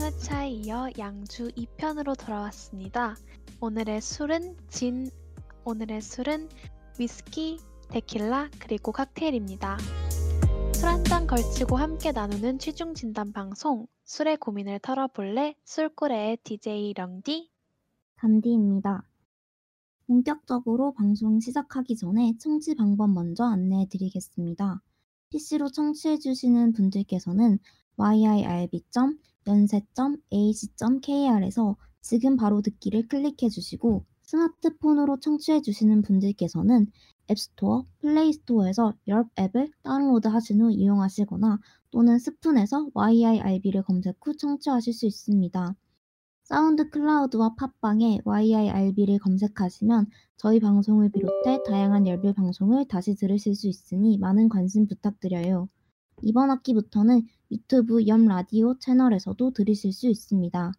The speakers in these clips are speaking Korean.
회차에 이어 양주 2편으로 돌아왔습니다. 오늘의 술은 진, 오늘의 술은 위스키, 데킬라, 그리고 칵테일입니다. 술 한 잔 걸치고 함께 나누는 취중 진단 방송 술의 고민을 털어볼래 술꾸레의 DJ 령디 단디입니다. 본격적으로 방송 시작하기 전에 청취 방법 먼저 안내해 드리겠습니다. PC로 청취해 주시는 분들께서는 yirb.yonsei.ac.kr에서 지금 바로 듣기를 클릭해 주시고 스마트폰으로 청취해 주시는 분들께서는 앱스토어, 플레이스토어에서 YIRB 앱을 다운로드 하신 후 이용하시거나 또는 스푼에서 yirb를 검색 후 청취하실 수 있습니다. 사운드 클라우드와 팟빵에 yirb를 검색하시면 저희 방송을 비롯해 다양한 YIRB 방송을 다시 들으실 수 있으니 많은 관심 부탁드려요. 이번 학기부터는 유튜브 YIRB 라디오 채널에서도 들으실 수 있습니다.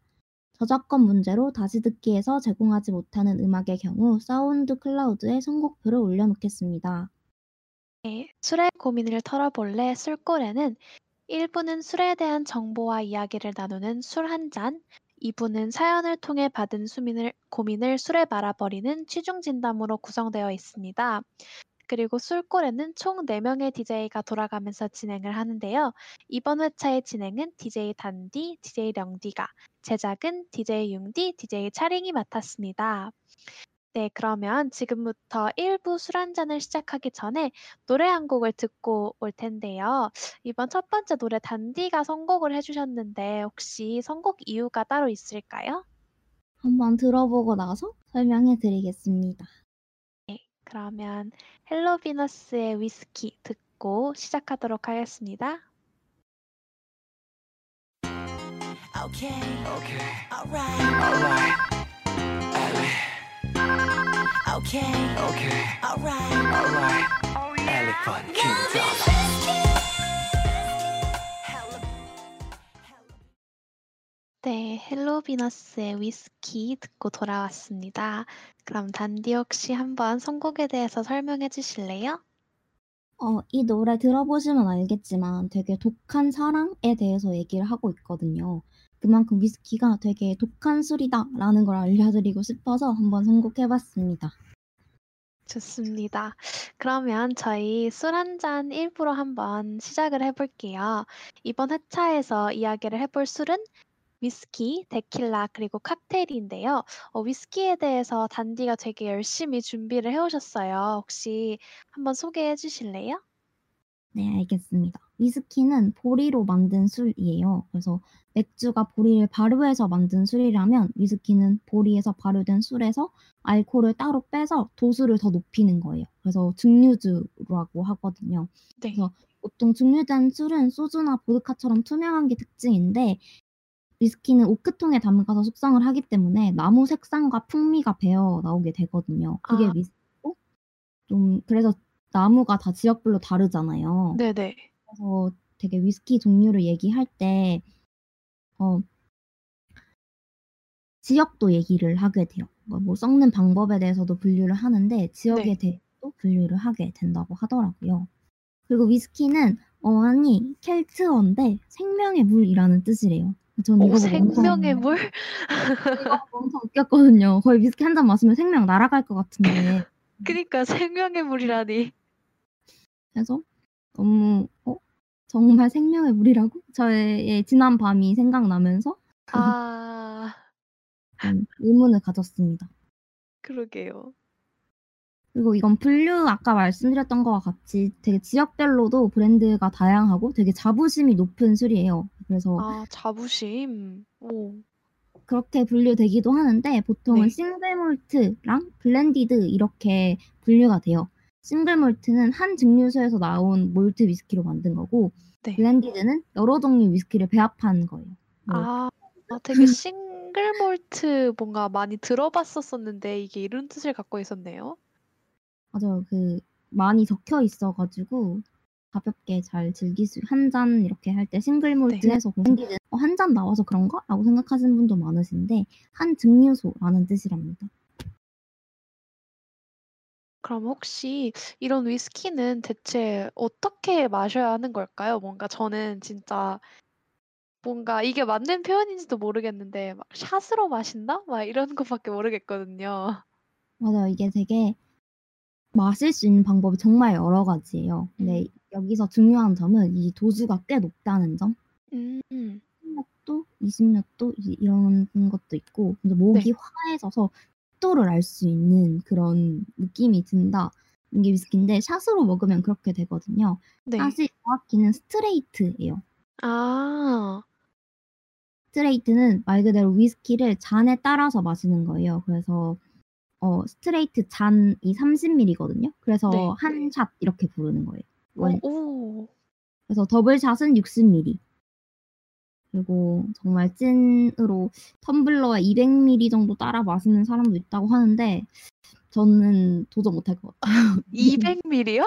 저작권 문제로 다시 듣기에서 제공하지 못하는 음악의 경우 사운드 클라우드에 선곡표를 올려놓겠습니다. 네, 술의 고민을 털어볼래 술고래는 1부는 술에 대한 정보와 이야기를 나누는 술 한 잔, 2부는 사연을 통해 받은 수민을, 고민을 술에 말아버리는 취중 진담으로 구성되어 있습니다. 그리고 술꼬레는 총 4명의 DJ가 돌아가면서 진행을 하는데요. 이번 회차의 진행은 DJ 단디, DJ 령디가, 제작은 DJ 융디, DJ 차링이 맡았습니다. 네, 그러면 지금부터 1부 술 한 잔을 시작하기 전에 노래 한 곡을 듣고 올 텐데요. 이번 첫 번째 노래 단디가 선곡을 해주셨는데 혹시 선곡 이유가 따로 있을까요? 한번 들어보고 나서 설명해 드리겠습니다. 그러면 헬로 비너스의 위스키 듣고 시작하도록 하겠습니다. Okay, Okay, alright, alright. Ellie, okay, okay, alright. alright. Elephant Kingdom. 네, 헬로 비너스의 위스키 듣고 돌아왔습니다. 그럼 단디 혹시 한번 선곡에 대해서 설명해 주실래요? 어, 이 노래 들어보시면 알겠지만 되게 독한 사랑에 대해서 얘기를 하고 있거든요. 그만큼 위스키가 되게 독한 술이다라는 걸 알려드리고 싶어서 한번 선곡해봤습니다. 좋습니다. 그러면 저희 술 한잔 1부로 한번 시작을 해볼게요. 이번 회차에서 이야기를 해볼 술은 위스키, 데킬라, 그리고 칵테일인데요. 어, 위스키에 대해서 단디가 되게 열심히 준비를 해오셨어요. 혹시 한번 소개해 주실래요? 네, 알겠습니다. 위스키는 보리로 만든 술이에요. 그래서 맥주가 보리를 발효해서 만든 술이라면 위스키는 보리에서 발효된 술에서 알코올을 따로 빼서 도수를 더 높이는 거예요. 그래서 증류주라고 하거든요. 네. 그래서 보통 증류된 술은 소주나 보드카처럼 투명한 게 특징인데 위스키는 오크통에 담가서 숙성을 하기 때문에 나무 색상과 풍미가 배어 나오게 되거든요. 그게 아. 위스키고 좀 그래서 나무가 다 지역별로 다르잖아요. 네네. 그래서 되게 위스키 종류를 얘기할 때 어, 지역도 얘기를 하게 돼요. 그러니까 뭐 썩는 방법에 대해서도 분류를 하는데 지역에 네. 대해서도 분류를 하게 된다고 하더라고요. 그리고 위스키는 어안이 켈트어인데 생명의 물이라는 뜻이래요. 전 오, 이거 생명의 물? 이거 엄청 웃겼거든요. 거의 위스키 한 잔 마시면 생명 날아갈 것 같은데. 그니까 생명의 물이라니. 그래서 너무 어? 정말 생명의 물이라고? 저의 지난 밤이 생각나면서 아, 좀 의문을 가졌습니다. 그러게요. 그리고 이건 분류 아까 말씀드렸던 거와 같이 되게 지역별로도 브랜드가 다양하고 되게 자부심이 높은 술이에요. 그래서 아, 자부심. 오. 그렇게 분류되기도 하는데 보통은 네. single malt랑 blended 이렇게 분류가 돼요. single malt는 한 증류소에서 나온 몰트 위스키로 만든 거고 네. blended는 여러 종류 위스키를 배합한 거예요. 뭐 아, 아, 되게 single malt 뭔가 많이 들어봤었었는데 이게 이런 뜻을 갖고 있었네요. 맞아요. 그 많이 적혀 있어 가지고 가볍게 잘 즐길 수 한 잔 이렇게 할 때 single malt 네. 해서 blended 어, 한 잔 나와서 그런가? 라고 생각하시는 분도 많으신데 한 증류소라는 뜻이랍니다. 그럼 혹시 이런 위스키는 대체 어떻게 마셔야 하는 걸까요? 뭔가 저는 진짜 뭔가 이게 맞는 표현인지도 모르겠는데 막 샷으로 마신다? 막 이런 것밖에 모르겠거든요. 맞아요. 이게 되게 마실 수 있는 방법이 정말 여러 가지예요. 근데 음. 여기서 중요한 점은 이 도수가 꽤 높다는 점. 음. 10몇 도, 20몇 도이 이런 것도 있고 근데 목이 네. 화해져서 속도를 알 수 있는 그런 느낌이 든다. 게 위스키인데 shot으로 먹으면 그렇게 되거든요. 네. 샷이 정확히는 스트레이트예요. 아. 스트레이트는 말 그대로 위스키를 잔에 따라서 마시는 거예요. 그래서 어 스트레이트 잔이 30ml거든요. 그래서 네. 한샷 이렇게 부르는 거예요. 오원 오. 그래서 double shot은 60ml. 그리고 정말 찐으로 텀블러에 200ml 정도 따라 마시는 사람도 있다고 하는데 저는 도전 못할 것 같아요. 200ml요?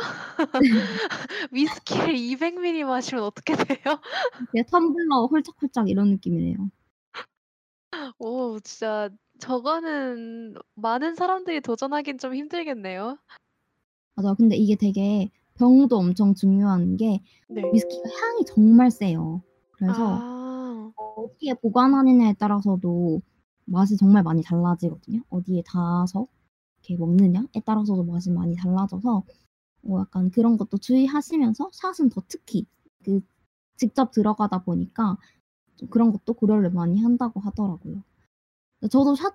네. 위스키를 200ml 마시면 어떻게 돼요? 텀블러 홀짝홀짝 이런 느낌이래요. 오 진짜 저거는 많은 사람들이 도전하긴 좀 힘들겠네요. 맞아요. 근데 이게 되게 병도 엄청 중요한 게 네. 위스키가 향이 정말 세요. 그래서 아. 어디에 보관하느냐에 따라서도 맛이 정말 많이 달라지거든요. 어디에 닿아서 이렇게 먹느냐에 따라서도 맛이 많이 달라져서 뭐 약간 그런 것도 주의하시면서 샷은 더 특히 그 직접 들어가다 보니까 좀 그런 것도 고려를 많이 한다고 하더라고요. 저도 샷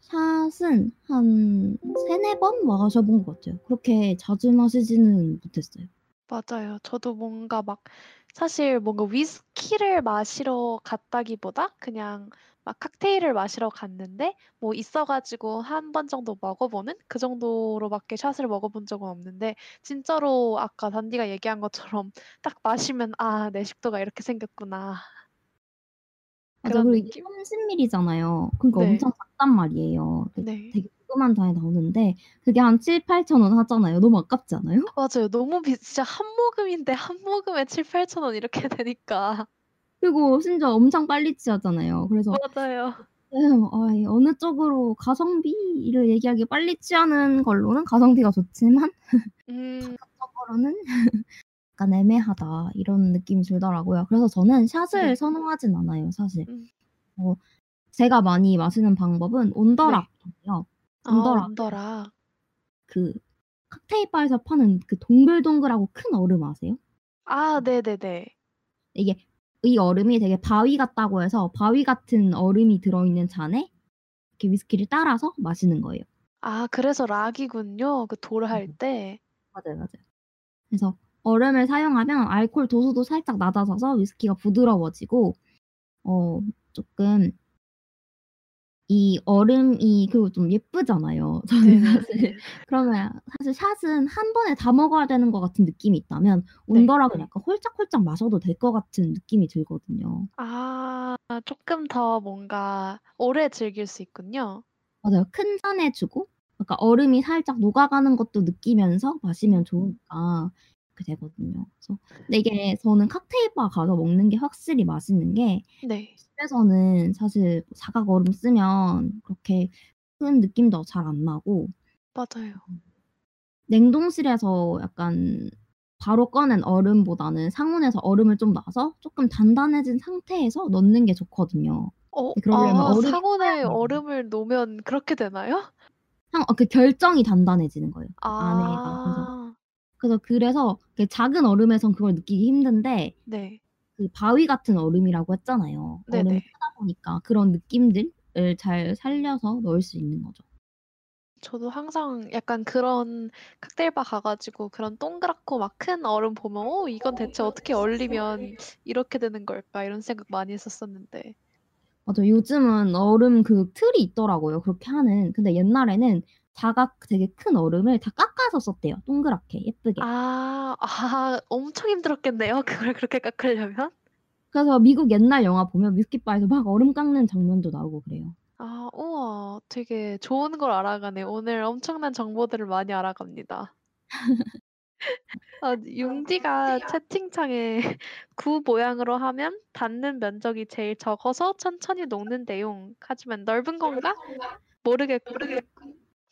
샷은 한3-4번 마셔 본것 같아요. 그렇게 자주 마시지는 못했어요. 맞아요. 저도 뭔가 막 사실 뭔가 위스키를 마시러 갔다기보다 그냥 막 칵테일을 마시러 갔는데 뭐 있어 가지고 한 번 정도 먹어 보는 그 정도로밖에 샷을 먹어 본 적은 없는데 진짜로 아까 단디가 얘기한 것처럼 딱 마시면 '아 내 식도가 이렇게 생겼구나.' 맞아. 그리고 이게 느낌? 30ml잖아요. 그러니까 네. 엄청 작단 말이에요. 그 네. 되게 조그만 잔에 나오는데 그게 한 7-8천 원 하잖아요. 너무 아깝지 않아요? 맞아요. 너무 비 진짜 한 모금인데 한 모금에 7-8천 원 이렇게 되니까. 그리고 심지어 엄청 빨리 취하잖아요. 그래서 맞아요. 음아이 어느 쪽으로 가성비를 얘기하기 빨리 취하는 걸로는 가성비가 좋지만 음. 가격적으로는 약간 애매하다 이런 느낌이 들더라고요. 그래서 저는 샷을 네. 선호하진 않아요 사실. 음. 어 제가 많이 마시는 방법은 네. 온더락이에요. 아 온더락. 그 칵테일 바에서 파는 그 동글동글하고 큰 얼음 아세요? 아 네네네. 이게 이 얼음이 되게 바위 같다고 해서 바위 같은 얼음이 들어있는 잔에 이렇게 위스키를 따라서 마시는 거예요. 아 그래서 락이군요. 그 돌할 음. 때. 맞아요, 맞아요. 그래서 얼음을 사용하면 알코올 도수도 살짝 낮아져서 위스키가 부드러워지고 어 쪼끔 이 얼음이 그리고 좀 예쁘잖아요. 저는 사실 네네네. 그러면 사실 샷은 한 번에 다 먹어야 되는 것 같은 느낌이 있다면 네. 온더락은 약간 홀짝홀짝 마셔도 될 것 같은 느낌이 들거든요. 아 쪼끔 더 뭔가 오래 즐길 수 있군요. 맞아요. 큰 잔에 주고 그러니까 얼음이 살짝 녹아가는 것도 느끼면서 마시면 음. 좋으니까 되거든요. 그래서 근데 이게 저는 칵테일 바 가서 먹는 게 확실히 맛있는 게 네. 집에서는 사실 사각 얼음 쓰면 그렇게 큰 느낌도 잘 안 나고 맞아요. 냉동실에서 약간 바로 꺼낸 얼음보다는 상온에서 얼음을 좀 놔서 쪼끔 단단해진 상태에서 넣는 게 좋거든요. 어 아 얼음이 상온에. 얼음을 놓으면 그렇게 되나요? 상 어 그 결정이 단단해지는 거예요. 그 안에가. 그래서 아. 그래서 그래서 그 작은 얼음에선 그걸 느끼기 힘든데 네. 그 바위 같은 얼음이라고 했잖아요. 얼음이 네네. 크다 보니까 그런 느낌들을 잘 살려서 넣을 수 있는 거죠. 저도 항상 약간 그런 칵테일 바 가 가지고 그런 동그랗고 막 큰 얼음 보면 '어 이건 대체 어떻게 얼리면 이렇게 되는 걸까?' 이런 생각 많이 했었었는데. 맞아요. 요즘은 얼음 그 틀이 있더라고요 그렇게 하는. 근데 옛날에는 사각 되게 큰 얼음을 다 깎아서 썼대요 동그랗게 예쁘게. 아. 아 엄청 힘들었겠네요 그걸 그렇게 깎으려면. 그래서 미국 옛날 영화 보면 위스키 바에서 막 얼음 깎는 장면도 나오고 그래요. 아 우와 되게 좋은 걸 알아가네요. 오늘 엄청난 정보들을 많이 알아갑니다. 아 융디가 채팅창에 "구 모양으로 하면 닿는 면적이 제일 적어서 천천히 녹는대용. 하지만 넓은 건가? 모르겠군."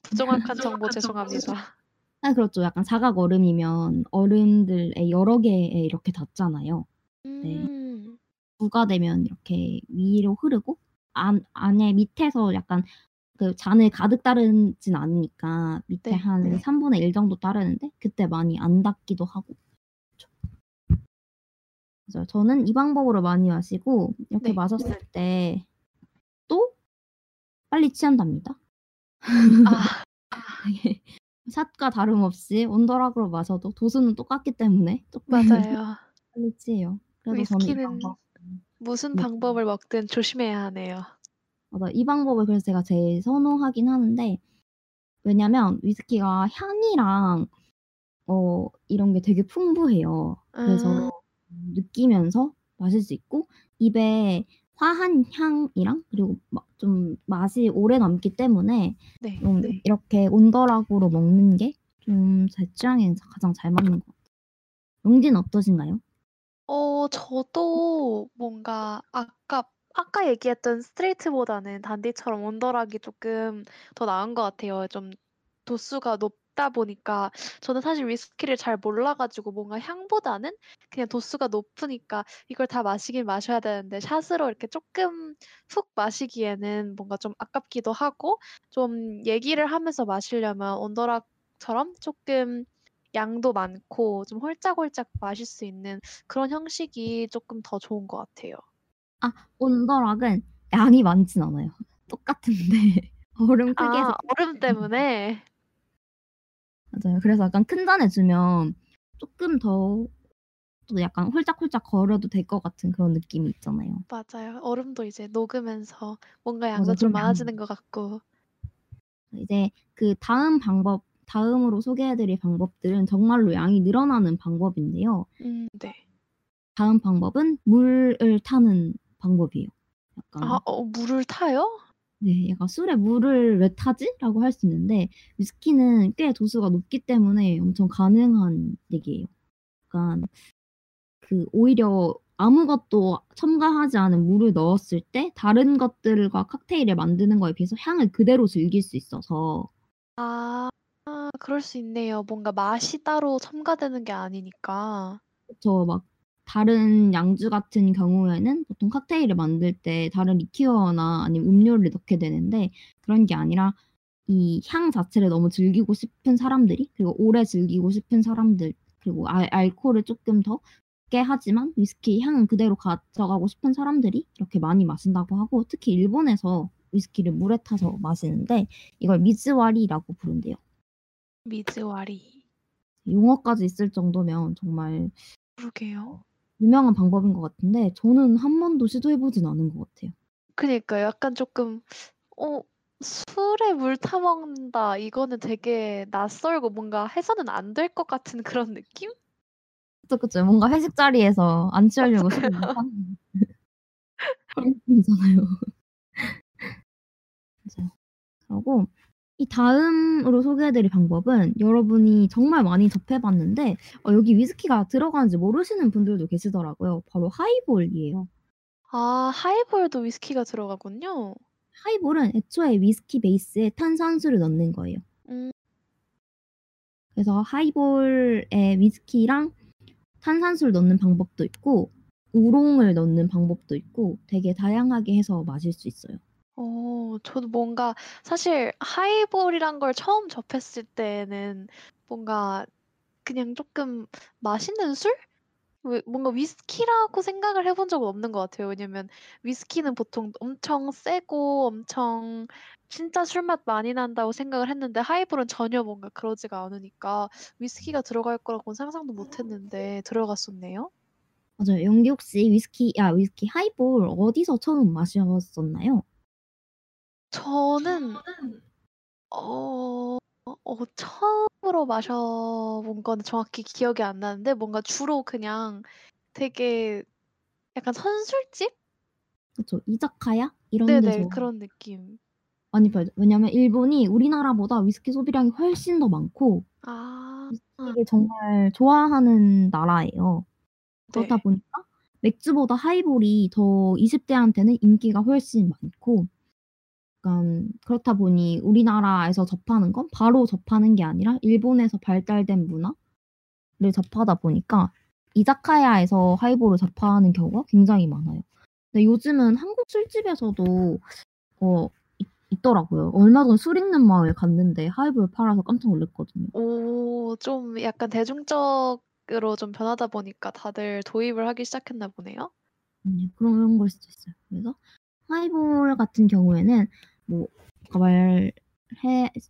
부정확한 정보 죄송합니다. 아 그렇죠. 약간 사각 얼음이면 얼음들에 여러 개에 이렇게 닿잖아요. 네. 음. 부가되면 이렇게 위로 흐르고 안 안에 밑에서 약간 그 잔을 가득 따르진 않으니까 밑에 네. 한 네. 3분의 1 정도 따르는데 그때 많이 안 닿기도 하고. 맞아요. 저는 이 방법으로 많이 마시고 이렇게 네. 마셨을 때 또 빨리 취한답니다. 아. 네. 샷과 다름없이 온더락으로 마셔도 도수는 똑같기 때문에 맞아요. 빨리 취해요. 그래서 저는 이 위스키는 방법 무슨 네. 방법을 먹든 조심해야 하네요. 맞아요. 이 방법을 그래서 제가 제일 선호하긴 하는데 왜냐면 위스키가 향이랑 어 이런 게 되게 풍부해요. 그래서 음. 느끼면서 마실 수 있고 입에 화한 향이랑 그리고 막좀 맛이 오래 남기 때문에 네. 좀 네. 이렇게 온더락으로 먹는 게 좀 제 취향에 가장 잘 맞는 것 같아요. 용디는 어떠신가요? 어 저도 뭔가 아까 아까 얘기했던 스트레이트보다는 단디처럼 온더락이 쪼끔 더 나은 것 같아요. 좀 도수가 높 다 보니까 저는 사실 위스키를 잘 몰라 가지고 뭔가 향보다는 그냥 도수가 높으니까 이걸 다 마시긴 마셔야 되는데 샷으로 이렇게 쪼끔 훅 마시기에는 뭔가 좀 아깝기도 하고 좀 얘기를 하면서 마시려면 온더락처럼 쪼끔 양도 많고 좀 홀짝홀짝 마실 수 있는 그런 형식이 쪼끔 더 좋은 것 같아요. 아 온더락은 양이 많진 않아요. 똑같은데 얼음 크기에서 아 얼음 때문에? 맞아요. 그래서 약간 큰 잔에 주면 쪼끔 더또 약간 홀짝홀짝 거려도 될 것 같은 그런 느낌이 있잖아요. 맞아요. 얼음도 이제 녹으면서 뭔가 양도. 좀 많아지는 것 같고. 이제 그 다음 방법 다음으로 소개해 드릴 방법들은 정말로 양이 늘어나는 방법인데요. 음 네. 다음 방법은 물을 타는 방법이에요. 아 약간 어 물을 타요? 네. 약간 '술에 물을 왜 타지?'라고 할 수 있는데 위스키는 꽤 도수가 높기 때문에 엄청 가능한 얘기예요. 약간 그 오히려 아무것도 첨가하지 않은 물을 넣었을 때 다른 것들과 칵테일을 만드는 거에 비해서 향을 그대로 즐길 수 있어서 아 그럴 수 있네요. 뭔가 맛이 따로 첨가되는 게 아니니까. 그쵸. 막 다른 양주 같은 경우에는 보통 칵테일을 만들 때 다른 리큐어나 아니면 음료를 넣게 되는데 그런 게 아니라 이 향 자체를 너무 즐기고 싶은 사람들이 그리고 오래 즐기고 싶은 사람들 그리고 알 알코올을 쪼끔 더 적게 하지만 위스키 향은 그대로 가져가고 싶은 사람들이 이렇게 많이 마신다고 하고 특히 일본에서 위스키를 물에 타서 마시는데 이걸 미즈와리라고 부른대요. 미즈와리. 용어까지 있을 정도면 정말 그러게요. 유명한 방법인 것 같은데 저는 한 번도 시도해 보진 않은 것 같아요. 그니까요. 약간 쪼끔 어 '술에 물 타 먹는다.' 이거는 되게 낯설고 뭔가 해서는 안 될 것 같은 그런 느낌? 그쵸, 그쵸. 뭔가 회식 자리에서 안 취하려고 술을. 타는 그런 느낌이잖아요. 그러고 이 다음으로 소개해 드릴 방법은 여러분이 정말 많이 접해 봤는데 어 여기 위스키가 들어가는지 모르시는 분들도 계시더라고요. 바로 하이볼이에요. 아 하이볼도 위스키가 들어가군요. 하이볼은 애초에 위스키 베이스에 탄산수를 넣는 거예요. 음. 그래서 하이볼에 위스키랑 탄산수를 넣는 방법도 있고 우롱을 넣는 방법도 있고 되게 다양하게 해서 마실 수 있어요. 어 저도 뭔가 사실 하이볼이란 걸 처음 접했을 때에는 뭔가 그냥 쪼끔 맛있는 술? 왜 뭔가 위스키라고 생각을 해본 적은 없는 것 같아요. 왜냐면 위스키는 보통 엄청 세고 엄청 진짜 술맛 많이 난다고 생각을 했는데 하이볼은 전혀 뭔가 그러지가 않으니까 위스키가 들어갈 거라고는 상상도 못 했는데 들어갔었네요. 맞아요. 영디 혹시 위스키 아 위스키 하이볼 어디서 처음 마셨었나요? 저는 어 어 처음으로 마셔 본 거는 정확히 기억이 안 나는데 뭔가 주로 그냥 되게 약간 선술집? 그쵸. 이자카야 이런 네네. 데서 그런 느낌. 많이 팔죠. 왜냐면 일본이 우리나라보다 위스키 소비량이 훨씬 더 많고 아. 위스키를 정말 좋아하는 나라예요. 그렇다 네. 보니까 맥주보다 하이볼이 더 20 대한테는 인기가 훨씬 많고 약간 그렇다 보니 우리나라에서 접하는 건 바로 접하는 게 아니라 일본에서 발달된 문화를 접하다 보니까 이자카야에서 하이볼을 접하는 경우가 굉장히 많아요. 근데 요즘은 한국 술집에서도 어있 있더라고요. 얼마 전에 술 있는 마을에 갔는데 하이볼 팔아서 깜짝 놀랐거든요. 오 좀 약간 대중적으로 좀 변하다 보니까 다들 도입을 하기 시작했나 보네요. 네 그런 걸 수도 있어요. 그래서 하이볼 같은 경우에는 뭐 아까 말해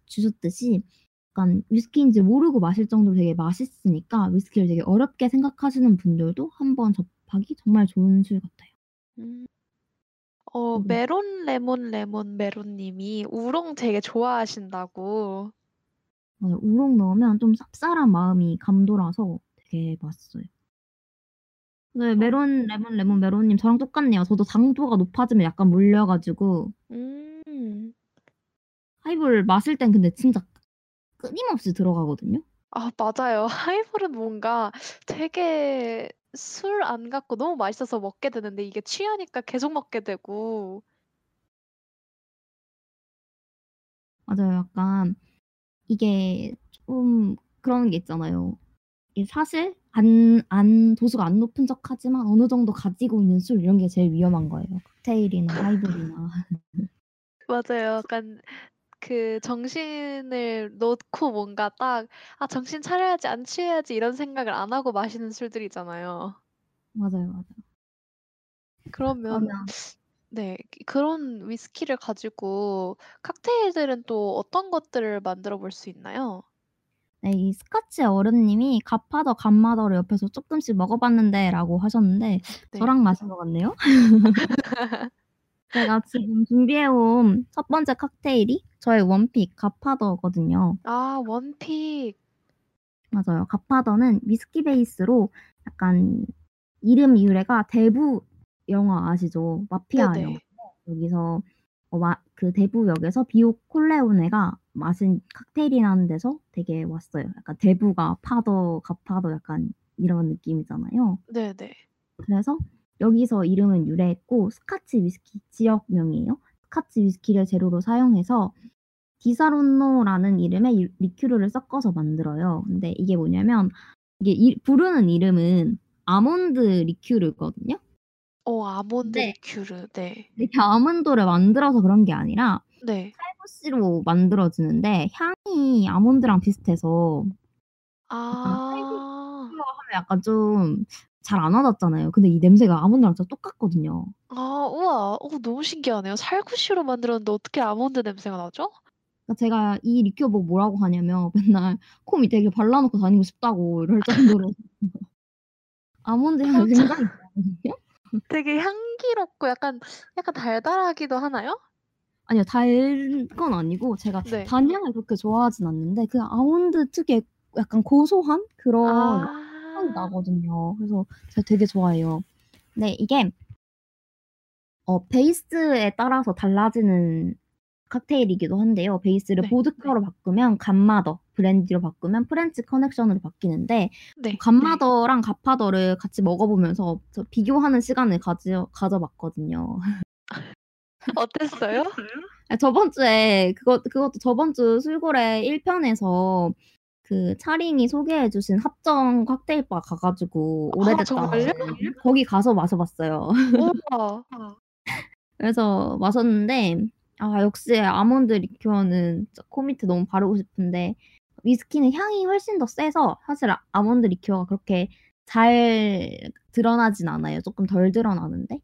주셨듯이 약간 위스키인지 모르고 마실 정도로 되게 맛있으니까 위스키를 되게 어렵게 생각하시는 분들도 한번 접하기 정말 좋은 술 같아요. 음. 어 음. 메론 레몬 레몬 메론 님이 우롱 되게 좋아하신다고. 맞아요. 우롱 넣으면 좀 쌉쌀한 맛이 감돌아서 되게 맛있어요. 네 어. 메론 레몬 레몬 메론 님 저랑 똑같네요. 저도 당도가 높아지면 약간 물려 가지고 음. 하이볼 마실 땐 근데 진짜 끊임없이 들어가거든요. 아 맞아요. 하이볼은 뭔가 되게 술 안 같고 너무 맛있어서 먹게 되는데 이게 취하니까 계속 먹게 되고. 맞아요. 약간 이게 좀 그런 게 있잖아요. 사실 안 안 도수가 안 높은 척하지만 어느 정도 가지고 있는 술 이런 게 제일 위험한 거예요. 칵테일이나 하이볼이나. 맞아요. 약간 그 정신을 놓고 뭔가 딱 '아 정신 차려야지. 안 취해야지.' 이런 생각을 안 하고 마시는 술들이잖아요. 맞아요, 맞아요. 그러면 그러면 네 그런 위스키를 가지고 칵테일들은 또 어떤 것들을 만들어 볼 수 있나요? 네 이 스카치 어른님이 Godfather Godmother를 옆에서 "쪼끔씩 먹어 봤는데."라고 하셨는데 네. 저랑 마신 것 같네요. 제가 지금 준비해 온 첫 번째 칵테일이 저의 one pick Godfather거든요. 아 one pick. 맞아요. Godfather는 위스키 베이스로 약간 이름 유래가 대부 영화 아시죠? 마피아 영화. 네네. 여기서 어 마 그 대부역에서 비토 콜레오네가 마신 칵테일이라는 데서 따 왔어요. 약간 대부가 father, godfather 약간 이런 느낌이잖아요. 네네. 그래서 여기서 이름은 유래했고 스카치 위스키 지역명이에요. 스카치 위스키를 재료로 사용해서 디사론노라는 이름의 이 리큐르를 섞어서 만들어요. 근데 이게 뭐냐면 이게 이 부르는 이름은 아몬드 리큐르거든요. 어 아몬드 근데 리큐르. 네. 이렇게 아몬드를 만들어서 그런 게 아니라 네. 살구씨로 만들어지는데 향이 아몬드랑 비슷해서 아. 하면 약간 좀 잘 안 와닿잖아요. 근데 이 냄새가 아몬드랑 진짜 똑같거든요. 아 우와. 어 너무 신기하네요. 살구씨로 만들었는데 어떻게 아몬드 냄새가 나죠? 그러니까 제가 이 리큐어 보고 뭐라고 하냐면 맨날 코 밑에 이렇게 발라 놓고 다니고 싶다고 이럴 정도로 아몬드 향이 굉장히. 되게 향기롭고 약간 약간 달달하기도 하나요? 아니요. 달 건 아니고 제가 네. 단 향을 그렇게 좋아하진 않는데 그 아몬드 특유의 약간 고소한 그런 향이 아. 나거든요. 그래서 제가 되게 좋아해요. 근데 이게 어 베이스에 따라서 달라지는 칵테일이기도 한데요. 베이스를 네. 보드카로 바꾸면 Godmother, 브랜디로 바꾸면 French Connection으로 바뀌는데 네. Godmother랑 Godfather를 같이 먹어 보면서 저 비교하는 시간을 가져 가져봤거든요. 어땠어요? 아 저번 주에 그것 그것도 저번 주 술고래 1 편에서 그 차링이 소개해 주신 합정 칵테일바 가 가지고 아 오래됐다 정말요? 거기 가서 마셔 봤어요. 우와. 그래서 마셨는데 아 역시 아몬드 리큐어는 진짜 코 밑에 너무 바르고 싶은데 위스키는 향이 훨씬 더 세서 사실 아 아몬드 리큐어가 그렇게 잘 드러나진 않아요. 쪼끔 덜 드러나는데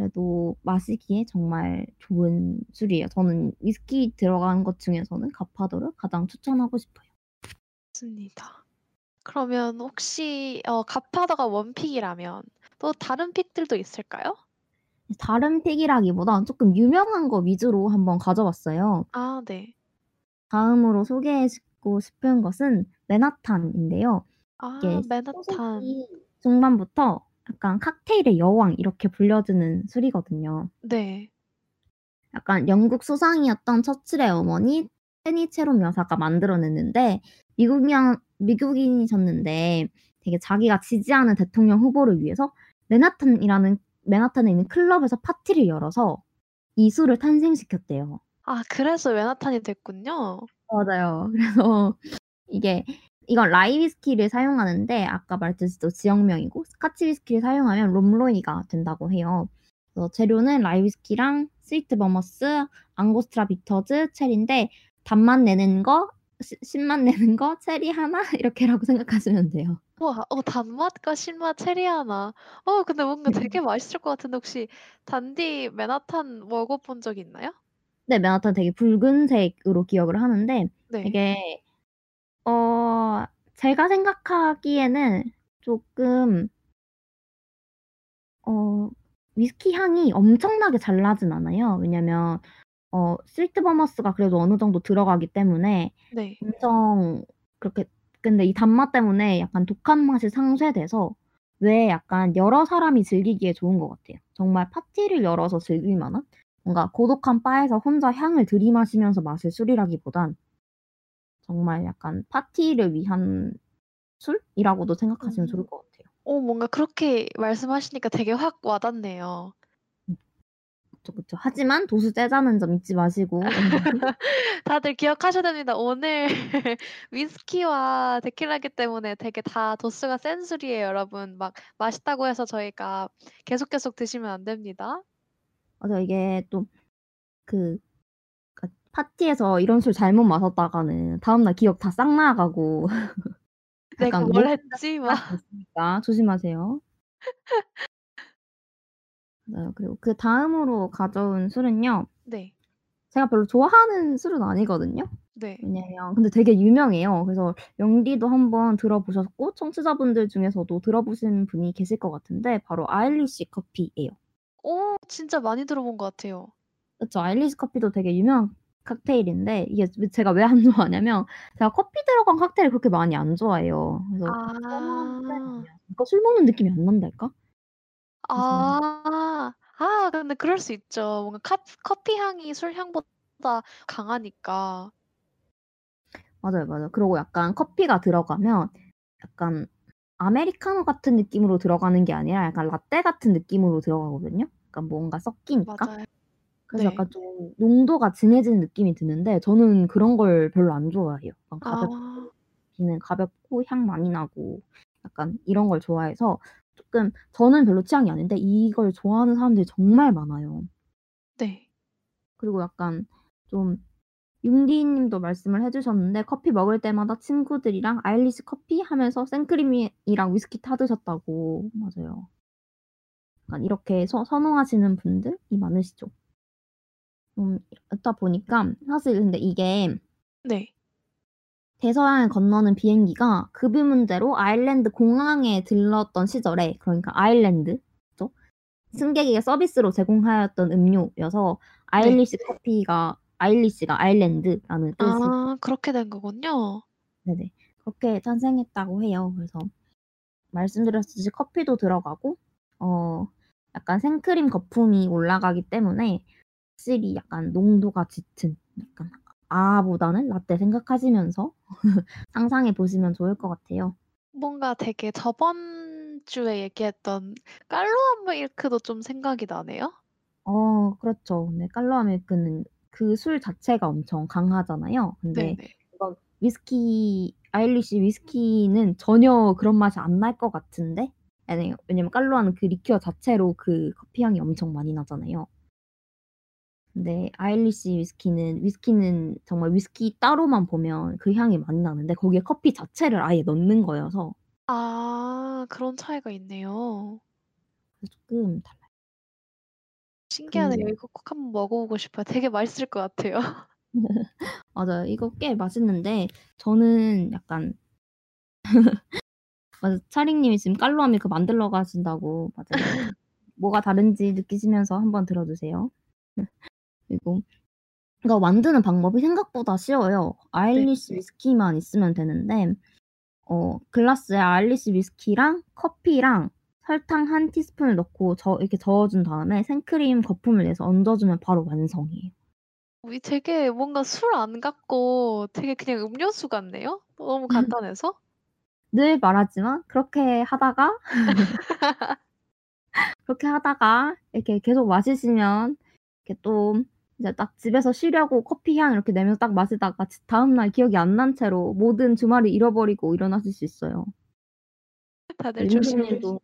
그래도 마시기에 정말 좋은 술이에요. 저는 위스키 들어간 것 중에서는 갓파더를 가장 추천하고 싶어요. 맞습니다. 그러면 혹시 어 갓파더가 원픽이라면 또 다른 픽들도 있을까요? 다른 픽이라기보다 쪼끔 유명한 거 위주로 한번 가져왔어요. 아 네. 다음으로 소개해 주고 싶은 것은 맨하탄인데요. 아 맨하탄. 중반부터 약간 칵테일의 여왕 이렇게 불려지는 술이거든요. 네. 약간 영국 수상이었던 처칠의 어머니 제니 제롬 여사가 만들어 냈는데 미국이랑 미국인이셨는데 되게 자기가 지지하는 대통령 후보를 위해서 맨하탄이라는 맨하탄에 있는 클럽에서 파티를 열어서 이 술을 탄생시켰대요. 아 그래서 맨하탄이 됐군요. 맞아요. 그래서 이게 이건 rye 위스키를 사용하는데 아까 말했듯이 또 지역명이고 스카치 위스키를 사용하면 Rob Roy가 된다고 해요. 그래서 재료는 rye 위스키랑 sweet vermouth, 앙고스트라 비터즈, 체리인데 단맛 내는 거, 시, 신맛 내는 거, 체리 하나 이렇게라고 생각하시면 돼요. 우와, 어, 단맛과 신맛 체리 하나. 어, 근데 뭔가 되게 맛있을 것 같은데 혹시 단디 맨하탄 먹어본 적 있나요? 네, 맨하탄 되게 붉은색으로 기억을 하는데 네. 이게 어 제가 생각하기에는 조금 어 위스키 향이 엄청나게 잘 나진 않아요. 왜냐면 어 스위트 버머스가 그래도 어느 정도 들어가기 때문에 네. 엄청 그렇게 근데 이 단맛 때문에 약간 독한 맛이 상쇄돼서 왜 약간 여러 사람이 즐기기에 좋은 것 같아요. 정말 파티를 열어서 즐길 만한 뭔가 고독한 바에서 혼자 향을 들이마시면서 마실 술이라기보단 정말 약간 파티를 위한 술이라고도 생각하시면 좋을 음. 것 같아요. 어, 뭔가 그렇게 말씀하시니까 되게 확 와닿네요. 그쵸, 그쵸. 하지만 도수 째자는 점 잊지 마시고 다들 기억하셔야 됩니다. 오늘 위스키와 데킬라기 때문에 되게 다 도수가 센 술이에요, 여러분. 막 맛있다고 해서 저희가 계속 계속 드시면 안 됩니다. 맞아 이게 또 그 파티에서 이런 술 잘못 마셨다가는 다음날 기억 다 싹 나가고 내가 뭘뭐 했지? 막. 조심하세요. 맞아요. 그리고 그 다음으로 가져온 술은요. 네. 제가 별로 좋아하는 술은 아니거든요. 네. 왜냐면 근데 되게 유명해요. 그래서 영디도 한번 들어보셨고 청취자분들 중에서도 들어보신 분이 계실 것 같은데 바로 아일리시 커피예요. 오, 진짜 많이 들어본 것 같아요. 그쵸. 아일리시 커피도 되게 유명한 칵테일인데 이게 제가 왜 안 좋아하냐면 제가 커피 들어간 칵테일을 그렇게 많이 안 좋아해요. 그래서 아. 그러니까 술 먹는 느낌이 안 난달까? 아. 아, 근데 그럴 수 있죠. 뭔가 카 커피 향이 술 향보다 강하니까. 맞아요, 맞아요. 그리고 약간 커피가 들어가면 약간 아메리카노 같은 느낌으로 들어가는 게 아니라 약간 라떼 같은 느낌으로 들어가거든요. 약간 뭔가 섞이니까. 맞아요. 그래서 네. 약간 좀 농도가 진해지는 느낌이 드는데 저는 그런 걸 별로 안 좋아해요. 가볍고 아. 비는 가볍고 향 많이 나고 약간 이런 걸 좋아해서 쪼끔 저는 별로 취향이 아닌데 이걸 좋아하는 사람들이 정말 많아요. 네. 그리고 약간 좀 융디 님도 말씀을 해 주셨는데 커피 먹을 때마다 친구들이랑 아일리시 커피 하면서 생크림이랑 위스키 타 드셨다고. 맞아요. 약간 이렇게 서 선호하시는 분들이 많으시죠. 좀 이렇다 보니까 사실 근데 이게 네. 대서양을 건너는 비행기가 급유 문제로 아일랜드 공항에 들렀던 시절에 그러니까 아일랜드 죠. 승객에게 서비스로 제공하였던 음료여서 네. 아일리시 커피가 아일리시가 아일랜드라는 뜻이 아, 그렇게 된 거군요. 네네. 그렇게 탄생했다고 해요. 그래서 말씀드렸듯이 커피도 들어가고 어 약간 생크림 거품이 올라가기 때문에 확실히 약간 농도가 짙은 약간 아보다는 라떼 생각하시면서 상상해 보시면 좋을 것 같아요. 뭔가 되게 저번 주에 얘기했던 깔로아 밀크도 좀 생각이 나네요. 어 그렇죠. 네 깔로아 밀크는 그 술 자체가 엄청 강하잖아요. 근데. 이건 위스키 아일리시 위스키는 전혀 그런 맛이 안 날 것 같은데 아니 왜냐면 깔로아는 그 리큐어 자체로 그 커피 향이 엄청 많이 나잖아요. 근데 아일리시 위스키는 위스키는 정말 위스키 따로만 보면 그 향이 많이 나는데 거기에 커피 자체를 아예 넣는 거여서 아, 그런 차이가 있네요. 쪼끔 달라요. 신기하네요. 그 이거 꼭 한번 먹어보고 싶어요. 되게 맛있을 것 같아요. 맞아요. 이거 꽤 맛있는데 저는 약간 맞아. 차링 님이 지금 깔로아 밀크 만들러 가신다고 맞아요. 뭐가 다른지 느끼시면서 한번 들어 주세요. 그리고 이거 만드는 방법이 생각보다 쉬워요. 네. 아일리시 위스키만 있으면 되는데 어 글라스에 아일리시 위스키랑 커피랑 설탕 1 티스푼을 넣고 저 이렇게 저어 준 다음에 생크림 거품을 내서 얹어 주면 바로 완성이에요. 이 되게 뭔가 술 안 같고 되게 그냥 음료수 같네요. 너무 간단해서. 늘 말하지만 그렇게 하다가 그렇게 하다가 이렇게 계속 마시시면 이렇게 또 이제 딱 집에서 쉬려고 커피 향 이렇게 내면서 딱 마시다가 지 다음날 기억이 안 난 채로 모든 주말을 잃어버리고 일어나실 수 있어요. 다들 윤수 조심해. 님도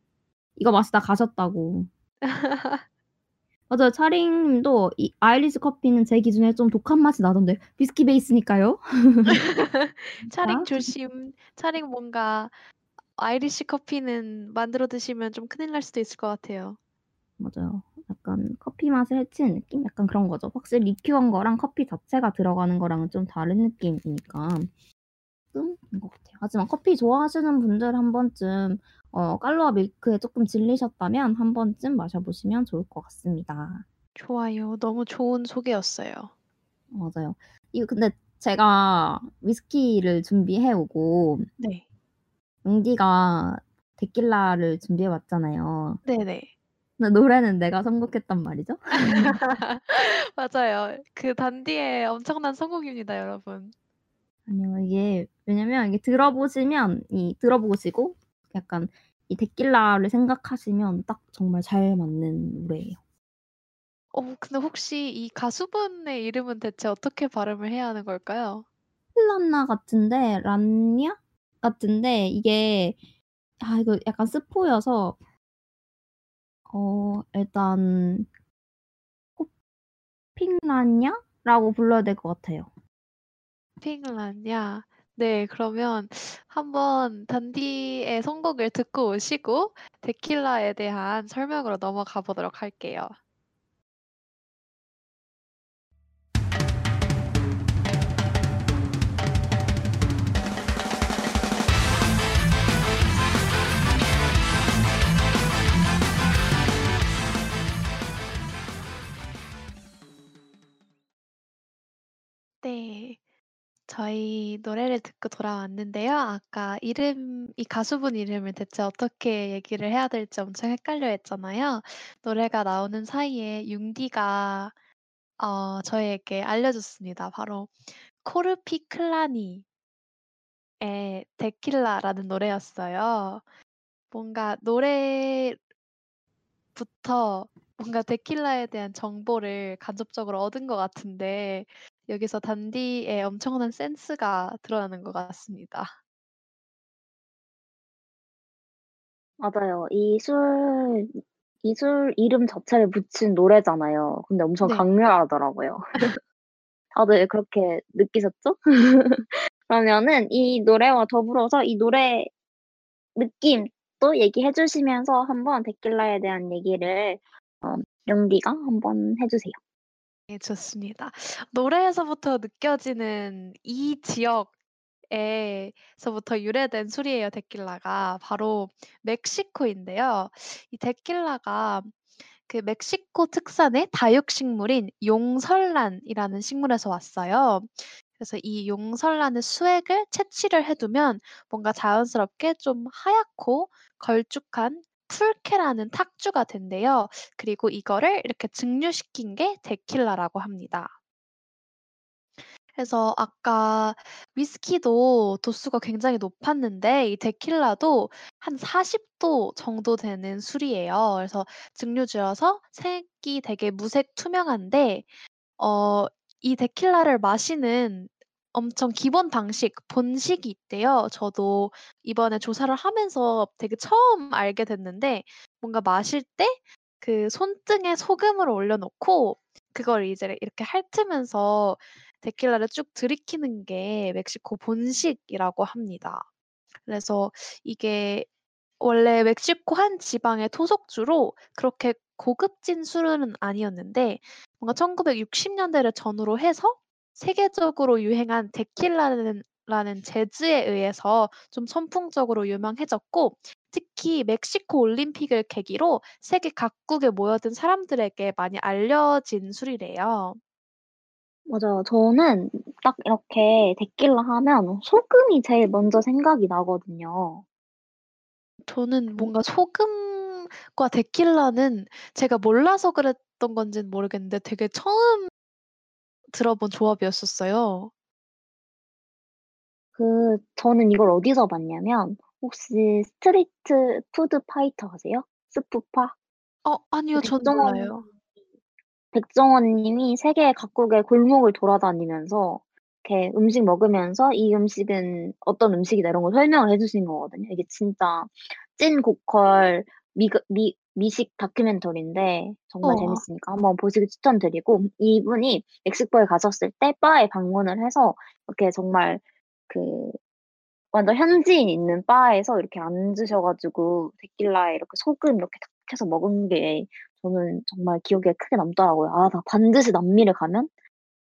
이거 마시다 가셨다고. 맞아요. 차링 님도 이 Irish 커피는 제 기준에 좀 독한 맛이 나던데 위스키 베이스니까요. 차링 자. 조심. 차링 뭔가 Irish 커피는 만들어 드시면 좀 큰일 날 수도 있을 것 같아요. 맞아요. 약간 커피 맛을 해치는 느낌? 약간 그런 거죠. 확실히 리큐르 한 거랑 커피 자체가 들어가는 거랑은 좀 다른 느낌이니까 음인 것 같아요. 하지만 커피 좋아하시는 분들 한 번쯤 어 깔로아 밀크에 쪼끔 질리셨다면 한 번쯤 마셔보시면 좋을 것 같습니다. 좋아요. 너무 좋은 소개였어요. 맞아요. 이거 근데 제가 위스키를 준비해 오고 네. 뭉디가 데킬라를 준비해 왔잖아요. 네네. 노래는 내가 선곡했단 말이죠. 맞아요. 그 단디의 엄청난 선곡입니다, 여러분. 아니요. 이게 왜냐면 이게 들어보시면 이 들어보시고 약간 이 데킬라를 생각하시면 딱 정말 잘 맞는 노래예요. 어 근데 혹시 이 가수분의 이름은 대체 어떻게 발음을 해야 하는 걸까요? 필란나 같은데 란냐 같은데 이게 아 이거 약간 스포여서 어 일단 코핑란냐라고 불러야 될 것 같아요. 핑란냐. 네. 그러면 한번 단디의 선곡을 듣고 오시고 데킬라에 대한 설명으로 넘어가 보도록 할게요. 네. 저희 노래를 듣고 돌아왔는데요. 아까 이름 이 가수분 이름을 대체 어떻게 얘기를 해야 될지 엄청 헷갈려 했잖아요. 노래가 나오는 사이에 융디가 어 저희에게 알려줬습니다. 바로 코르피 클라니의 데킬라라는 노래였어요. 뭔가 노래부터 뭔가 데킬라에 대한 정보를 간접적으로 얻은 것 같은데 여기서 단디의 엄청난 센스가 드러나는 것 같습니다. 맞아요. 이술 이술 이름 자체를 붙인 노래잖아요. 근데 엄청 네. 강렬하더라고요. 다들 그렇게 느끼셨죠? 그러면은 이 노래와 더불어서 이 노래 느낌도 얘기해 주시면서 한번 데킬라에 대한 얘기를 어 영디가 한번 해 주세요. 네 좋습니다. 노래에서부터 느껴지는 이 지역에서부터 유래된 술이에요 데킬라가. 바로 멕시코인데요. 이 데킬라가 그 멕시코 특산의 다육식물인 용설란이라는 식물에서 왔어요. 그래서 이 용설란의 수액을 채취를 해 두면 뭔가 자연스럽게 좀 하얗고 걸쭉한 풀케라는 탁주가 된대요. 그리고 이거를 이렇게 증류시킨 게 데킬라라고 합니다. 그래서 아까 위스키도 도수가 굉장히 높았는데 이 데킬라도 한 40도 정도 되는 술이에요. 그래서 증류주여서 색이 되게 무색 투명한데 어 이 데킬라를 마시는 엄청 기본 방식, 본식이 있대요. 저도 이번에 조사를 하면서 되게 처음 알게 됐는데 뭔가 마실 때 그 손등에 소금을 올려 놓고 그걸 이제 이렇게 핥으면서 데킬라를 쭉 들이키는 게 멕시코 본식이라고 합니다. 그래서 이게 원래 멕시코 한 지방의 토속주로 그렇게 고급진 술은 아니었는데 뭔가 1960 년대를 전후로 해서 세계적으로 유행한 데킬라는 라는 재즈에 의해서 좀 선풍적으로 유명해졌고 특히 멕시코 올림픽을 계기로 세계 각국에 모여든 사람들에게 많이 알려진 술이래요. 맞아요. 저는 딱 이렇게 데킬라 하면 소금이 제일 먼저 생각이 나거든요. 저는 뭔가 소금과 데킬라는 제가 몰라서 그랬던 건지는 모르겠는데 되게 처음 들어본 조합이었었어요. 그 저는 이걸 어디서 봤냐면 혹시 Street Food Fighter 아세요? 스푸파? 어 아니요. 그전 백종원 몰라요. 백종원 님이 세계 각국의 골목을 돌아다니면서 이렇게 음식 먹으면서 이 음식은 어떤 음식이다 이런 걸 설명을 해 주신 거거든요. 이게 진짜 찐 고퀄 미미 미식 다큐멘터리인데 정말 우와. 재밌으니까 한번 보시길 추천드리고 이분이 멕시코에 가셨을 때 바에 방문을 해서 이렇게 정말 그 완전 현지인 있는 바에서 이렇게 앉으셔 가지고 데킬라에 이렇게 소금 이렇게 탁 해서 먹은 게 저는 정말 기억에 크게 남더라고요. '아 나 반드시 남미를 가면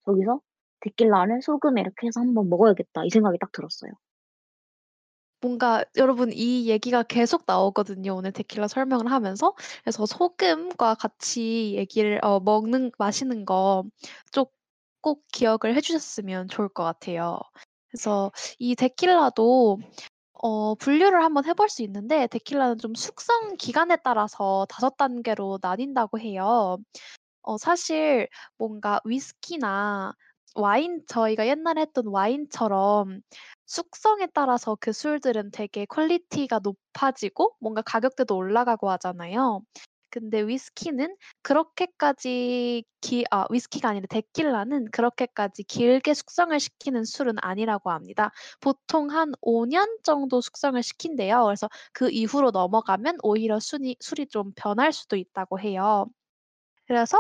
저기서 데킬라를 소금에 이렇게 해서 한번 먹어야겠다.' 이 생각이 딱 들었어요. 뭔가 여러분 이 얘기가 계속 나오거든요, 오늘 데킬라 설명을 하면서. 그래서 소금과 같이 얘기를 어 먹는 마시는 거좀꼭 기억을 해 주셨으면 좋을 것 같아요. 그래서 이 데킬라도 어 분류를 한번 해볼 수 있는데 데킬라는 좀 숙성 기간에 따라서 5 단계로 나뉜다고 해요. 어 사실 뭔가 위스키나 와인 저희가 옛날에 했던 와인처럼 숙성에 따라서 그 술들은 되게 quality가 높아지고 뭔가 가격대도 올라가고 하잖아요. 근데 위스키는 그렇게까지 기 아 위스키가 아니라 데킬라는 그렇게까지 길게 숙성을 시키는 술은 아니라고 합니다. 보통 한 5년 정도 숙성을 시킨대요. 그래서 그 이후로 넘어가면 오히려 순이 술이 좀 변할 수도 있다고 해요. 그래서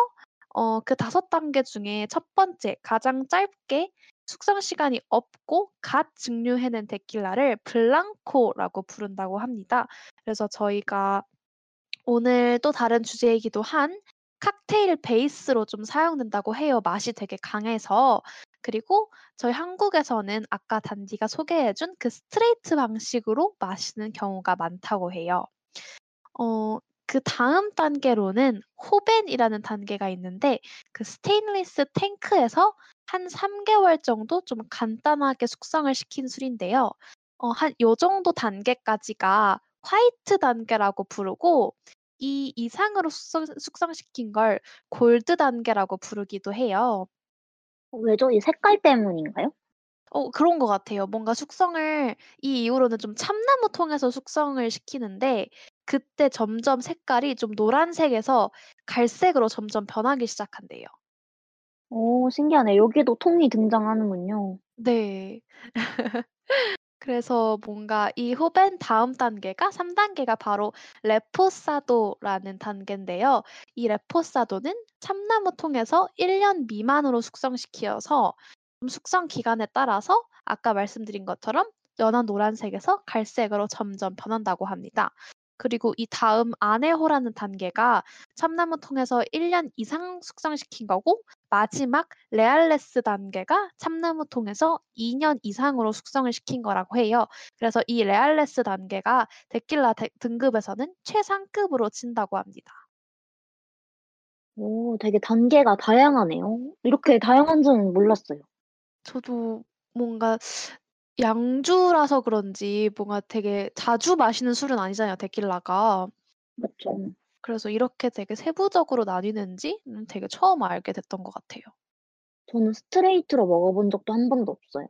어그5 단계 중에 첫 번째 가장 짧게 숙성 시간이 없고 갓 증류해낸 데킬라를 blanco라고 부른다고 합니다. 그래서 저희가 오늘 또 다른 주제이기도 한 칵테일 베이스로 좀 사용된다고 해요, 맛이 되게 강해서. 그리고 저희 한국에서는 아까 단디가 소개해 준 그 스트레이트 방식으로 마시는 경우가 많다고 해요. 어 그 다음 단계로는 joven이라는 단계가 있는데 그 스테인리스 탱크에서 한 3 개월 정도 좀 간단하게 숙성을 시킨 술인데요. 어 한 요 정도 단계까지가 white 단계라고 부르고 이 이상으로 숙성 숙성시킨 걸 골드 단계라고 부르기도 해요. 어 왜죠? 이 색깔 때문인가요? 어 그런 것 같아요. 뭔가 숙성을 이 이후로는 좀 참나무 통에서 숙성을 시키는데 그때 점점 색깔이 좀 노란색에서 갈색으로 점점 변하기 시작한대요. 오 신기하네. 여기도 통이 등장하는군요. 네. 그래서 뭔가 이 후벤 다음 단계가 3 단계가 바로 레포사도라는 단계인데요. 이 레포사도는 참나무 통에서 1년 미만으로 숙성시켜서 좀 숙성 기간에 따라서 아까 말씀드린 것처럼 연한 노란색에서 갈색으로 점점 변한다고 합니다. 그리고 이 다음 añejo라는 단계가 참나무 통에서 1년 이상 숙성시킨 거고 마지막 reales 단계가 참나무 통에서 2년 이상으로 숙성을 시킨 거라고 해요. 그래서 이 reales 단계가 데킬라 대 등급에서는 최상급으로 친다고 합니다. 오 되게 단계가 다양하네요. 이렇게 다양한 줄은 몰랐어요. 저도 뭔가 양주라서 그런지 뭔가 되게 자주 마시는 술은 아니잖아요, 데킬라가. 맞죠. 그래서 이렇게 되게 세부적으로 나뉘는지는 되게 처음 알게 됐던 것 같아요. 저는 스트레이트로 먹어본 적도 한 번도 없어요.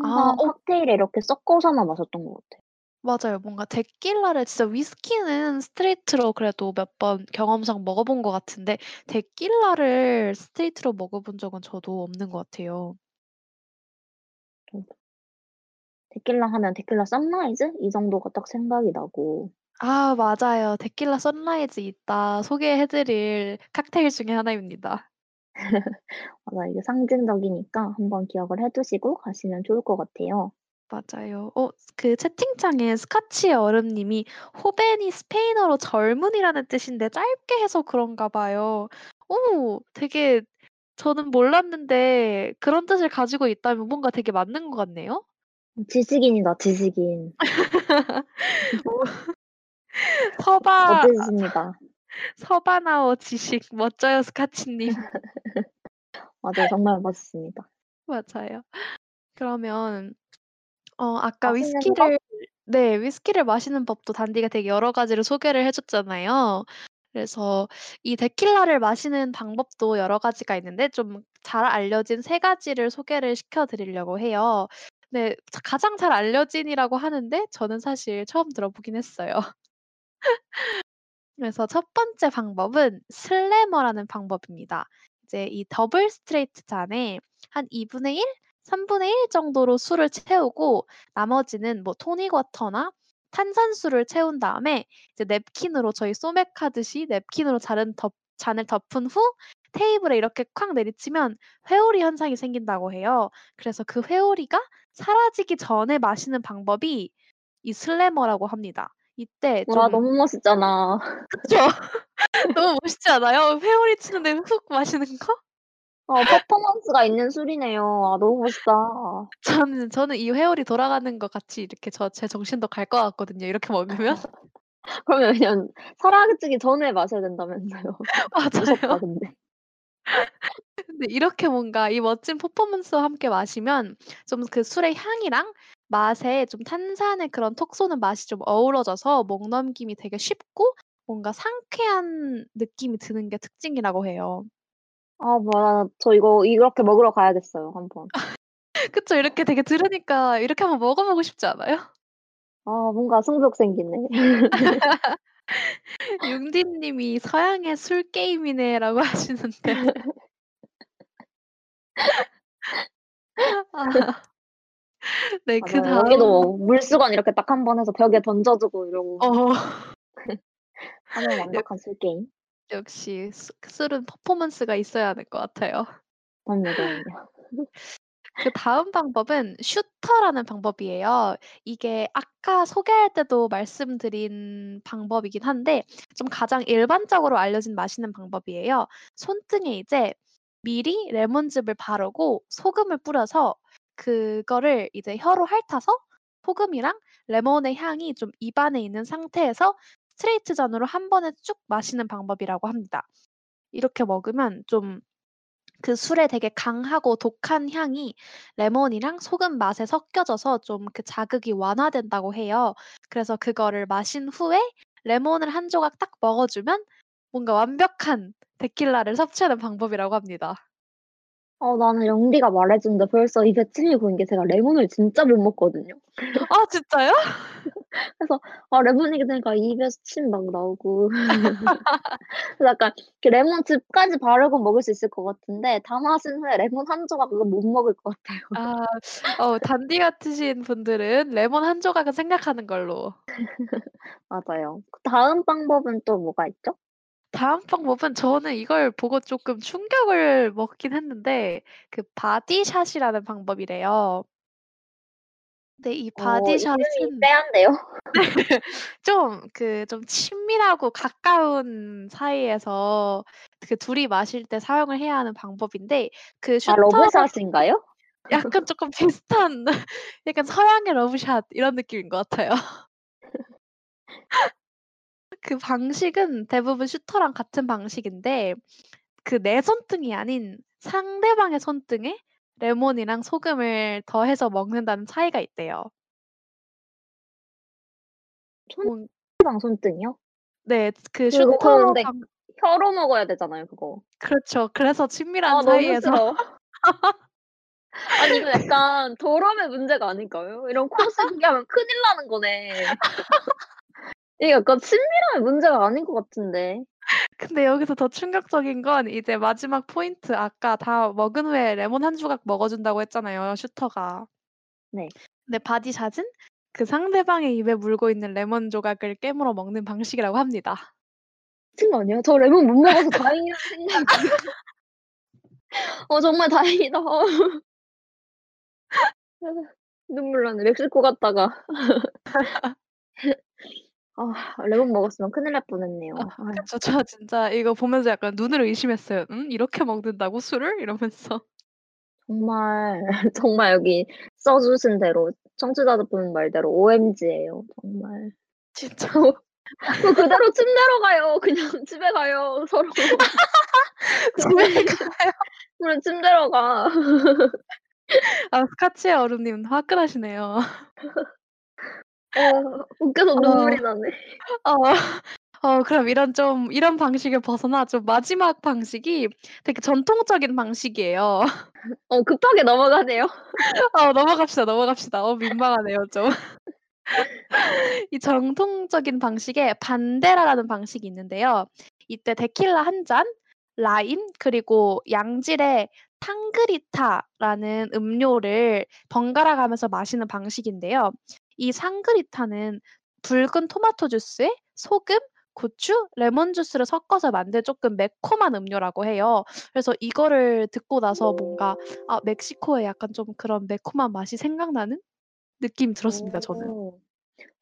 아 항상 어 칵테일에 이렇게 섞어서만 마셨던 것 같아요. 맞아요. 뭔가 데킬라를 진짜 위스키는 스트레이트로 그래도 몇 번 경험상 먹어본 것 같은데 데킬라를 스트레이트로 먹어본 적은 저도 없는 것 같아요. 저도. 데킬라 하면 데킬라 sunrise 이 정도가 딱 생각이 나고 아 맞아요. 데킬라 sunrise 이따 소개해 드릴 칵테일 중에 하나입니다. 맞아 이게 상징적이니까 한번 기억을 해 두시고 가시면 좋을 것 같아요. 맞아요. 어 그 채팅창에 스카치의 얼음 님이 호벤이 스페인어로 젊은이라는 뜻인데 짧게 해서 그런가 봐요. 오 되게 저는 몰랐는데 그런 뜻을 가지고 있다면 뭔가 되게 맞는 것 같네요. 지식인이다 지식인. 오 서바 멋지십니다. 서바나어 지식 멋져요 스카치 님. 맞아요. 정말 멋있습니다. 맞아요. 그러면 어 아까? 위스키를 네 위스키를 마시는 법도 단디가 되게 여러 가지를 소개를 해 줬잖아요. 그래서 이 데킬라를 마시는 방법도 여러 가지가 있는데 좀 잘 알려진 3 가지를 소개를 시켜 드리려고 해요. 네. 자 가장 잘 알려진이라고 하는데 저는 사실 처음 들어보긴 했어요. 그래서 첫 번째 방법은 slammer라는 방법입니다. 이제 이 더블 스트레이트 잔에 한 2분의 1, 3분의 1 정도로 술을 채우고 나머지는 뭐 토닉 워터나 탄산수를 채운 다음에 이제 냅킨으로 저희 소맥 하듯이 냅킨으로 잔은 덮 잔을 덮은 후 테이블에 이렇게 쾅 내리치면 회오리 현상이 생긴다고 해요. 그래서 그 회오리가 사라지기 전에 마시는 방법이 이 슬래머라고 합니다. 이때 좀 와 너무 멋있잖아. 그쵸? 너무 멋있지 않아요? 회오리 치는데 훅 마시는 거? 어 퍼포먼스가 있는 술이네요. 아 너무 멋있다. 저는 저는 이 회오리 돌아가는 것 같이 이렇게 저 제 정신도 갈 것 같거든요, 이렇게 먹으면. 그러면 그냥 사라지기 전에 마셔야 된다면서요. 무섭다 맞아요. 근데. 근데 이렇게 뭔가 이 멋진 퍼포먼스와 함께 마시면 좀 그 술의 향이랑 맛에 좀 탄산의 그런 톡 쏘는 맛이 좀 어우러져서 목 넘김이 되게 쉽고 뭔가 상쾌한 느낌이 드는 게 특징이라고 해요. 아 뭐야 저 이거 이렇게 먹으러 가야겠어요 한번. 그쵸. 이렇게 되게 들으니까 이렇게 한번 먹어보고 싶지 않아요? 아 뭔가 승부욕 생기네. 융디 님이 "서양의 술 게임이네."라고 하시는데 아. 네 맞아요. 그다음 여기도 물수건 이렇게 딱한번 해서 벽에 던져 주고 이러고 어. 하면 완벽한 술 게임. 역시 수 술은 퍼포먼스가 있어야 하는 것 같아요. 그럼요, 그럼요. 그 다음 방법은 슈터라는 방법이에요. 이게 아까 소개할 때도 말씀드린 방법이긴 한데 좀 가장 일반적으로 알려진 마시는 방법이에요. 손등에 이제 미리 레몬즙을 바르고 소금을 뿌려서 그거를 이제 혀로 핥아서 소금이랑 레몬의 향이 좀 입안에 있는 상태에서 스트레이트 잔으로 한 번에 쭉 마시는 방법이라고 합니다. 이렇게 먹으면 좀 그 술의 되게 강하고 독한 향이 레몬이랑 소금 맛에 섞여져서 좀 그 자극이 완화된다고 해요. 그래서 그거를 마신 후에 레몬을 한 조각 딱 먹어 주면 뭔가 완벽한 데킬라를 섭취하는 방법이라고 합니다. 어 나는 영디가 말해 주는데 벌써 입에 침이 고이는 게 제가 레몬을 진짜 못 먹거든요. 아 진짜요? 그래서 아 레몬 얘기 들으니까 입에서 침 막 나오고 그래서 약간 그 레몬즙까지 바르고 먹을 수 있을 것 같은데 다 마신 후에 레몬 한 조각은 못 먹을 것 같아요. 아 어 단디 같으신 분들은 레몬 한 조각은 생략하는 걸로. 맞아요. 그 다음 방법은 또 뭐가 있죠? 다음 방법은 저는 이걸 보고 쪼끔 충격을 먹긴 했는데 그 body shot이라는 방법이래요. 근데 이어 body shot은 쎄한데요. 네. 좀 그 좀 친밀하고 가까운 사이에서 그 둘이 마실 때 사용을 해야 하는 방법인데 그 아 슈터가 러브샷인가요? 약간 쪼끔 비슷한 약간 서양의 러브샷 이런 느낌인 것 같아요. 그 방식은 대부분 슈터랑 같은 방식인데 그 내 손등이 아닌 상대방의 손등에 레몬이랑 소금을 더해서 먹는다는 차이가 있대요. 뭔 상대방 손등이요? 네. 그 그거 근데 슈터방 혀로 먹어야 되잖아요, 그거. 그렇죠. 그래서 친밀한 아 사이에서. 아니 이거 약간 더러움의 문제가 아닐까요? 이런 코스 공개하면 큰일 나는 거네. 이게 약간 친밀함의 문제가 아닌 것 같은데. 근데 여기서 더 충격적인 건 이제 마지막 포인트 아까 다 먹은 후에 레몬 한 조각 먹어 준다고 했잖아요, 슈터가. 네. 근데 body shot은 그 상대방의 입에 물고 있는 레몬 조각을 깨물어 먹는 방식이라고 합니다. 거 아니야? 저 레몬 못 먹어서 다행이라는 생각이 어 정말 다행이다. 눈물 나네. 멕시코 갔다가 아 레몬 먹었으면 큰일 날 뻔했네요. 아 아유. 그쵸. 저 진짜 이거 보면서 약간 눈을 의심했어요. '음 이렇게 먹는다고 술을?' 이러면서. 정말 정말 여기 써 주신 대로 청취자분 말대로 OMG예요, 정말. 진짜. 그 그대로 침대로 가요. 그냥 집에 가요, 서로. 집에 가요? 그래 침대로 가. 아 스카치의 얼음님 화끈하시네요. 어 웃겨서 어. 눈물이 나네. 어. 어 그럼 이런 좀 이런 방식을 벗어나 좀 마지막 방식이 되게 전통적인 방식이에요. 어 급하게 넘어가네요. 어 넘어갑시다, 넘어갑시다. 어 민망하네요 좀. 이 정통적인 방식에 반데라라는 방식이 있는데요. 이때 데킬라 한 잔, 라임 그리고 양질의 탕그리타라는 음료를 번갈아 가면서 마시는 방식인데요. 이 상그리타는 붉은 토마토 주스에 소금, 고추, 레몬 주스를 섞어서 만든 조금 매콤한 음료라고 해요. 그래서 이거를 듣고 나서 뭔가 아 멕시코에 약간 좀 그런 매콤한 맛이 생각나는 느낌이 들었습니다 저는. 오.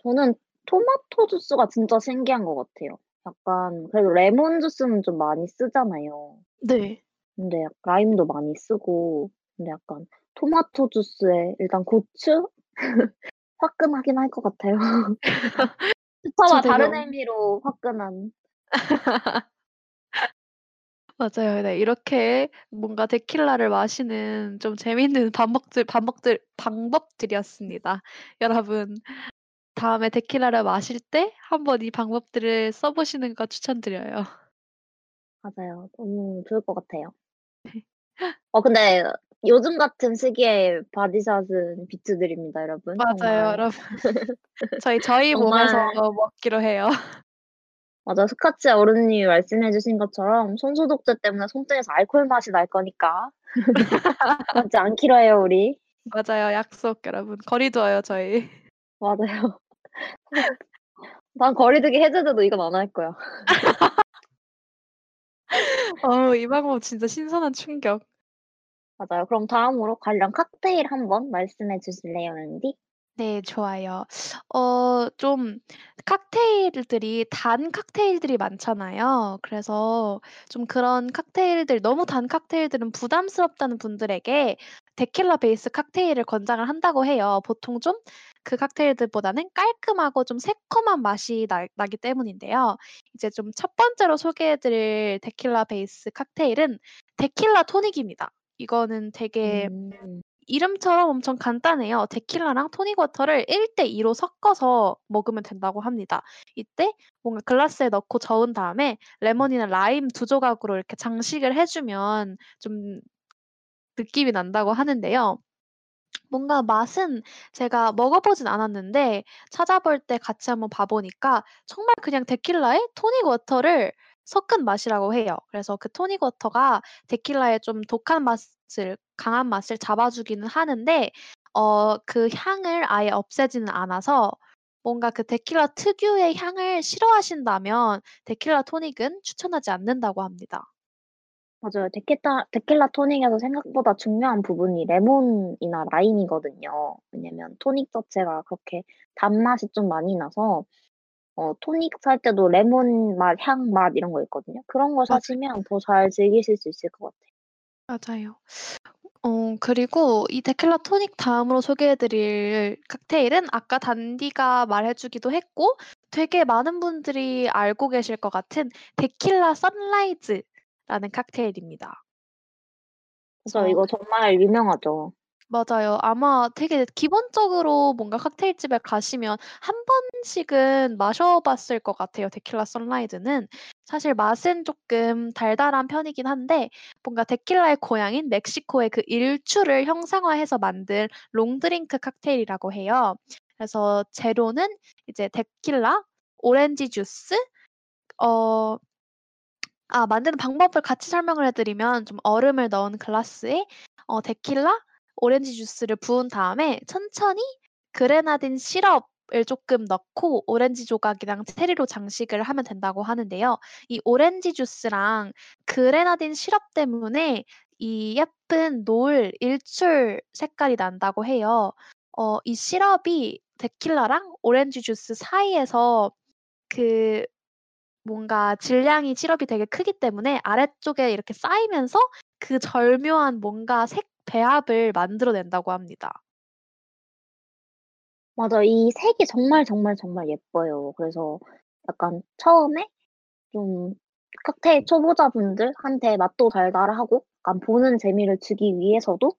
저는 토마토 주스가 진짜 신기한 것 같아요. 약간 그래도 레몬 주스는 좀 많이 쓰잖아요. 네. 근데 약 라임도 많이 쓰고 근데 약간 토마토 주스에 일단 고추? 화끈하긴 할 것 같아요. 주파와 저 다른 의미로 화끈한. 맞아요. 네. 이렇게 뭔가 데킬라를 마시는 좀 재밌는 방법들 방법들 방법들이었습니다. 여러분 다음에 데킬라를 마실 때 한번 이 방법들을 써 보시는 거 추천드려요. 맞아요. 너무 좋을 것 같아요. 어 근데 요즘 같은 시기에 바디샷은 비추드립니다 여러분. 맞아요 정말. 여러분. 저희 저희 몸에서 먹기로 해요. 맞아요. 스카치 어른님이 말씀해 주신 것처럼 손 소독제 때문에 손등에서 알코올 맛이 날 거니까 그러지 않기로 해요 우리. 맞아요. 약속 여러분. 거리 둬요 저희. 맞아요. 난 거리두기 해제돼도 이건 안 할 거야. 어우 이 방법 진짜 신선한 충격. 맞아요. 그럼 다음으로 관련 칵테일 한번 말씀해 주실래요 랜디? 네 좋아요. 어 좀 칵테일들이 단 칵테일들이 많잖아요. 그래서 좀 그런 칵테일들 너무 단 칵테일들은 부담스럽다는 분들에게 데킬라 베이스 칵테일을 권장을 한다고 해요. 보통 좀 그 칵테일들보다는 깔끔하고 좀 새콤한 맛이 나 나기 때문인데요. 이제 좀 첫 번째로 소개해 드릴 데킬라 베이스 칵테일은 데킬라 토닉입니다. 이거는 되게 음. 이름처럼 엄청 간단해요. 데킬라랑 토닉 워터를 1대 2로 섞어서 먹으면 된다고 합니다. 이때 뭔가 글라스에 넣고 저은 다음에 레몬이나 라임 2 조각으로 이렇게 장식을 해 주면 좀 느낌이 난다고 하는데요. 뭔가 맛은 제가 먹어 보진 않았는데 찾아볼 때 같이 한번 봐 보니까 정말 그냥 데킬라에 토닉 워터를 섞은 맛이라고 해요. 그래서 그 토닉 워터가 데킬라의 좀 독한 맛을 강한 맛을 잡아 주기는 하는데 어 그 향을 아예 없애지는 않아서 뭔가 그 데킬라 특유의 향을 싫어하신다면 데킬라 토닉은 추천하지 않는다고 합니다. 맞아요. 데킬라 데킬라 토닉에서 생각보다 중요한 부분이 레몬이나 라임이거든요. 왜냐면 토닉 자체가 그렇게 단맛이 좀 많이 나서 어 토닉 살 때도 레몬 맛, 향 맛 이런 거 있거든요. 그런 걸 맞아요. 사시면 더 잘 즐기실 수 있을 것 같아요. 맞아요. 어 그리고 이 데킬라 토닉 다음으로 소개해 드릴 칵테일은 아까 단디가 말해 주기도 했고 되게 많은 분들이 알고 계실 것 같은 데킬라 선라이즈라는 칵테일입니다. 그래서 그래서 이거 정말 유명하죠. 맞아요. 아마 되게 기본적으로 뭔가 칵테일집에 가시면 한 번씩은 마셔 봤을 것 같아요 데킬라 선라이즈는. 사실 맛은 쪼끔 달달한 편이긴 한데 뭔가 데킬라의 고향인 멕시코의 그 일출을 형상화해서 만든 long drink 칵테일이라고 해요. 그래서 재료는 이제 데킬라, 오렌지 주스 어 아 만드는 방법을 같이 설명을 해 드리면 좀 얼음을 넣은 글라스에 어 데킬라, 오렌지 주스를 부은 다음에 천천히 grenadine 시럽을 쪼끔 넣고 오렌지 조각이랑 체리로 장식을 하면 된다고 하는데요. 이 오렌지 주스랑 그레나딘 시럽 때문에 이 예쁜 노을, 일출 색깔이 난다고 해요. 어 이 시럽이 데킬라랑 오렌지 주스 사이에서 그 뭔가 질량이 시럽이 되게 크기 때문에 아래쪽에 이렇게 쌓이면서 그 절묘한 뭔가 색 배합을 만들어 낸다고 합니다. 맞아요. 이 색이 정말, 정말, 정말 예뻐요. 그래서 약간 처음에 좀 칵테일 초보자분들한테 맛도 달달하고 약간 보는 재미를 주기 위해서도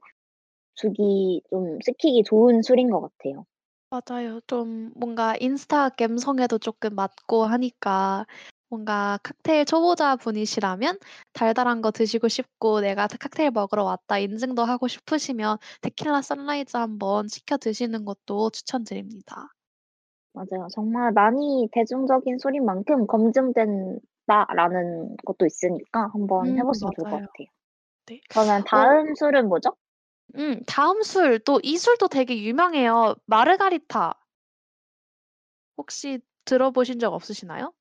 주기 좀 시키기 좋은 술인 것 같아요. 맞아요. 좀 뭔가 인스타 감성에도 쪼끔 맞고 하니까 뭔가 칵테일 초보자 분이시라면 달달한 거 드시고 싶고 '내가 칵테일 먹으러 왔다.' 인증도 하고 싶으시면 데킬라 sunrise 한번 시켜 드시는 것도 추천드립니다. 맞아요. 정말 많이 대중적인 술인 만큼 검증된 싶다라는 것도 있으니까 한번 음 해봤으면 좋을 것. 같아요. 네. 그러면 어 다음 술은 뭐죠? 음 다음 술 또 이 술도 되게 유명해요. 마르가리타. 혹시 들어보신 적 없으시나요?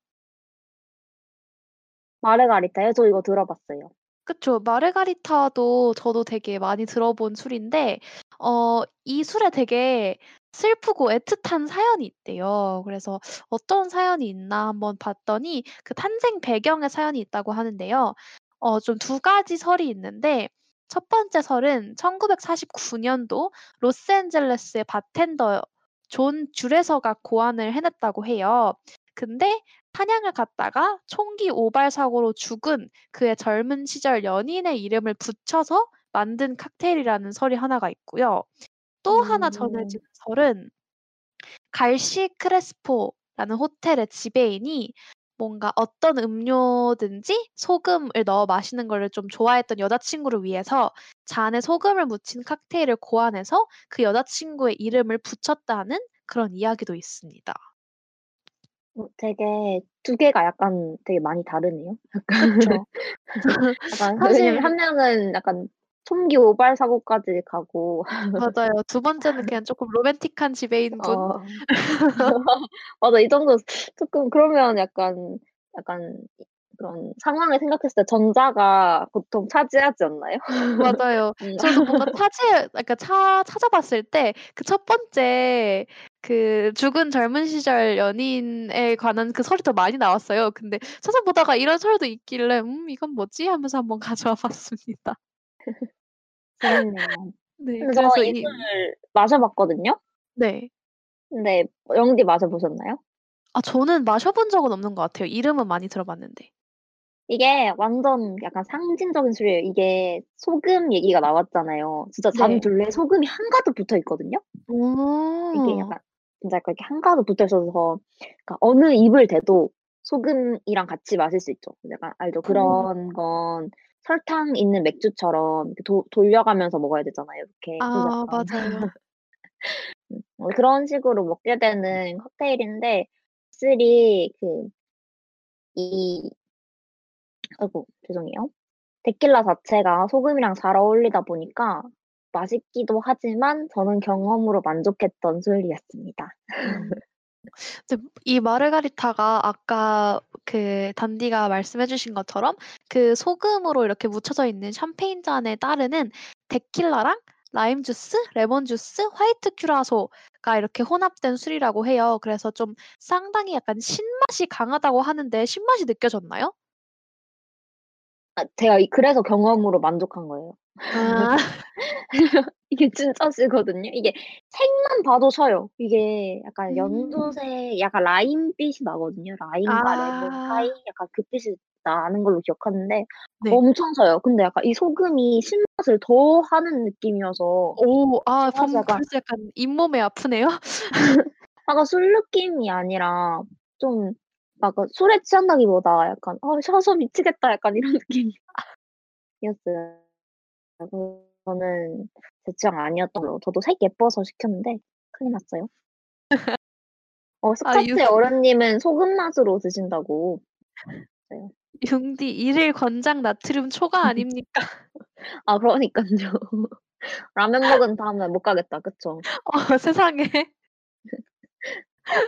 마르가리타요? 저 이거 들어봤어요. 그쵸. 마르가리타도 저도 되게 많이 들어본 술인데 어 이 술에 되게 슬프고 애틋한 사연이 있대요. 그래서 어떤 사연이 있나 한번 봤더니 그 탄생 배경의 사연이 있다고 하는데요. 어 좀 두 가지 설이 있는데 첫 번째 설은 1949 년도 로스앤젤레스의 바텐더 존 듀레서가 고안을 해냈다고 해요. 근데 사냥을 갔다가 총기 오발 사고로 죽은 그의 젊은 시절 연인의 이름을 붙여서 만든 칵테일이라는 설이 하나가 있고요. 또 하나 음. 전해지는 설은 갈시 크레스포라는 호텔의 지배인이 뭔가 어떤 음료든지 소금을 넣어 마시는 거를 좀 좋아했던 여자친구를 위해서 잔에 소금을 묻힌 칵테일을 고안해서 그 여자친구의 이름을 붙였다는 그런 이야기도 있습니다. 어 되게 두 개가 약간 되게 많이 다르네요. 약간 그쵸. 약간 사실 왜냐면 한 명은 약간 총기 오발 사고까지 가고 맞아요. 두 번째는 그냥 쪼끔 로맨틱한 지배인분. 어. 맞아. 이 정도 쪼끔 그러면 약간 약간 그런 상황을 생각했을 때 전자가 보통 차지하지 않나요? 맞아요. 뭔가. 저도 뭔가 차지 그러니까 차 찾아봤을 때그첫 번째 그 죽은 젊은 시절 연인에 관한 그 설이 더 많이 나왔어요. 근데 찾아보다가 이런 설도 있길래 '음 이건 뭐지?' 하면서 한번 가져와 봤습니다. 재밌네요. 네. 근데 저 그래서 이이 술을 마셔 봤거든요. 네. 근데 영디 마셔 보셨나요? 아 저는 마셔 본 적은 없는 것 같아요. 이름은 많이 들어봤는데. 이게 완전 약간 상징적인 술이에요. 이게 소금 얘기가 나왔잖아요. 진짜 잔 네. 둘레에 소금이 한 가득 붙어 있거든요. 이게 오. 약간 진짜 이렇게 한 가득 붙어 있어서 그러니까 어느 입을 대도 소금이랑 같이 마실 수 있죠. 약간 알죠? 오. 그런 건 설탕 있는 맥주처럼 이렇게 도 돌려가면서 먹어야 되잖아요, 이렇게. 그래서 아 약간 맞아요. 음어 그런 식으로 먹게 되는 칵테일인데 술이 그이 아이고 죄송해요. 데킬라 자체가 소금이랑 잘 어울리다 보니까 맛있기도 하지만 저는 경험으로 만족했던 술이었습니다. 음. 이 마르가리타가 아까 그 단디가 말씀해 주신 것처럼 그 소금으로 이렇게 묻혀져 있는 샴페인 잔에 따르는 데킬라랑 라임 주스, 레몬 주스, white curaçao가 이렇게 혼합된 술이라고 해요. 그래서 좀 상당히 약간 신맛이 강하다고 하는데 신맛이 느껴졌나요? 아 제가 이 그래서 경험으로 만족한 거예요. 아. 이게 진짜 쓰거든요. 이게 색만 봐도 셔요. 이게 약간 음. 연두색 약간 라임빛이 나거든요. 라임과 레몬 사이 아. 약간 그 빛이 나는 걸로 기억하는데 네. 엄청 셔요. 근데 약간 이 소금이 신맛을 더 하는 느낌이어서 오. 아 약간 벌써 약간 잇몸이 아프네요. 약간 술 느낌이 아니라 좀 약간 술에 취한다기보다 약간 '아 셔서 미치겠다.' 약간 이런 느낌이 이었어요. 그래서 저는 제 취향 아니었던 걸로 저도 색 예뻐서 시켰는데 큰일 났어요. 어아유 스카치 어른님은 소금 맛으로 드신다고. 네. 융디 1일 권장 나트륨 초과 아닙니까? 아 그러니깐요. 라면 먹은 다음날 못 가겠다. 그쵸? 어 세상에.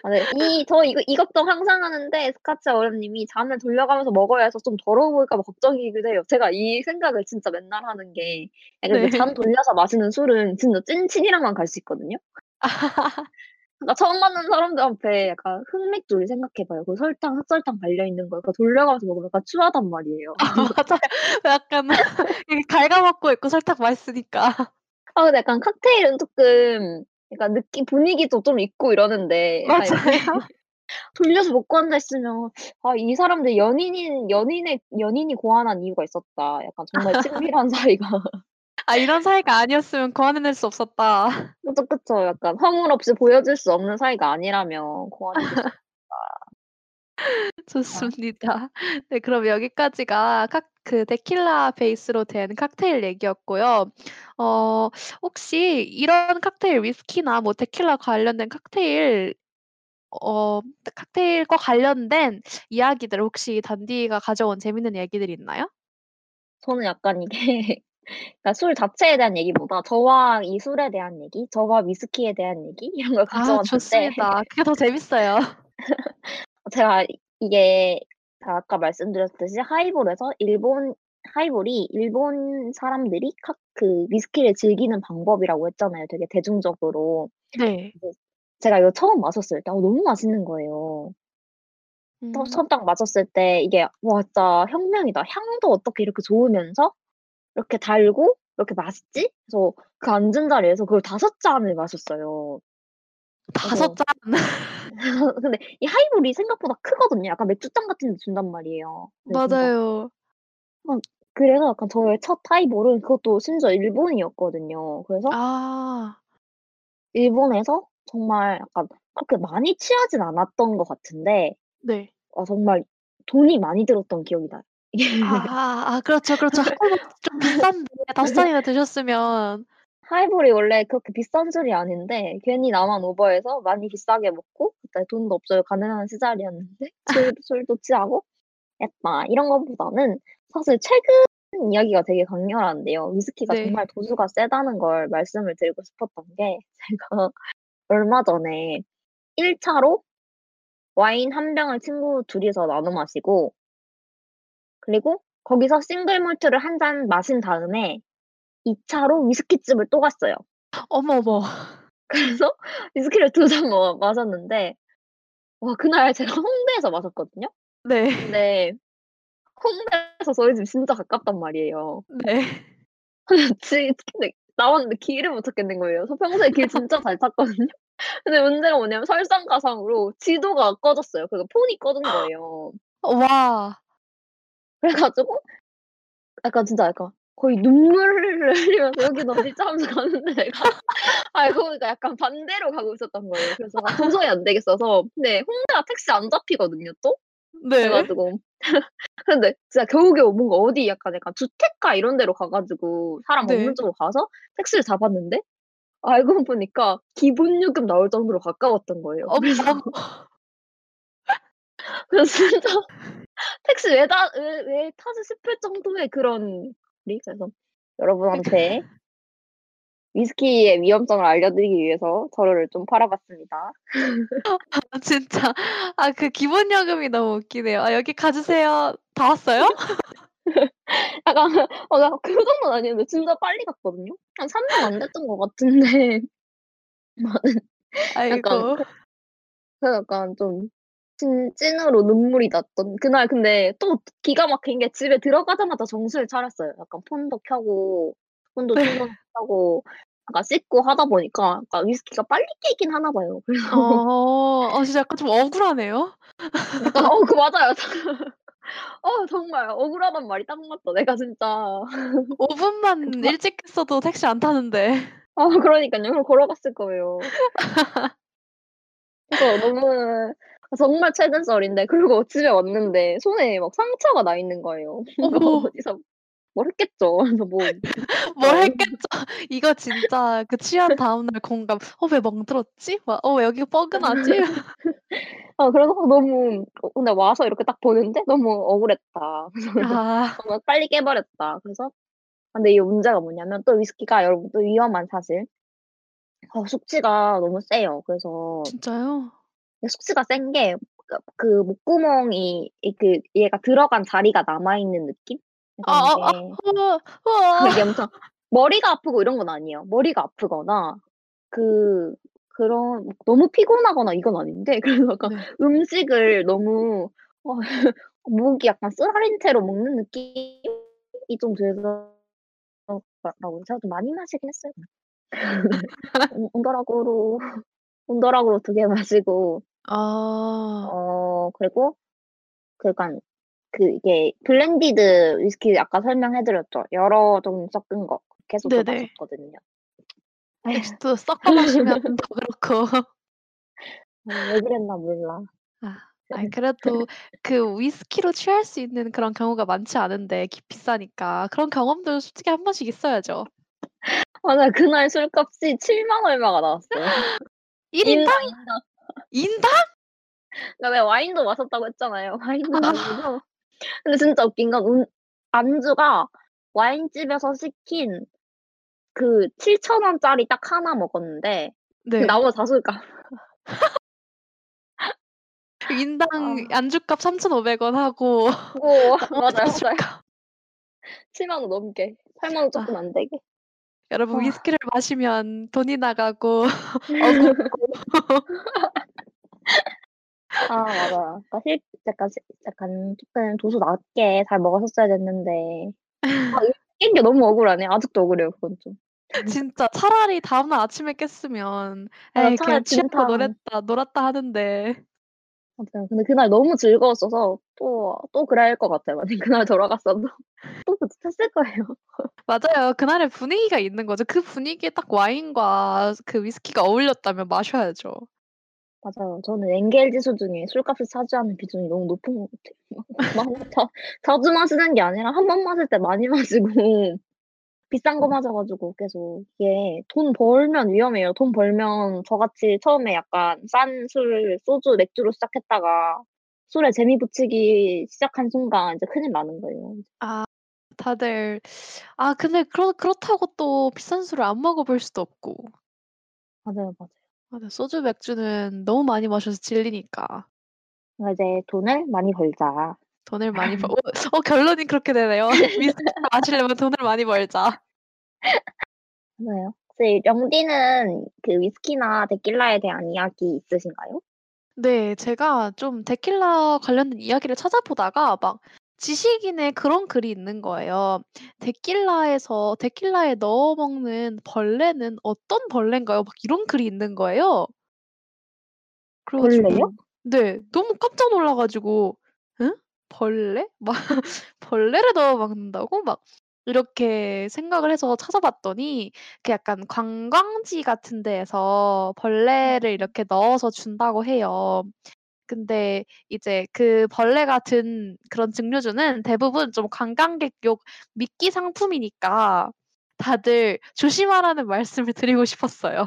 아 네. 이저 이거 이 걱정 항상 하는데 스카치 어른님이 잔을 돌려가면서 먹어야 해서 좀 더러워 보일까 봐 걱정이기도 해요. 제가 이 생각을 진짜 맨날 하는 게그 네. 잔 돌려서 마시는 술은 진짜 찐친이랑만 갈 수 있거든요. 그러니까 처음 만난 사람들한테 약간 흑맥주를 생각해 봐요. 그 설탕, 흑설탕 발려 있는 걸 그거 돌려가면서 먹으면 약간 추하단 말이에요. 아 맞아요. 약간 갉아먹고 있고 설탕 맛있으니까. 아 근데 약간 칵테일은 약간 느낌 분위기도 좀 있고 이러는데 이렇게 맞아요. 돌려서 먹고 앉아 있으면 '아 이 사람들 연인인 연인의 연인이 고안한 이유가 있었다.' 약간 정말 친밀한 사이가 아 이런 사이가 아니었으면 고안해낼 수 없었다. 그쵸, 그쵸. 약간 허물 없이 보여줄 수 없는 사이가 아니라면 고안해줄 수 없다. 아. 좋습니다. 네 그럼 여기까지가 칵 그 데킬라 베이스로 된 칵테일 얘기였고요. 어 혹시 이런 칵테일 위스키나 뭐 데킬라 관련된 칵테일 어 칵테일과 관련된 이야기들 혹시 단디가 가져온 재밌는 얘기들 있나요? 저는 약간 이게 그러니까 술 자체에 대한 얘기보다 저와 이 술에 대한 얘기, 저와 위스키에 대한 얘기 이런 걸 아 가져왔는데 좋습니다. 그게 더 재밌어요. 제가 이게 아까 말씀드렸듯이 하이볼에서 일본 하이볼이 일본 사람들이 카, 그 위스키를 즐기는 방법이라고 했잖아요. 되게 대중적으로. 네. 제가 이거 처음 마셨을 때 어, 너무 맛있는 거예요. 음. 처음 딱 마셨을 때 이게 와 진짜 혁명이다. 향도 어떻게 이렇게 좋으면서 이렇게 달고 이렇게 맛있지? 그래서 그 앉은 자리에서 그걸 다섯 잔을 마셨어요. 다섯 잔. 근데 이 하이볼이 생각보다 크거든요. 약간 맥주잔 같은 데 준단 말이에요. 진짜 맞아요. 그래서 약간 저의 첫 하이볼은 그것도 심지어 일본이었거든요. 그래서 아. 일본에서 정말 약간 그렇게 많이 취하진 않았던 것 같은데 네. 아 정말 돈이 많이 들었던 기억이 나요. 아, 아 그렇죠, 그렇죠. 하이볼 좀 비싼데 다섯 잔이나 드셨으면 하이볼이 원래 그렇게 비싼 술이 아닌데 괜히 나만 오버해서 많이 비싸게 먹고 그때 돈도 없어요. 가난한 시절이었는데 술, 술도 취하고 했다. 이런 것보다는 사실 최근 이야기가 되게 강렬한데요. 위스키가 네. 정말 도수가 세다는 걸 말씀을 드리고 싶었던 게 제가 얼마 전에 1차로 와인 한 병을 친구 둘이서 나눠 마시고 그리고 거기서 싱글 몰트를 한 잔 마신 다음에 2차로 위스키집을 또 갔어요. 어머, 어머. 그래서 위스키를 두 잔 마셨는데 와 그날 제가 홍대에서 마셨거든요. 네. 근데 홍대에서 저희 집 진짜 가깝단 말이에요. 네. 지 근데 나왔는데 길을 못 찾겠는 거예요. 저 평소에 길 진짜 잘 찾거든요. 근데 문제가 뭐냐면 설상가상으로 지도가 꺼졌어요. 그러니까 폰이 꺼진 거예요. 와. 그래 가지고 약간 진짜 약간 거의 눈물을 흘리면서 "여긴 어디지?" 하면서 가는데 내가 알고 보니까 약간 반대로 가고 있었던 거예요. 그래서 아 도저히 안 되겠어서 근데 홍대가 택시 안 잡히거든요 또. 그래 네. 가지고 근데 진짜 겨우겨우 뭔가 어디 약간 약간 주택가 이런 데로 가 가지고 사람 네. 없는 쪽으로 가서 택시를 잡았는데 알고 보니까 기본 요금 나올 정도로 가까웠던 거예요. 어머, 그래서. 그래서 진짜 택시 왜타왜왜 타지 싶을 정도의 그런 리 그래서 여러분한테 위스키의 위험성을 알려드리기 위해서 저를 좀 팔아봤습니다. 아 진짜 아 그 기본 요금이 너무 웃기네요. "아 여기 가 주세요." 다 왔어요? 약간 어 나그 정도는 아니었는데 진짜 빨리 갔거든요. 한 3분 안 됐던 것 같은데 저는 약간 아이고. 그 그래서 약간 좀 찐 찐으로 눈물이 났던 그날 근데 또 기가 막힌 게 집에 들어가자마자 정신을 차렸어요. 약간 폰도 켜고 폰도 네. 충전하고 약간 씻고 하다 보니까 약간 위스키가 빨리 깨긴 하나 봐요. 그래서 어. 어 진짜 약간 좀 억울하네요. 약간 어 그 맞아요. 어 정말 억울하단 말이 딱 맞다. 내가 진짜 5 분만 급하 일찍 했어도 택시 안 타는데. 아 그러니깐요. 그럼 걸어갔을 거예요. 그래서 너무 정말 최근 썰인데 그리고 집에 왔는데 손에 막 상처가 나 있는 거예요. 어디서 뭘 했겠죠. 그래서 뭐뭘어 했겠죠. 이거 진짜 그 취한 다음날 공감. '어 왜 멍들었지?' 막 '어 왜 여기 뻐근하지?' 아 그래서 너무 어 근데 와서 이렇게 딱 보는데 너무 억울했다. 그래서 아. 정말 빨리 깨 버렸다. 그래서 근데 이 문제가 뭐냐면 또 위스키가 여러분 또 위험한 사실 어 숙취가 너무 세요. 그래서 진짜요? 숙취가 센 게그그 목구멍이 이그 얘가 들어간 자리가 남아 있는 느낌? 약간 아아아. 이게 우와. 우와. 이게 엄청 머리가 아프고 이런 건 아니에요. 머리가 아프거나 그 그런 너무 피곤하거나 이건 아닌데 그래서 약간 네. 음식을 너무 어 목이 약간 쓰라린 채로 먹는 느낌이 좀 들어서 라고 제가 좀 많이 마시긴 했어요. 온 온더락으로 온더락으로 2개 마시고 아. 어 그리고 그 약간 그 이게 blended 위스키 아까 설명해 드렸죠. 여러 종 섞은 거. 계속 또 네네. 마셨거든요. 역시 또 섞어 마시면 더 그렇고. 아 왜 그랬나 몰라. 아. 아이 그래도 그 위스키로 취할 수 있는 그런 경우가 많지 않은데 기 비싸니까 그런 경험도 솔직히 한 번씩 있어야죠. 맞아요. 그날 술값이 7만 얼마가 나왔어요. 1 인당? 인당, 인당. 인당? 그러니까 내가 와인도 마셨다고 했잖아요. 와인도 마시고 근데 진짜 웃긴 건운 안주가 와인집에서 시킨 그7,000 원짜리 딱 하나 먹었는데 네. 나머지 다 술값. 인당 아. 안주값 3,500원 하고 오 나머지 맞아요, 맞아요. 술값. 7만 원 넘게. 8만 원 조금 아. 안 되게. 여러분 와. 위스키를 마시면 돈이 나가고 어둡고 아 맞아요. 그러니까 실 약간 시 약간 조금 도수 낮게 잘 먹었었어야 됐는데 아 이거 깬 게 너무 억울하네. 아직도 억울해요 그건 좀. 진짜 차라리 다음날 아침에 깼으면 맞아, 에이 차라리 그냥 진탕. 놀았다 놀았다 하는데 맞아요. 근데 그날 너무 즐거웠어서 또 또 그래야 할것 같아요. 만약 그날 돌아갔어도 또 비슷했을 거예요. 맞아요. 그날의 분위기가 있는 거죠. 그 분위기에 딱 와인과 그 위스키가 어울렸다면 마셔야죠. 맞아요. 저는 엔겔 지수 중에 술값을 차지하는 비중이 너무 높은 것 같아요. 막 자 자주 마시는 게 아니라 한 번 마실 때 많이 마시고 비싼 거 마셔 가지고 계속 이게 돈 벌면 위험해요. 돈 벌면 저같이 처음에 약간 싼 술, 소주, 맥주로 시작했다가 술에 재미 붙이기 시작한 순간 이제 큰일 나는 거예요. 아 다들 아 근데 그렇 그렇다고 또 비싼 술을 안 먹어 볼 수도 없고. 맞아요, 맞아요. 맞아. 소주, 맥주는 너무 많이 마셔서 질리니까. 이제 돈을 많이 벌자. 돈을 많이 벌 어 어 결론이 그렇게 되네요. 위스키를 마시려면 돈을 많이 벌자. 맞아요. 영디는 그 위스키나 데킬라에 대한 이야기 있으신가요? 네. 제가 좀 데킬라 관련된 이야기를 찾아보다가 막 지식인의 그런 글이 있는 거예요. "데킬라에서 데킬라에 넣어 먹는 벌레는 어떤 벌레인가요?" 막 이런 글이 있는 거예요. 그래 벌레요? 가지고 네. 너무 깜짝 놀라 가지고 '응? 벌레? 막 벌레를 넣어 먹는다고?' 막 이렇게 생각을 해서 찾아봤더니 그 약간 관광지 같은 데에서 벌레를 이렇게 넣어서 준다고 해요. 근데 이제 그 벌레가 든 그런 증류주는 대부분 좀 관광객용 미끼 상품이니까 다들 조심하라는 말씀을 드리고 싶었어요.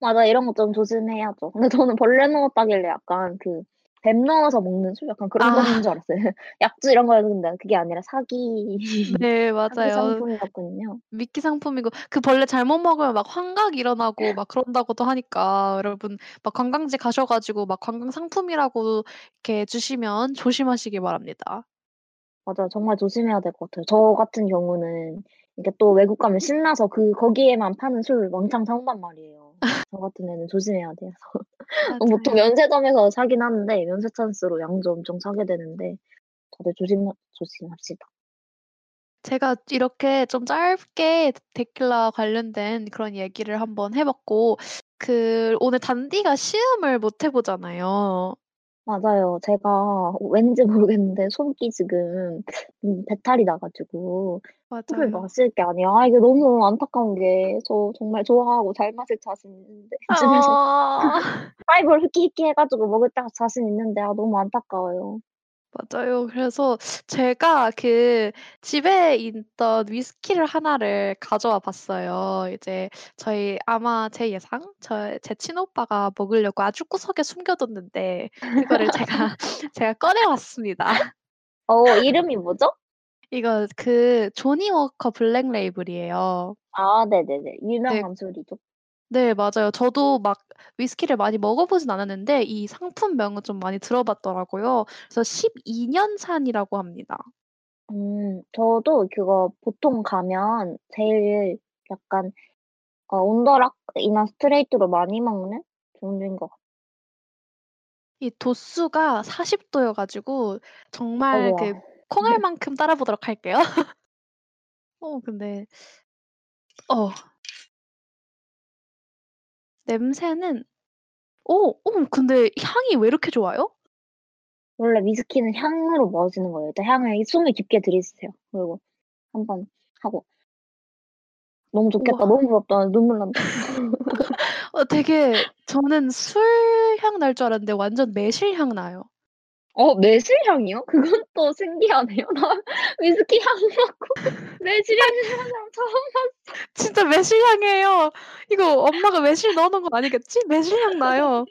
맞아. 이런 거 좀 조심해야죠. 근데 저는 벌레 넣었다길래 약간 그 뱀 넣어서 먹는 술 약간 그런 아. 거인 줄 알았어요. 약주 이런 거였는데 그게 아니라 사기 네. 사기 맞아요. 상품이었군요. 미끼 상품이고 그 벌레 잘못 먹으면 막 환각 일어나고 막 그런다고도 하니까 여러분 막 관광지 가셔 가지고 막 관광 상품이라고 이렇게 주시면 조심하시기 바랍니다. 맞아요. 정말 조심해야 될 것 같아요. 저 같은 경우는 이게 또 외국 가면 신나서 그 거기에만 파는 술 왕창 사 온단 말이에요. 저 같은 애는 조심해야 돼요. 어 보통. 면세점에서 사긴 하는데 면세 찬스로 양주 엄청 사게 되는데 다들 조심 조심합시다. 제가 이렇게 좀 짧게 데킬라 관련된 그런 얘기를 한번 해 봤고 그 오늘 단디가 시음을 못 해 보잖아요. 맞아요. 제가 왠지 모르겠는데 속이 지금 음 배탈이 나 가지고 술을 맞아요. 마실 게 아니야. 아 이게 너무 안타까운 게 저 정말 좋아하고 잘 마실 자신 있는데 집에서 아. 하이볼 흐끼흐끼 해 가지고 먹을 딱 자신 있는데 아 너무 안타까워요. 맞아요. 그래서 제가 그 집에 있던 위스키를 하나를 가져와 봤어요. 이제 저희 아마 제 예상 저 제 친오빠가 먹으려고 아주 구석에 숨겨 뒀는데 그거를 제가 제가 꺼내 왔습니다. 어 이름이 뭐죠? 이거 그 조니 워커 블랙 레이블이에요. 아 네네네. 네. 유명한 술이죠. 네 맞아요. 저도 막 위스키를 많이 먹어 보진 않았는데 이 상품명은 좀 많이 들어 봤더라고요. 그래서 12 년 산이라고 합니다. 음 저도 그거 보통 가면 제일 약간 어 on the rock이나 스트레이트로 많이 먹는 종류인 것 같아요. 이 도수가 40 도여 가지고 정말 그 어우야. 콩알만큼 따라 보도록 할게요. 어 근데 어. 냄새는 어 어 근데 향이 왜 이렇게 좋아요? 원래 위스키는 향으로 마시는 거예요. 일단 향을 숨을 깊게 들이쓰세요. 그리고 한번 하고. 너무 좋겠다. 우와. 너무 부럽다. 눈물 난다. 어 되게 저는 술 향 날 줄 알았는데 완전 매실 향 나요. 어 매실향이요? 그건 또 신기하네요. 나 위스키 향 맡고 매실향 나는 사람 처음 봤어. 진짜 매실향이에요. 이거 엄마가 매실 넣어 놓은 건 아니겠지? 매실향 나요.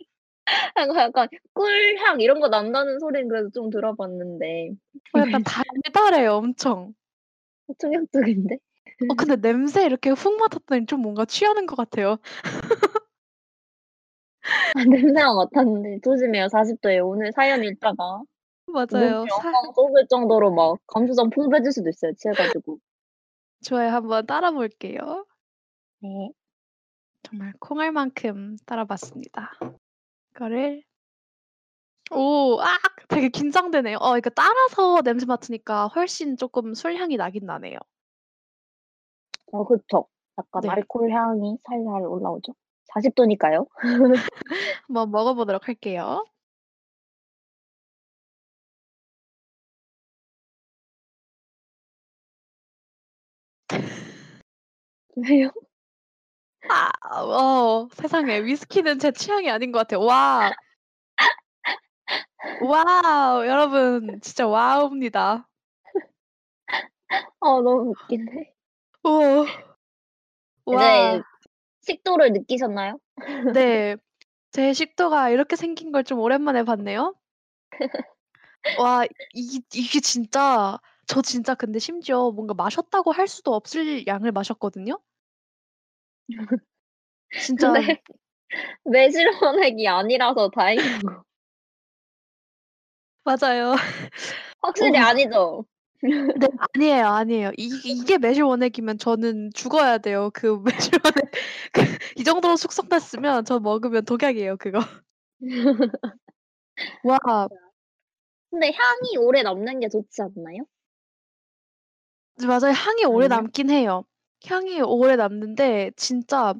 약간, 약간 꿀향 이런 거 난다는 소리는 그래도 좀 들어봤는데 어, 약간 달달해요, 엄청. 충격적인데? 어, 근데 냄새 이렇게 훅 맡았더니 좀 뭔가 취하는 것 같아요. 아, 냄새가 맡았는데 조심해요. 40도에 오늘 사연 읽다가 맞아요. 엉망 쏟을 정도로 막 감수성 풍부해질 수도 있어요. 취해가지고. 좋아요. 한번 따라 볼게요. 네. 정말 콩알만큼 따라봤습니다. 이거를 오, 아, 되게 긴장되네요. 어, 이거 따라서 냄새 맡으니까 훨씬 조금 술 향이 나긴 나네요. 어, 그쵸. 약간 네. 알코올 향이 살살 올라오죠. 40도니까요. 한번 먹어보도록 할게요. 왜요? 아, 어, 세상에 위스키는 제 취향이 아닌 것 같아요. 와, 와우, 여러분 진짜 와우입니다. 아, 너무 웃긴데. 오, 와, 이제 식도를 느끼셨나요? 네, 제 식도가 이렇게 생긴 걸 좀 오랜만에 봤네요. 와, 이, 이게 진짜 저 진짜 근데 심지어 뭔가 마셨다고 할 수도 없을 양을 마셨거든요. 진짜 근데 매실원액이 아니라서 다행이고. 맞아요. 확실히 어. 아니죠? 네, 아니에요, 아니에요. 이, 이게 매실 원액이면 저는 죽어야 돼요. 그 매실 원액 그, 이 정도로 숙성됐으면 저 먹으면 독약이에요, 그거. 와, 근데 향이 오래 남는 게 좋지 않나요? 맞아요. 향이 오래 아니요? 남긴 해요. 향이 오래 남는데 진짜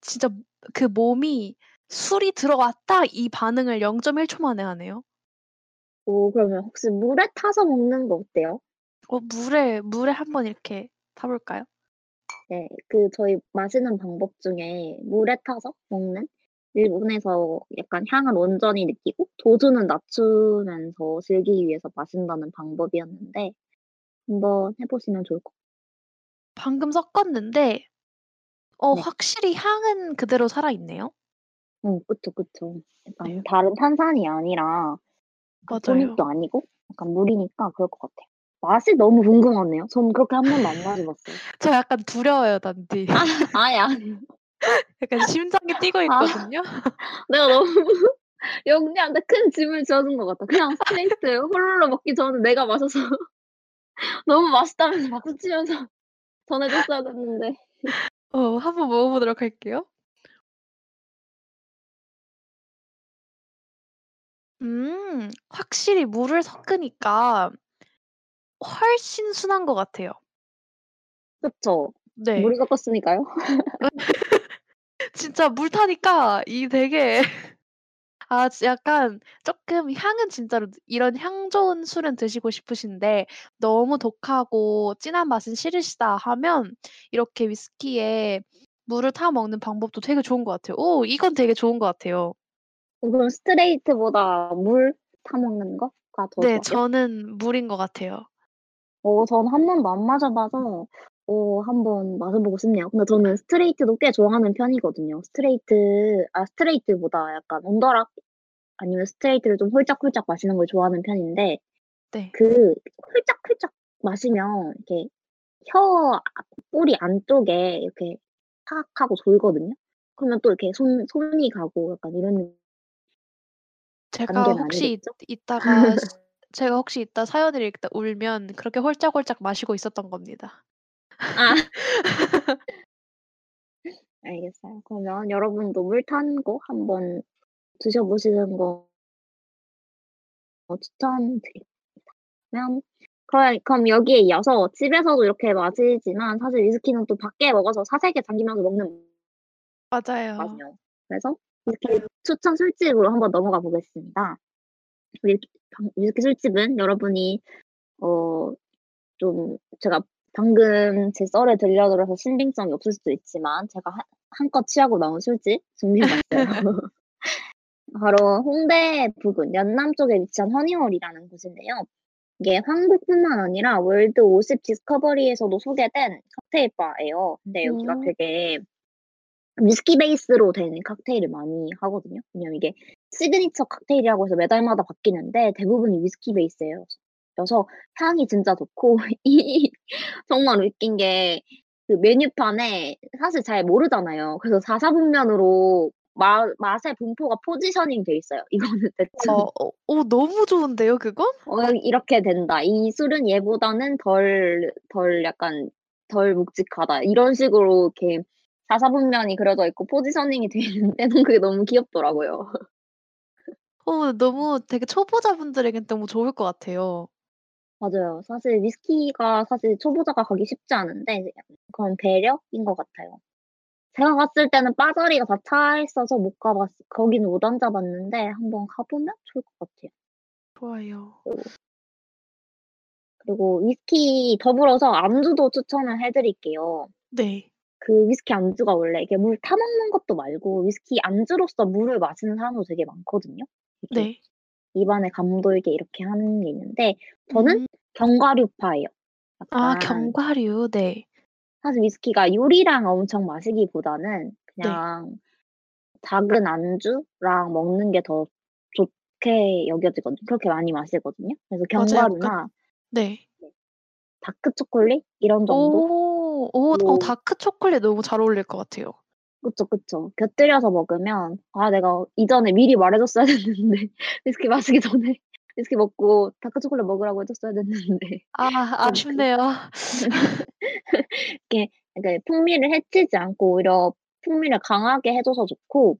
진짜 그 몸이 술이 들어왔다 이 반응을 0.1 초 만에 하네요. 오, 그러면 혹시 물에 타서 먹는 거 어때요? 어, 물에 물에 한번 이렇게 타볼까요? 네, 그 저희 마시는 방법 중에 물에 타서 먹는 일본에서 약간 향을 온전히 느끼고 도수는 낮추면서 즐기기 위해서 마신다는 방법이었는데 한번 해보시면 좋을 것 방금 섞었는데 어, 네. 확실히 향은 그대로 살아있네요. 같아요. 응, 그쵸, 그쵸. 약간 다른 탄산이 아니라 그 맞아요. 토닉도 아니고 약간 물이니까 그럴 것 같아요. 맛이 너무 궁금하네요. 전 그렇게 한 번도 안 마셔봤어요. 저 약간 두려워요, 단디. 아예 아니. 약간 심장이 뛰고 아. 있거든요. 내가 너무 영리한데 큰 짐을 지어준 것 같아. 그냥 스트레이트 홀로 먹기 전에 내가 마셔서 너무 맛있다면서 박수 치면서 전해줬어야 됐는데. 어, 한번 먹어보도록 할게요. 음, 확실히 물을 섞으니까 훨씬 순한 것 같아요. 그쵸? 네. 물을 섞었으니까요. 진짜 물 타니까 이 되게 아, 지- 약간 조금 향은 진짜로 이런 향 좋은 술은 드시고 싶으신데 너무 독하고 진한 맛은 싫으시다 하면 이렇게 위스키에 물을 타 먹는 방법도 되게 좋은 것 같아요. 오, 이건 되게 좋은 것 같아요. 그럼 스트레이트보다 물 타먹는 거가 더 네, 좋아요? 저는 물인 것 같아요. 어, 전 한 번도 안 마셔봐서 어, 한번 마셔보고 싶네요. 근데 저는 스트레이트도 꽤 좋아하는 편이거든요. 스트레이트, 아, 스트레이트보다 약간 on the rock 아니면 스트레이트를 좀 홀짝홀짝 마시는 걸 좋아하는 편인데 네. 그 홀짝홀짝 마시면 이렇게 혀 앞- 뿌리 안쪽에 이렇게 팍 하고 돌거든요. 그러면 또 이렇게 손, 손이 가고 약간 이런 제가 단계는 혹시 아니겠죠? 이따가 스- 제가 혹시 이따 사연을 읽다 울면 그렇게 홀짝홀짝 마시고 있었던 겁니다. 아. 알겠어요. 그러면 여러분도 물 탄 거 한번 드셔 보시는 거 추천드립니다. 그럼, 그럼, 그럼 여기에 이어서 집에서도 이렇게 마시지만 사실 위스키는 또 밖에 먹어서 사색에 잠기면서 먹는 맞아요. 맛이요. 그래서 위스키 추천 술집으로 한번 넘어가 보겠습니다. 방- 위스키 술집은 여러분이 어, 좀 제가 방금 제 썰에 들려들어서 신빙성이 없을 수도 있지만 제가 한, 한껏 취하고 나온 술집 준비해봤어요. 바로 홍대 부근 연남 쪽에 위치한 허니월이라는 곳인데요. 이게 한국뿐만 아니라 월드 50 디스커버리에서도 소개된 칵테일 바예요. 근데 여기가 오. 되게 위스키 베이스로 된 칵테일을 많이 하거든요. 왜냐면 이게 시그니처 칵테일이라고 해서 매달마다 바뀌는데 대부분이 위스키 베이스예요. 그래서 향이 진짜 좋고 이 정말 웃긴 게 그 메뉴판에 사실 잘 모르잖아요. 그래서 4사분면으로 마 맛의 분포가 포지셔닝 돼 있어요. 이거는 대충 어, 어, 어, 너무 좋은데요, 그건? 어 이렇게 된다. 이 술은 얘보다는 덜 덜 약간 덜 묵직하다. 이런 식으로 이렇게 4사분면이 그려져 있고 포지셔닝이 돼 있는데 는 그게 너무 귀엽더라고요. 어, 너무 되게 초보자분들에겐 너무 좋을 것 같아요. 맞아요. 사실 위스키가 사실 초보자가 가기 쉽지 않은데 그건 배려인 것 같아요. 제가 갔을 때는 바 자리가 다 차 있어서 못 가봤 거기는 못 앉아 봤는데 한번 가 보면 좋을 것 같아요. 좋아요. 그리고 그리고 위스키 더불어서 안주도 추천을 해 드릴게요. 네. 그 위스키 안주가 원래 이게 물 타 먹는 것도 말고 위스키 안주로서 물을 마시는 사람도 되게 많거든요. 네. 입안에 감돌게 이렇게 하는 게 있는데 저는 음. 견과류파예요. 아, 견과류. 네. 사실 위스키가 요리랑 엄청 마시기보다는 네. 그냥 작은 안주랑 먹는 게 더 좋게 여겨지거든요. 그렇게 많이 마시거든요. 그래서 맞아요. 약간 견과류나 네. dark 초콜릿 이런 정도? 오, 오, 어, 뭐 dark 초콜릿 너무 잘 어울릴 것 같아요. 그쵸, 그쵸. 곁들여서 먹으면 '아 내가 이전에 미리 말해 줬어야 됐는데 위스키 마시기 전에 위스키 먹고 dark 초콜릿 먹으라고 해 줬어야 됐는데.' 아, 아쉽네요. 이렇게 이렇게 풍미를 해치지 않고 오히려 풍미를 강하게 해 줘서 좋고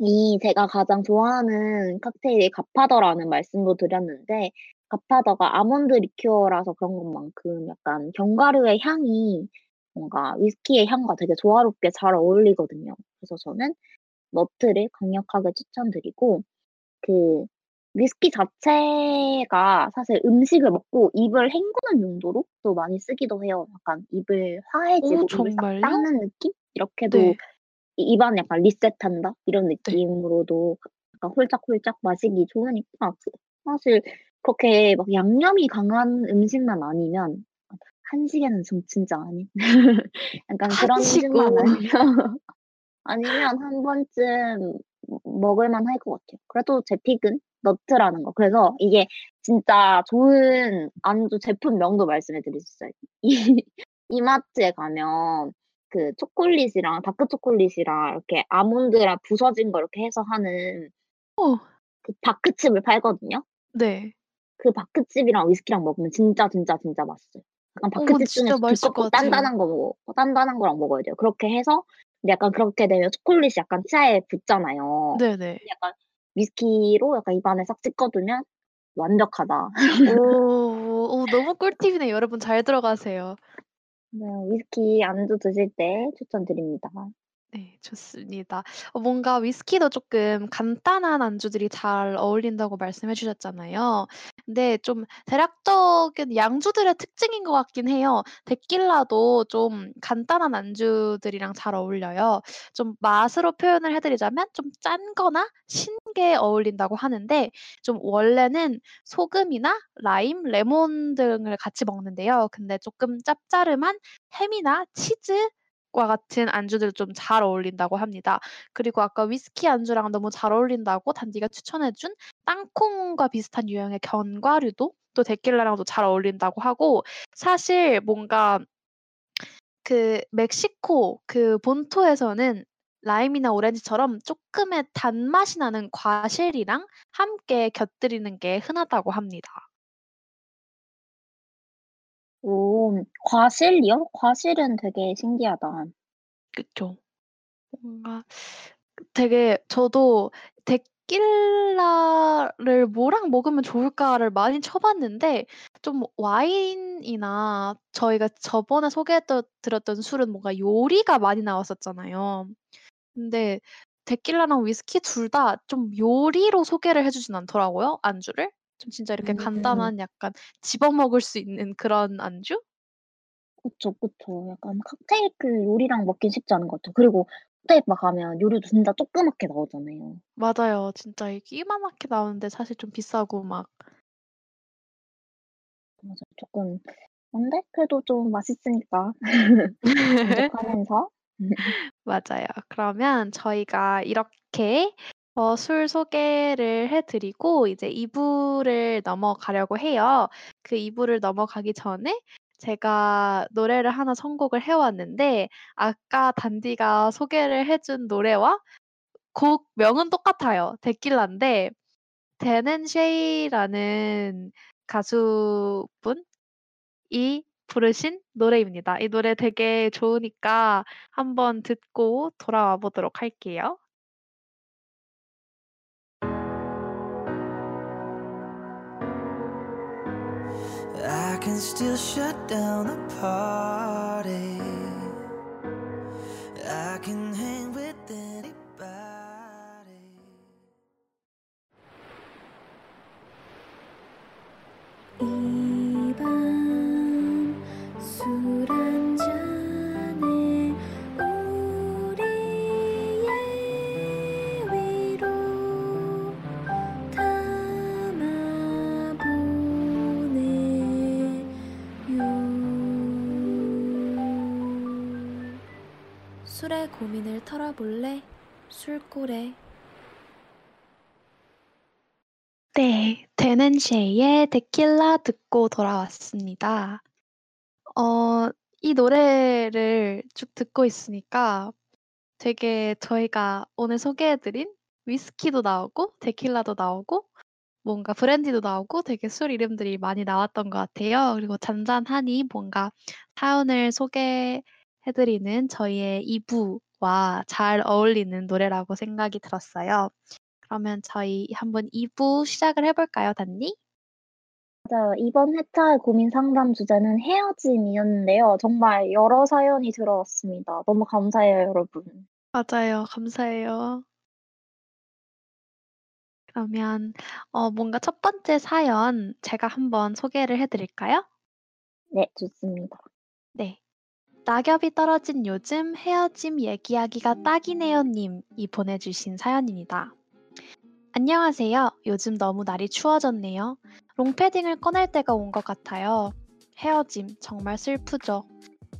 이 제가 가장 좋아하는 칵테일이 갓파더라는 말씀도 드렸는데 갓파더가 아몬드 리큐어라서 그런 것만큼 약간 견과류의 향이 뭔가 위스키의 향과 되게 조화롭게 잘 어울리거든요. 그래서 저는 너트를 강력하게 추천드리고 그 위스키 자체가 사실 음식을 먹고 입을 헹구는 용도로 또 많이 쓰기도 해요. 약간 입을 오, 화해지고 입을? 닦는 느낌? 이렇게도 네. 이 입안을 약간 리셋한다 이런 네. 느낌으로도 약간 홀짝홀짝 마시기 좋으니까 그 사실 그렇게 막 양념이 강한 음식만 아니면 한식에는 좀 진짜 아닌 약간 그런. 음식만 아니면 아니면 한 번쯤 먹을 만 할 것 같아요. 그래도 제 픽은 너트라는 거. 그래서 이게 진짜 좋은 안주 제품 명도 말씀해 드릴 수 있어요. 이 이마트에 가면 그 초콜릿이랑 다크 초콜릿이랑 이렇게 아몬드랑 부서진 거 이렇게 해서 하는 어. 그 다크칩을 팔거든요. 네. 그 다크칩이랑 위스키랑 먹으면 진짜, 진짜, 진짜 맛있어요. 약간 진짜 중에서 두껍고. 단단한 거 먹어 단단한 거랑 먹어야 돼요. 그렇게 해서 근데 약간 그렇게 되면 초콜릿이 약간 치아에 붙잖아요. 네네. 약간 위스키로 약간 입안에 싹 찍어두면 완벽하다. 오, 오, 너무 꿀팁이네요. 여러분 잘 들어가세요. 네, 위스키 안주 드실 때 추천드립니다. 네, 좋습니다. 어, 뭔가 위스키도 조금 간단한 안주들이 잘 어울린다고 말씀해 주셨잖아요. 근데 좀 대략적인 양주들의 특징인 것 같긴 해요. 데킬라도 좀 간단한 안주들이랑 잘 어울려요. 좀 맛으로 표현을 해 드리자면 좀 짠 거나 신 게 어울린다고 하는데 좀 원래는 소금이나 라임, 레몬 등을 같이 먹는데요. 근데 조금 짭짜름한 햄이나 치즈 과 같은 안주들 좀 잘 어울린다고 합니다. 그리고 아까 위스키 안주랑 너무 잘 어울린다고 단디가 추천해 준 땅콩과 비슷한 유형의 견과류도 또 데킬라랑도 잘 어울린다고 하고 사실 뭔가 그 멕시코 그 본토에서는 라임이나 오렌지처럼 쪼끔의 단맛이 나는 과실이랑 함께 곁들이는 게 흔하다고 합니다. 오, 과실이요? 과실은 되게 신기하다. 그쵸. 뭔가 되게 저도 데킬라를 뭐랑 먹으면 좋을까를 많이 쳐 봤는데 좀 와인이나 저희가 저번에 소개했던 드렸던 술은 뭔가 요리가 많이 나왔었잖아요. 근데 데킬라랑 위스키 둘 다 좀 요리로 소개를 해 주진 않더라고요, 안주를. 좀 진짜 이렇게 음. 간단한 약간 집어 먹을 수 있는 그런 안주? 그쵸, 그쵸. 약간 칵테일 그 요리랑 먹긴 쉽지 않은 것 같아요. 그리고 칵테일 바 가면 요리도 진짜 조그맣게 나오잖아요. 맞아요. 진짜 이게 이만하게 나오는데 사실 좀 비싸고 막 맞아요. 쪼끔 근데 그래도 좀 맛있으니까 만족하면서 맞아요. 그러면 저희가 이렇게 어 술 소개를 해 드리고 이제 2 부를 넘어가려고 해요. 그 2 부를 넘어가기 전에 제가 노래를 하나 선곡을 해 왔는데 아까 단디가 소개를 해 준 노래와 곡명은 똑같아요. 데킬라인데 데넨 쉐이라는 가수분이 부르신 노래입니다. 이 노래 되게 좋으니까 한번 듣고 돌아와 보도록 할게요. Can still shut down the party. I can hang with anybody. 이 고민을 털어볼래? 술고래 네. 데넨 쉐이의 데킬라 듣고 돌아왔습니다. 어 이 노래를 쭉 듣고 있으니까 되게 저희가 오늘 소개해 드린 위스키도 나오고 데킬라도 나오고 뭔가 브랜디도 나오고 되게 술 이름들이 많이 나왔던 것 같아요. 그리고 잔잔하니 뭔가 사연을 소개해 드리는 저희의 2 부와 잘 어울리는 노래라고 생각이 들었어요. 그러면 저희 한번 2부 시작을 해 볼까요, 단니? 맞아요. 이번 회차의 고민 상담 주제는 헤어짐이었는데요. 정말 여러 사연이 들어왔습니다. 너무 감사해요, 여러분. 맞아요. 감사해요. 그러면 어 뭔가 첫 번째 사연 제가 한번 소개를 해 드릴까요? 네, 좋습니다. 네. 낙엽이 떨어진 요즘 헤어짐 얘기하기가 딱이네요 님 이 보내주신 사연입니다. 안녕하세요. 요즘 너무 날이 추워졌네요. 롱패딩을 꺼낼 때가 온 것 같아요. 헤어짐 정말 슬프죠.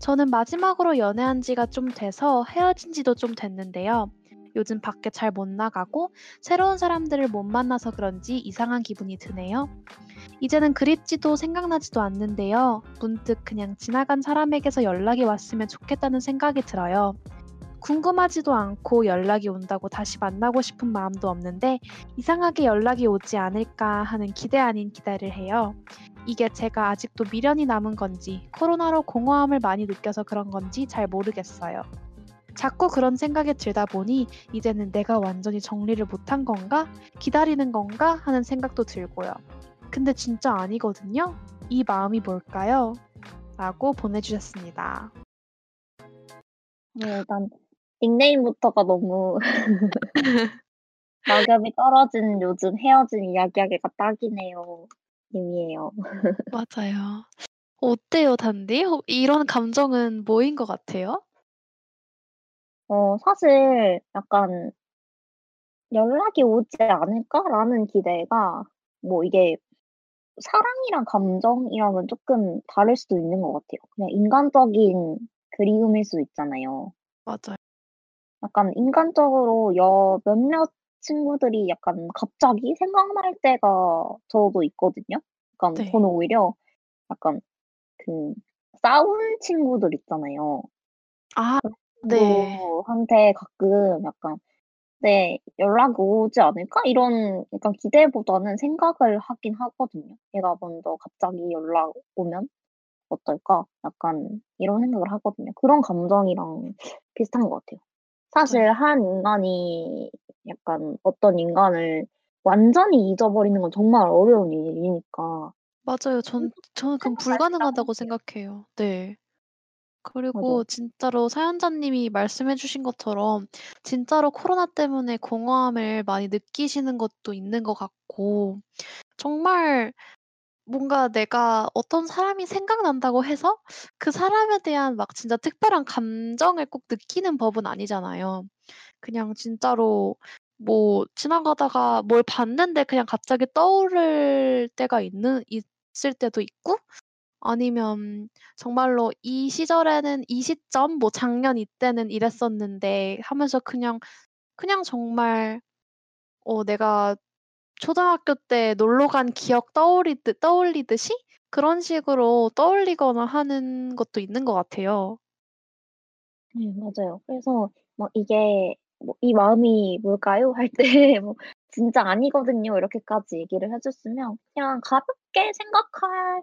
저는 마지막으로 연애한 지가 좀 돼서 헤어진 지도 좀 됐는데요. 요즘 밖에 잘 못 나가고 새로운 사람들을 못 만나서 그런지 이상한 기분이 드네요. 이제는 그립지도 생각나지도 않는데요. 문득 그냥 지나간 사람에게서 연락이 왔으면 좋겠다는 생각이 들어요. 궁금하지도 않고 연락이 온다고 다시 만나고 싶은 마음도 없는데 이상하게 연락이 오지 않을까 하는 기대 아닌 기대를 해요. 이게 제가 아직도 미련이 남은 건지 코로나로 공허함을 많이 느껴서 그런 건지 잘 모르겠어요. 자꾸 그런 생각이 들다 보니 이제는 내가 완전히 정리를 못한 건가? 기다리는 건가? 하는 생각도 들고요. 근데 진짜 아니거든요? 이 마음이 뭘까요? 라고 보내주셨습니다. 네, 일단 닉네임부터가 너무 낙엽이 떨어진 요즘 헤어진 이야기하기가 딱이네요. 님이에요. 맞아요. 어때요, 단디? 어, 이런 감정은 뭐인 것 같아요? 어, 사실 약간 '연락이 오지 않을까?'라는 기대가 뭐 이게 사랑이랑 감정이랑은 조금 다를 수도 있는 것 같아요. 그냥 인간적인 그리움일 수 있잖아요. 맞아요. 약간 인간적으로 여 몇몇 친구들이 약간 갑자기 생각날 때가 저도 있거든요. 약간 네. 저는 오히려 약간 그 싸운 친구들 있잖아요. 아, 네. 친구한테 가끔 약간 '네 연락이 오지 않을까?' 이런 약간 기대보다는 생각을 하긴 하거든요. '얘가 먼저 갑자기 연락 오면 어떨까?' 약간 이런 생각을 하거든요. 그런 감정이랑 비슷한 것 같아요. 사실 네. 한 인간이 약간 어떤 인간을 완전히 잊어버리는 건 정말 어려운 일이니까 맞아요. 전 저는 그건 불가능하다고 생각해요. 네. 그리고. 진짜로 사연자님이 말씀해 주신 것처럼 진짜로 코로나 때문에 공허함을 많이 느끼시는 것도 있는 것 같고 정말 뭔가 내가 어떤 사람이 생각난다고 해서 그 사람에 대한 막 진짜 특별한 감정을 꼭 느끼는 법은 아니잖아요. 그냥 진짜로 뭐 지나가다가 뭘 봤는데 그냥 갑자기 떠오를 때가 있는 있을 때도 있고 아니면 정말로 이 시절에는 이 시점 뭐 작년 이때는 이랬었는데 하면서 그냥 그냥 정말 어 내가 초등학교 때 놀러 간 기억 떠오리듯 떠올리듯이 그런 식으로 떠올리거나 하는 것도 있는 것 같아요. 네 맞아요. 그래서 뭐 이게 뭐 "이 마음이 뭘까요?" 할 때 뭐 "진짜 아니거든요." 이렇게까지 얘기를 해 줬으면 그냥 가볍게 생각해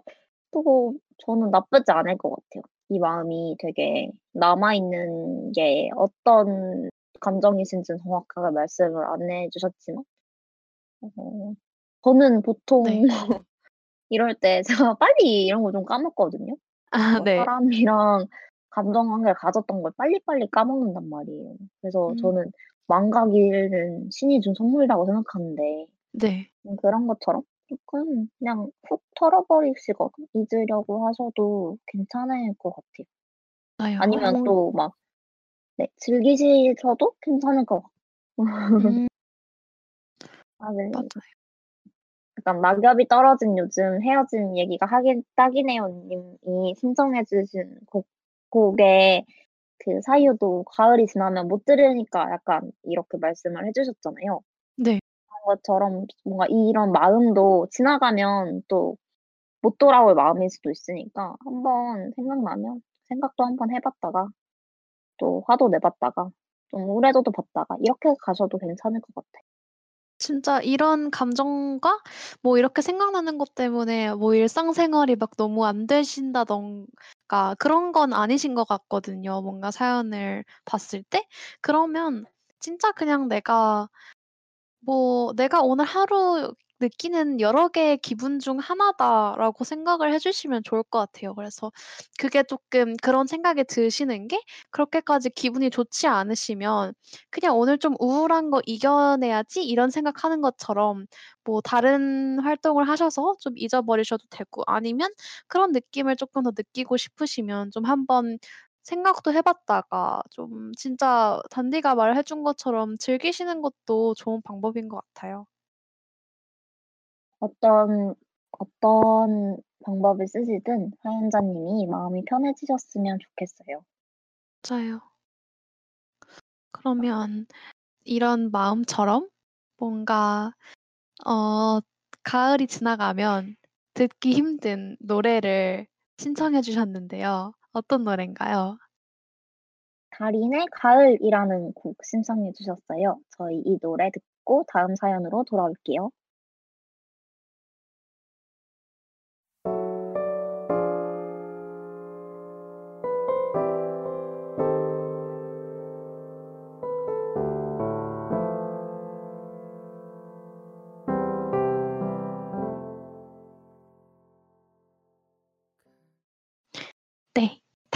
도 저는 나쁘지 않을 것 같아요. 이 마음이 되게 남아 있는 게 어떤 감정이신지는 정확하게 말씀을 안 해 주셨지만 어 저는 보통 네. 이럴 때 제가 빨리 이런 거 좀 까먹거든요. 아뭐 네. 사람이랑 감정 관계를 가졌던 걸 빨리빨리 까먹는단 말이에요. 그래서 음. 저는 망각일은 신이 준 선물이라고 생각하는데 네. 음 그런 것처럼 쪼끔 그냥 훅 털어버리시거나 잊으려고 하셔도 괜찮을 것 같아요. 맞아요. 아니면 어 또 막 네 즐기시셔도 괜찮을 것 같고. 음. 아 네. 맞아요. 약간 낙엽이 떨어진 요즘 헤어짐 얘기가 하긴 딱이네요 님이 신청해 주신 곡 곡의 그 사유도 가을이 지나면 못 들으니까 약간 이렇게 말씀을 해 주셨잖아요. 것처럼 뭔가 이런 마음도 지나가면 또 못 돌아올 마음일 수도 있으니까 한번 생각나면 생각도 한번 해 봤다가 또 화도 내 봤다가 좀 우레도도 봤다가 이렇게 가셔도 괜찮을 것 같아요. 진짜 이런 감정과 뭐 이렇게 생각나는 것 때문에 뭐 일상생활이 막 너무 안 되신다든가 그런 건 아니신 것 같거든요 뭔가 사연을 봤을 때. 그러면 진짜 그냥 내가 뭐 '내가 오늘 하루 느끼는 여러 개의 기분 중 하나다.'라고 생각을 해 주시면 좋을 것 같아요. 그래서 그게 쪼끔 그런 생각이 드시는 게 그렇게까지 기분이 좋지 않으시면 그냥 '오늘 좀 우울한 거 이겨내야지.' 이런 생각하는 것처럼 뭐 다른 활동을 하셔서 좀 잊어버리셔도 되고 아니면 그런 느낌을 쪼끔 더 느끼고 싶으시면 좀 한번 생각도 해 봤다가 좀 진짜 단디가 말해 준 것처럼 즐기시는 것도 좋은 방법인 것 같아요. 어떤 어떤 방법을 쓰시든 사연자님이 마음이 편해지셨으면 좋겠어요. 맞아요. 그러면 이런 마음처럼 뭔가 어 가을이 지나가면 듣기 힘든 노래를 신청해 주셨는데요. 어떤 노랜가요? 달인의 가을이라는 곡 신청해 주셨어요. 저희 이 노래 듣고 다음 사연으로 돌아올게요.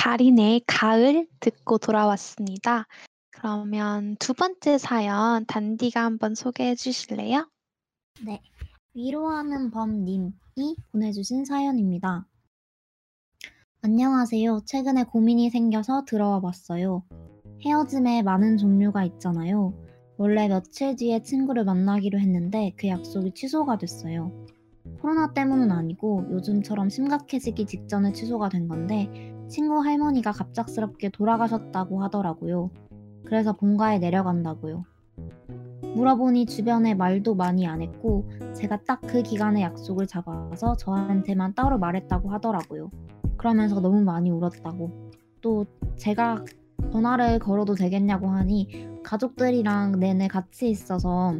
달인의 가을 듣고 돌아왔습니다. 그러면 두 번째 사연 단디가 한번 소개해 주실래요? 네. 위로하는 범 님이 보내주신 사연입니다. 안녕하세요. 최근에 고민이 생겨서 들어와 봤어요. 헤어짐에 많은 종류가 있잖아요. 원래 며칠 뒤에 친구를 만나기로 했는데 그 약속이 취소가 됐어요. 코로나 때문은 아니고 요즘처럼 심각해지기 직전에 취소가 된 건데 친구 할머니가 갑작스럽게 돌아가셨다고 하더라고요. 그래서 본가에 내려간다고요. 물어보니 주변에 말도 많이 안 했고 제가 딱 그 기간에 약속을 잡아서 저한테만 따로 말했다고 하더라고요. 그러면서 너무 많이 울었다고. 또 제가 전화를 걸어도 되겠냐고 하니 가족들이랑 내내 같이 있어서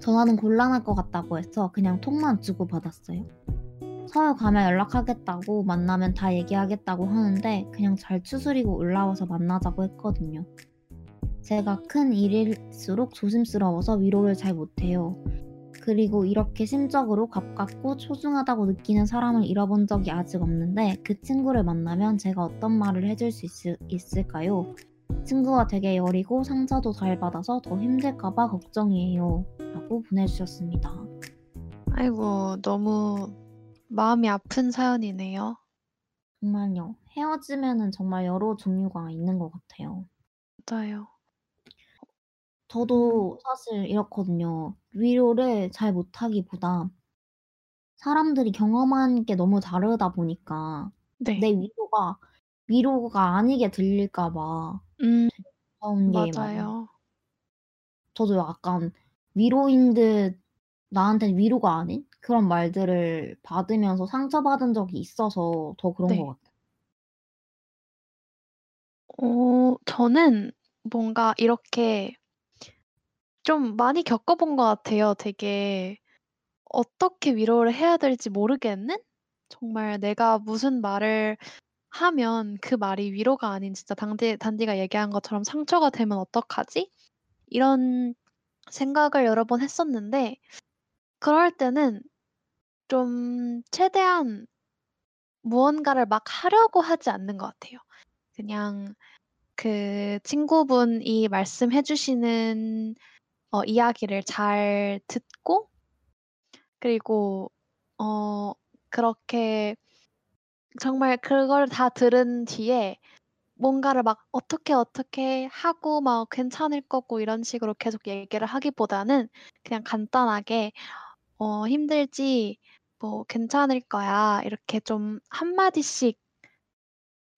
전화는 곤란할 것 같다고 해서 그냥 톡만 주고 받았어요. 서울 가면 연락하겠다고 만나면 다 얘기하겠다고 하는데 그냥 잘 추스리고 올라와서 만나자고 했거든요. 제가 큰 일일수록 조심스러워서 위로를 잘 못해요. 그리고 이렇게 심적으로 가깝고 소중하다고 느끼는 사람을 잃어본 적이 아직 없는데 그 친구를 만나면 제가 어떤 말을 해줄 수 있을, 있을까요? 친구가 되게 여리고 상처도 잘 받아서 더 힘들까봐 걱정이에요. 라고 보내주셨습니다. 아이고 너무 마음이 아픈 사연이네요. 정말요. 헤어지면은 정말 여러 종류가 있는 것 같아요. 맞아요. 저도 사실 이렇거든요. 위로를 잘 못하기보다 사람들이 경험한 게 너무 다르다 보니까 네. 내 위로가 위로가 아니게 들릴까 봐 음. 무서운 게. 맞아요. 저도 약간 위로인 듯 나한테 위로가 아닌 그런 말들을 받으면서 상처받은 적이 있어서 더 그런 네. 것 같아요. 어 저는 뭔가 이렇게 좀 많이 겪어본 것 같아요. 되게 어떻게 위로를 해야 될지 모르겠는? 정말 내가 무슨 말을 하면 그 말이 위로가 아닌 진짜 당디 단디가 얘기한 것처럼 '상처가 되면 어떡하지?' 이런 생각을 여러 번 했었는데 그럴 때는 좀 최대한 무언가를 막 하려고 하지 않는 것 같아요. 그냥 그 친구분이 말씀해 주시는 어 이야기를 잘 듣고 그리고 어 그렇게 정말 그걸 다 들은 뒤에 뭔가를 막 어떻게, 어떻게 하고 막 괜찮을 거고 이런 식으로 계속 얘기를 하기보다는 그냥 간단하게 "어 힘들지? 뭐 괜찮을 거야." 이렇게 좀 한마디씩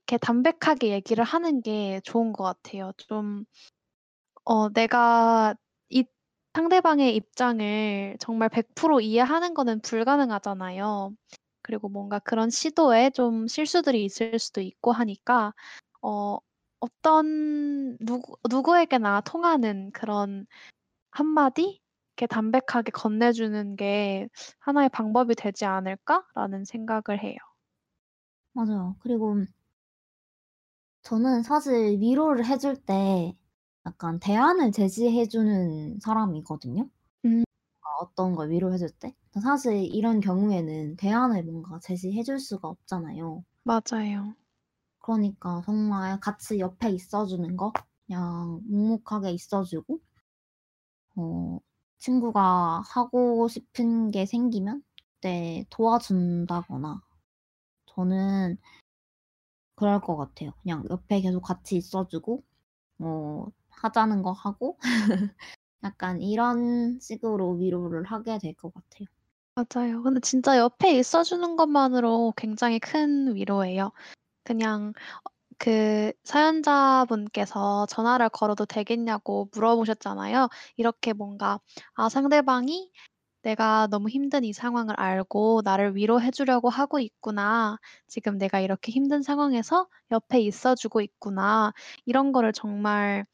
이렇게 담백하게 얘기를 하는 게 좋은 것 같아요. 좀 어 내가 이 상대방의 입장을 정말 100% 이해하는 거는 불가능하잖아요. 그리고 뭔가 그런 시도에 좀 실수들이 있을 수도 있고 하니까 어 어떤 누구 누구에게나 통하는 그런 한마디 이렇게 담백하게 건네주는 게 '하나의 방법이 되지 않을까?'라는 생각을 해요. 맞아요. 그리고 저는 사실 위로를 해줄 때 약간 대안을 제시해 주는 사람이거든요. 음. 아 어떤 걸 위로해 줄 때. 사실 이런 경우에는 대안을 뭔가 제시해 줄 수가 없잖아요. 맞아요. 그러니까 정말 같이 옆에 있어 주는 거 그냥 묵묵하게 있어 주고 어 친구가 하고 싶은 게 생기면 그때 도와준다거나 저는 그럴 것 같아요. 그냥 옆에 계속 같이 있어 주고 어 하자는 거 하고 약간 이런 식으로 위로를 하게 될 것 같아요. 맞아요. 근데 진짜 옆에 있어 주는 것만으로 굉장히 큰 위로예요. 그냥 어 그 사연자분께서 전화를 걸어도 되겠냐고 물어보셨잖아요. 이렇게 뭔가 아 상대방이 '내가 너무 힘든 이 상황을 알고 나를 위로해 주려고 하고 있구나. 지금 내가 이렇게 힘든 상황에서 옆에 있어 주고 있구나.' 이런 거를 정말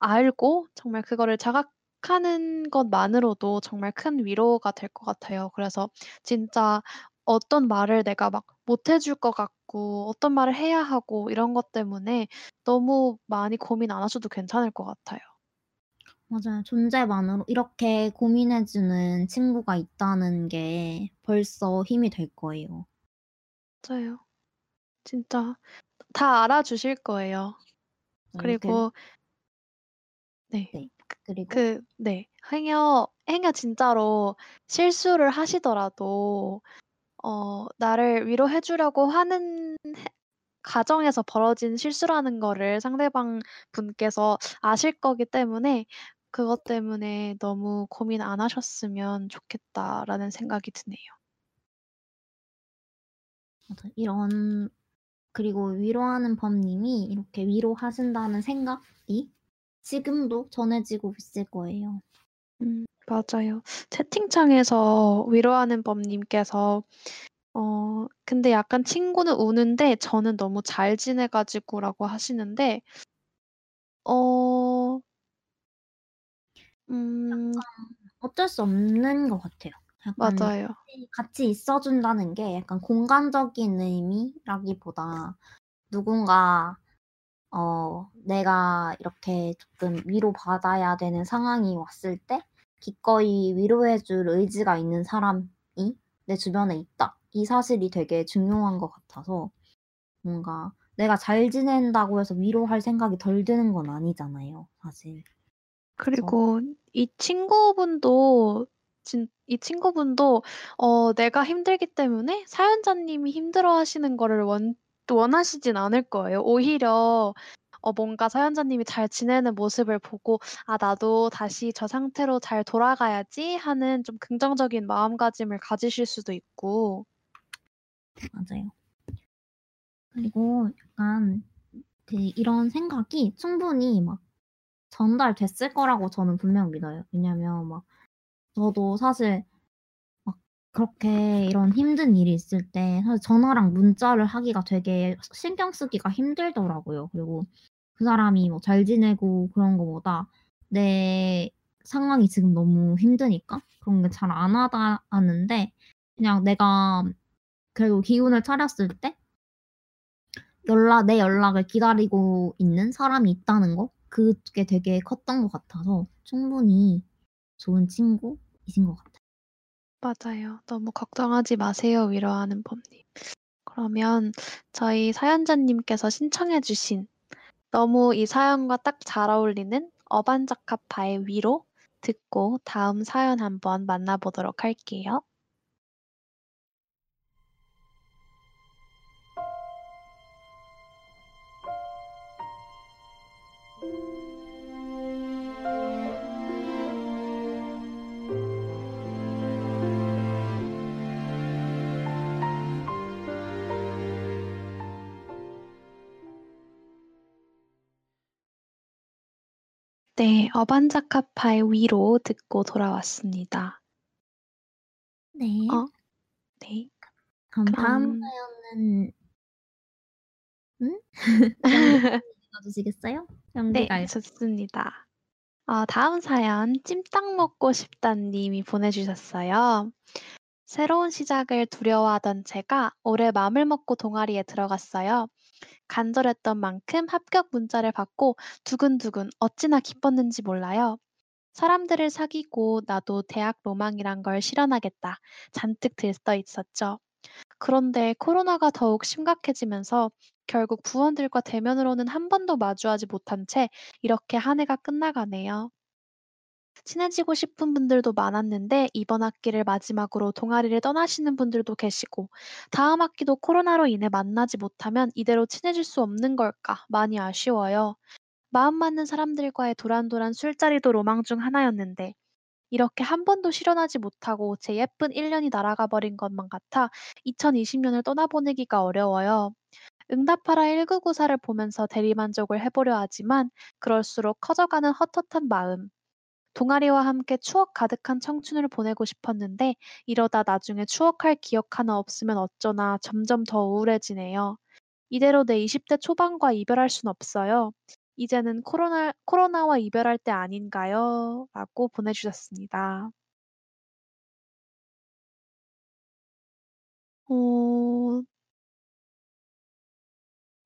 알고 정말 그거를 자각하는 것만으로도 정말 큰 위로가 될 것 같아요. 그래서 진짜 어떤 말을 내가 막 못 해줄 것 같고 어떤 말을 해야 하고 이런 것 때문에 너무 많이 고민 안 하셔도 괜찮을 것 같아요. 맞아요. 존재만으로 이렇게 고민해 주는 친구가 있다는 게 벌써 힘이 될 거예요. 맞아요. 진짜 다 알아주실 거예요. 어 이렇게 그리고 네. 네. 그리고 그 네. 행여 행여 진짜로 실수를 하시더라도 어 나를 위로해 주려고 하는 해 과정에서 벌어진 실수라는 거를 상대방 분께서 아실 거기 때문에 그것 때문에 '너무 고민 안 하셨으면 좋겠다.'라는 생각이 드네요. 맞아요. 이런 그리고 위로하는 법님이 이렇게 위로하신다는 생각이 지금도 전해지고 있을 거예요. 음 맞아요. 채팅창에서 위로하는 법님께서 어 근데 약간 친구는 우는데 저는 너무 잘 지내 가지고라고 하시는데 어 음 어쩔 수 없는 것 같아요. 약간 맞아요. 같이 같이 있어 준다는 게 약간 공간적인 의미라기보다 누군가 어 내가 이렇게 조금 위로받아야 되는 상황이 왔을 때 기꺼이 위로해 줄 의지가 있는 사람이 내 주변에 있다. 이 사실이 되게 중요한 것 같아서 뭔가 내가 잘 지낸다고 해서 위로할 생각이 덜 드는 건 아니잖아요, 사실. 그래서 그리고 이 친구분도 진 이 친구분도 어 내가 힘들기 때문에 사연자님이 힘들어하시는 거를 원 원하시진 않을 거예요. 오히려 어 뭔가 사연자님이 잘 지내는 모습을 보고 '아 나도 다시 저 상태로 잘 돌아가야지.' 하는 좀 긍정적인 마음가짐을 가지실 수도 있고. 맞아요. 그리고 약간 그 이런 생각이 충분히 막 전달됐을 거라고 저는 분명 믿어요. 왜냐면 막 저도 사실 막 그렇게 이런 힘든 일이 있을 때 사실 전화랑 문자를 하기가 되게 신경 쓰기가 힘들더라고요. 그리고 그 사람이 뭐 잘 지내고 그런 거보다 내 상황이 지금 너무 힘드니까 그런 게 잘안 와닿았는데 그냥 내가 그래도 기운을 차렸을 때 연락 내 연락을 기다리고 있는 사람이 있다는 거 그게 되게 컸던 것 같아서 충분히 좋은 친구이신 것 같아요. 맞아요. 너무 걱정하지 마세요. 위로하는 봄님. 그러면 저희 사연자님께서 신청해 주신 너무 이 사연과 딱 잘 어울리는 어반자카파의 위로 듣고 다음 사연 한번 만나보도록 할게요. 네, 어반자카파의 위로 듣고 돌아왔습니다. 네. 어? 네. 그럼 다음 사연은 응? 읽어주시겠어요? 네, 좋습니다. 어, 다음 사연 찜닭 먹고 싶단 님이 보내주셨어요. 새로운 시작을 두려워하던 제가 올해 마음을 먹고 동아리에 들어갔어요. 간절했던 만큼 합격 문자를 받고 두근두근 어찌나 기뻤는지 몰라요. 사람들을 사귀고 나도 대학 로망이란 걸 실현하겠다. 잔뜩 들떠 있었죠. 그런데 코로나가 더욱 심각해지면서 결국 부원들과 대면으로는 한 번도 마주하지 못한 채 이렇게 한 해가 끝나가네요. 친해지고 싶은 분들도 많았는데 이번 학기를 마지막으로 동아리를 떠나시는 분들도 계시고 다음 학기도 코로나로 인해 만나지 못하면 이대로 친해질 수 없는 걸까 많이 아쉬워요. 마음 맞는 사람들과의 도란도란 술자리도 로망 중 하나였는데 이렇게 한 번도 실현하지 못하고 제 예쁜 1년이 날아가 버린 것만 같아 2020년을 떠나보내기가 어려워요. 응답하라 1994를 보면서 대리만족을 해보려 하지만 그럴수록 커져가는 헛헛한 마음. 동아리와 함께 추억 가득한 청춘을 보내고 싶었는데 이러다 나중에 추억할 기억 하나 없으면 어쩌나 점점 더 우울해지네요. 이대로 내 20대 초반과 이별할 순 없어요. 이제는 코로나, 코로나와 이별할 때 아닌가요? 라고 보내주셨습니다. 어,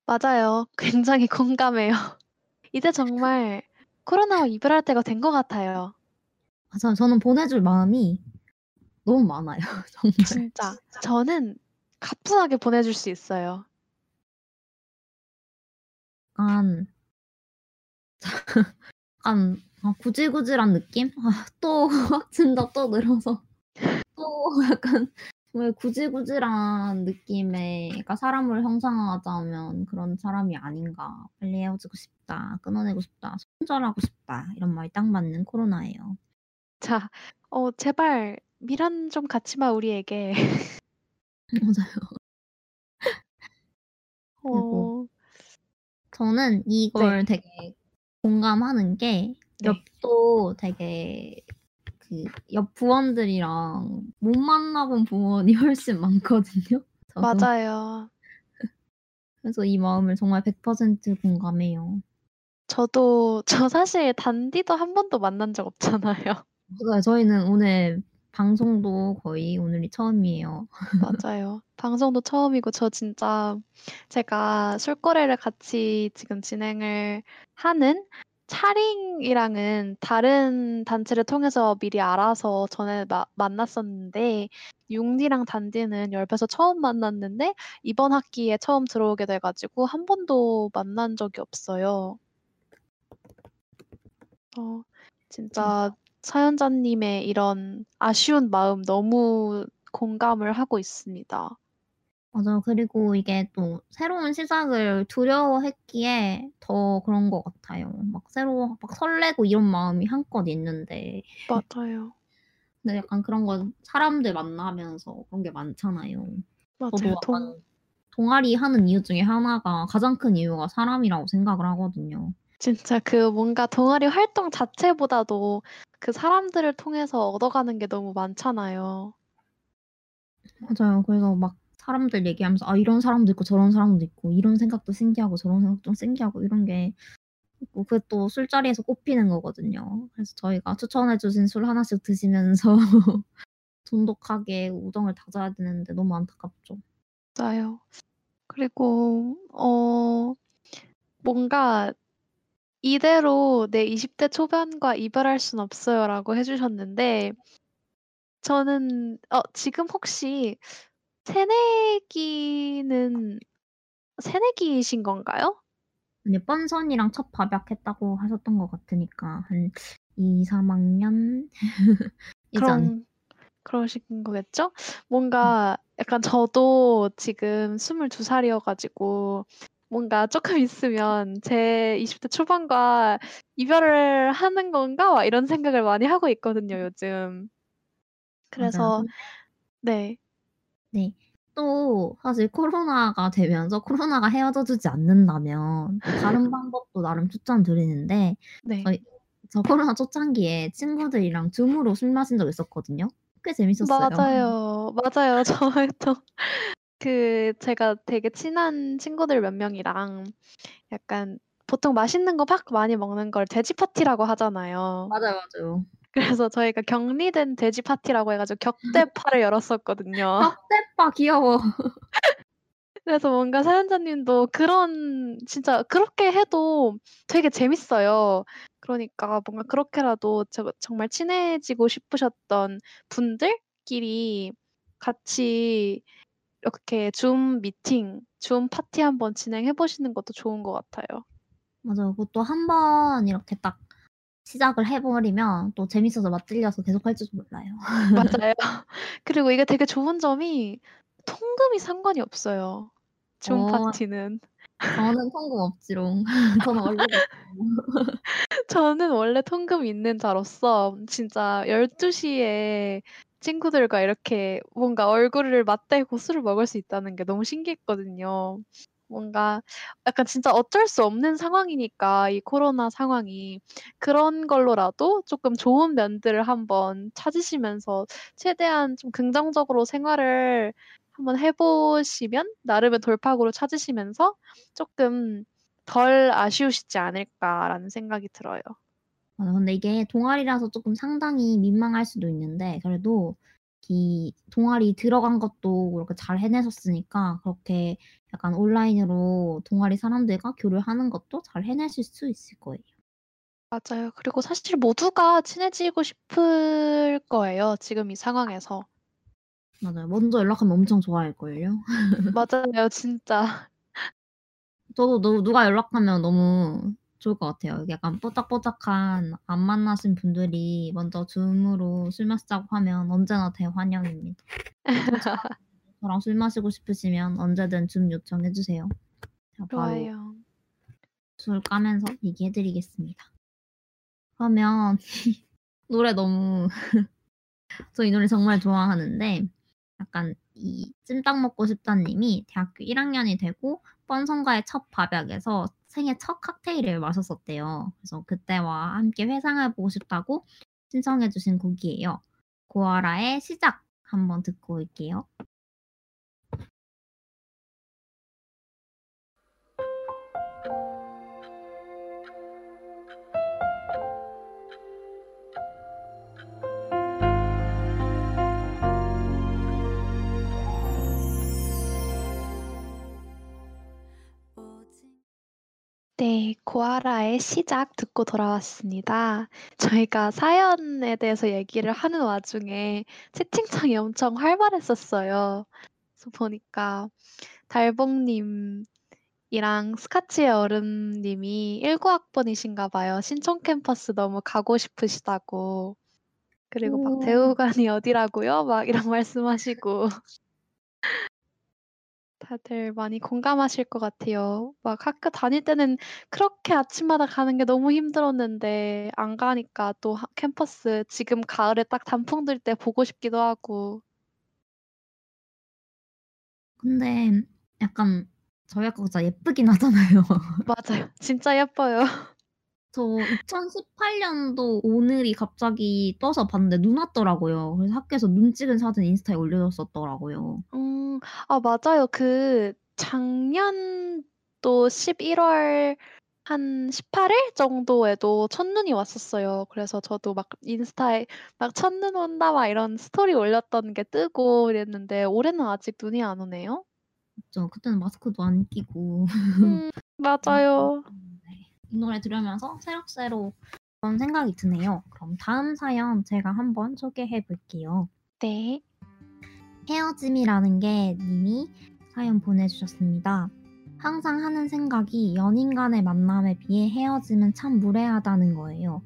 맞아요. 굉장히 공감해요. 이제 정말 코로나와 이별할 때가 된 것 같아요. 맞아요. 저는 보내줄 마음이 너무 많아요. 정말. 진짜. 저는 가뿐하게 보내줄 수 있어요. 약간 약간 아, 구질구질한 느낌? 아, 또 진짜 또 늘어서 또 약간 정말 구질구질한 느낌의 그러니까 사람을 형상화하자면 그런 사람이 아닌가. 빨리 헤어지고 싶다. 끊어내고 싶다. 손절하고 싶다. 이런 말이 딱 맞는 코로나예요. 자, 어, 제발 미란 좀 갖지 마 우리에게. 맞아요. 어, 그리고 저는 이걸 되게 공감하는 게 네. 옆도 되게 그 옆 부원들이랑 못 만나본 부원이 훨씬 많거든요. 저도. 맞아요. 그래서 이 마음을 정말 100% 공감해요. 저도 저 사실 단디도 한 번도 만난 적 없잖아요. 맞아요. 저희는 오늘 방송도 거의 오늘이 처음이에요. 맞아요. 방송도 처음이고 저 진짜 제가 술거래를 같이 지금 진행을 하는 차링이랑은 다른 단체를 통해서 미리 알아서 전에 마, 만났었는데 융디랑 단디는 열배서 처음 만났는데 이번 학기에 처음 들어오게 돼가지고 한 번도 만난 적이 없어요. 어, 진짜 사연자님의 이런 아쉬운 마음 너무 공감을 하고 있습니다. 맞아요. 그리고 이게 또 새로운 시작을 두려워했기에 더 그런 것 같아요. 막 새로 막 설레고 이런 마음이 한껏 있는데 맞아요. 근데 약간 그런 건 사람들 만나면서 그런 게 많잖아요. 저도 맞아요. 동 약간 동아리 하는 이유 중에 하나가 가장 큰 이유가 사람이라고 생각을 하거든요. 진짜 그 뭔가 동아리 활동 자체보다도 그 사람들을 통해서 얻어가는 게 너무 많잖아요. 맞아요. 그래서 막 사람들 얘기하면서 아 이런 사람도 있고 저런 사람도 있고 이런 생각도 신기하고 저런 생각도 신기하고 이런 게 있고 그게 또 술자리에서 꼽히는 거거든요. 그래서 저희가 추천해 주신 술 하나씩 드시면서 돈독하게 우정을 다져야 되는데 너무 안타깝죠. 맞아요. 그리고 어 뭔가 "이대로 내 20대 초반과 이별할 순 없어요."라고 해 주셨는데 저는 어 지금 혹시 새내기는 새내기이신 건가요? 아니 뻔선이랑 첫 밥약했다고 하셨던 것 같으니까 한 2-3 학년 이지 않을까. 그런 그러신 거겠죠? 뭔가 약간 저도 지금 22 살이어 가지고 뭔가 쪼끔 있으면 제 20대 초반과 이별을 하는 건가 막 이런 생각을 많이 하고 있거든요, 요즘. 맞아요. 그래서 근데 네. 네. 또 사실 코로나가 되면서 코로나가 헤어져 주지 않는다면 또 다른 방법도 나름 추천드리는데 네. 저희 저 코로나 초창기에 친구들이랑 줌으로 술 마신 적 있었거든요. 꽤 재밌었어요. 맞아요. 맞아요. 저희도 그 제가 되게 친한 친구들 몇 명이랑 약간 보통 맛있는 거막 많이 먹는 걸 돼지 파티라고 하잖아요. 맞아요, 맞아요. 그래서 저희가 격리된 돼지 파티라고 해 가지고 격대파를 열었었거든요. 격대파 귀여워. 그래서 뭔가 사연자님도 그런 진짜 그렇게 해도 되게 재밌어요. 그러니까 뭔가 그렇게라도 저 정말 친해지고 싶으셨던 분들끼리 같이 이렇게 줌 미팅, 줌 파티 한번 진행해 보시는 것도 좋은 것 같아요. 맞아요. 그것도 한번 이렇게 딱 시작을 해 버리면 또 재밌어서 맛들려서 계속 할 줄도 몰라요. 맞아요. 그리고 이게 되게 좋은 점이 통금이 상관이 없어요, 줌 어. 파티는. 저는 통금 없지롱. 저는 없고. 저는 원래 통금 있는 자로서 진짜 12 시에 친구들과 이렇게 뭔가 얼굴을 맞대고 술을 먹을 수 있다는 게 너무 신기했거든요. 뭔가 약간 진짜 어쩔 수 없는 상황이니까 이 코로나 상황이. 그런 걸로라도 쪼끔 좋은 면들을 한번 찾으시면서 최대한 좀 긍정적으로 생활을 한번 해 보시면 나름의 돌파구를 찾으시면서 쪼끔 '덜 아쉬우시지 않을까.'라는 생각이 들어요. 맞아. 근데 이게 동아리라서 쪼끔 상당히 민망할 수도 있는데 그래도 이 동아리 들어간 것도 그렇게 잘 해내셨으니까 그렇게 약간 온라인으로 동아리 사람들과 교류하는 것도 잘 해내실 수 있을 거예요. 맞아요. 그리고 사실 모두가 친해지고 싶을 거예요, 지금 이 상황에서. 맞아요. 먼저 연락하면 엄청 좋아할걸요. 맞아요, 진짜. 저도 누 누가 연락하면 너무 좋을 것 같아요. 약간 뽀짝뽀짝한 안 만나신 분들이 먼저 줌으로 술 마시자고 하면 언제나 대환영입니다. 저랑 술 마시고 싶으시면 언제든 줌 요청해 주세요. 좋아요. 술 까면서 얘기해 드리겠습니다. 그러면 노래 너무 저 이 노래 정말 좋아하는데 약간 이 찜닭 먹고 싶다 님이 대학교 1 학년이 되고 뻔선과의 첫 밥약에서 생애 첫 칵테일을 마셨었대요. 그래서 그때와 함께 회상해 보고 싶다고 신청해 주신 곡이에요. 고아라의 시작 한번 듣고 올게요. 네. 고아라의 시작 듣고 돌아왔습니다. 저희가 사연에 대해서 얘기를 하는 와중에 채팅창이 엄청 활발했었어요. 그래서 보니까 달봉 님이랑 스카치의 얼음 님이 19 학번이신가 봐요. 신촌 캠퍼스 너무 가고 싶으시다고. 그리고 막 오. "대우관이 어디라고요?" 막 이런 말씀하시고. 다들 많이 공감하실 것 같아요. 막 학교 다닐 때는 그렇게 아침마다 가는 게 너무 힘들었는데 안 가니까 또 하 캠퍼스 지금 가을에 딱 단풍 들 때 보고 싶기도 하고. 근데 약간 저희 학교가 진짜 예쁘긴 하잖아요. 맞아요. 진짜 예뻐요. 저 2018년도 오늘이 갑자기 떠서 봤는데 눈 왔더라고요. 그래서 학교에서 눈 찍은 사진 인스타에 올려줬었더라고요. 음. 아 맞아요. 그 작년도 11월 한 18일 정도에도 첫눈이 왔었어요. 그래서 저도 막 인스타에 막 "첫눈 온다." 막 이런 스토리 올렸던 게 뜨고 이랬는데 올해는 아직 눈이 안 오네요. 그쵸. 그때는 마스크도 안 끼고. 음 맞아요. 네. 이 노래 들으면서 새록새록 그런 생각이 드네요. 그럼 다음 사연 제가 한번 소개해 볼게요. 네. 헤어짐이라는 게 님이 사연 보내주셨습니다. 항상 하는 생각이 연인 간의 만남에 비해 헤어짐은 참 무례하다는 거예요.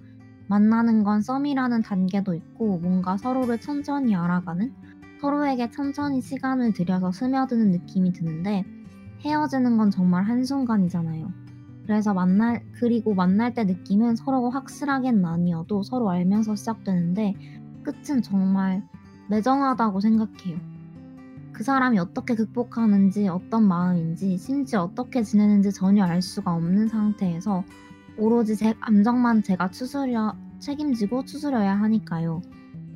만나는 건 썸이라는 단계도 있고 뭔가 서로를 천천히 알아가는 서로에게 천천히 시간을 들여서 스며드는 느낌이 드는데 헤어지는 건 정말 한순간이잖아요. 그래서 만날 그리고 만날 때 느낌은 서로가 확실하게는 아니어도 서로 알면서 시작되는데 끝은 정말 매정하다고 생각해요. 그 사람이 어떻게 극복하는지 어떤 마음인지 심지어 어떻게 지내는지 전혀 알 수가 없는 상태에서 오로지 제 감정만 제가 추스려 책임지고 추스려야 하니까요.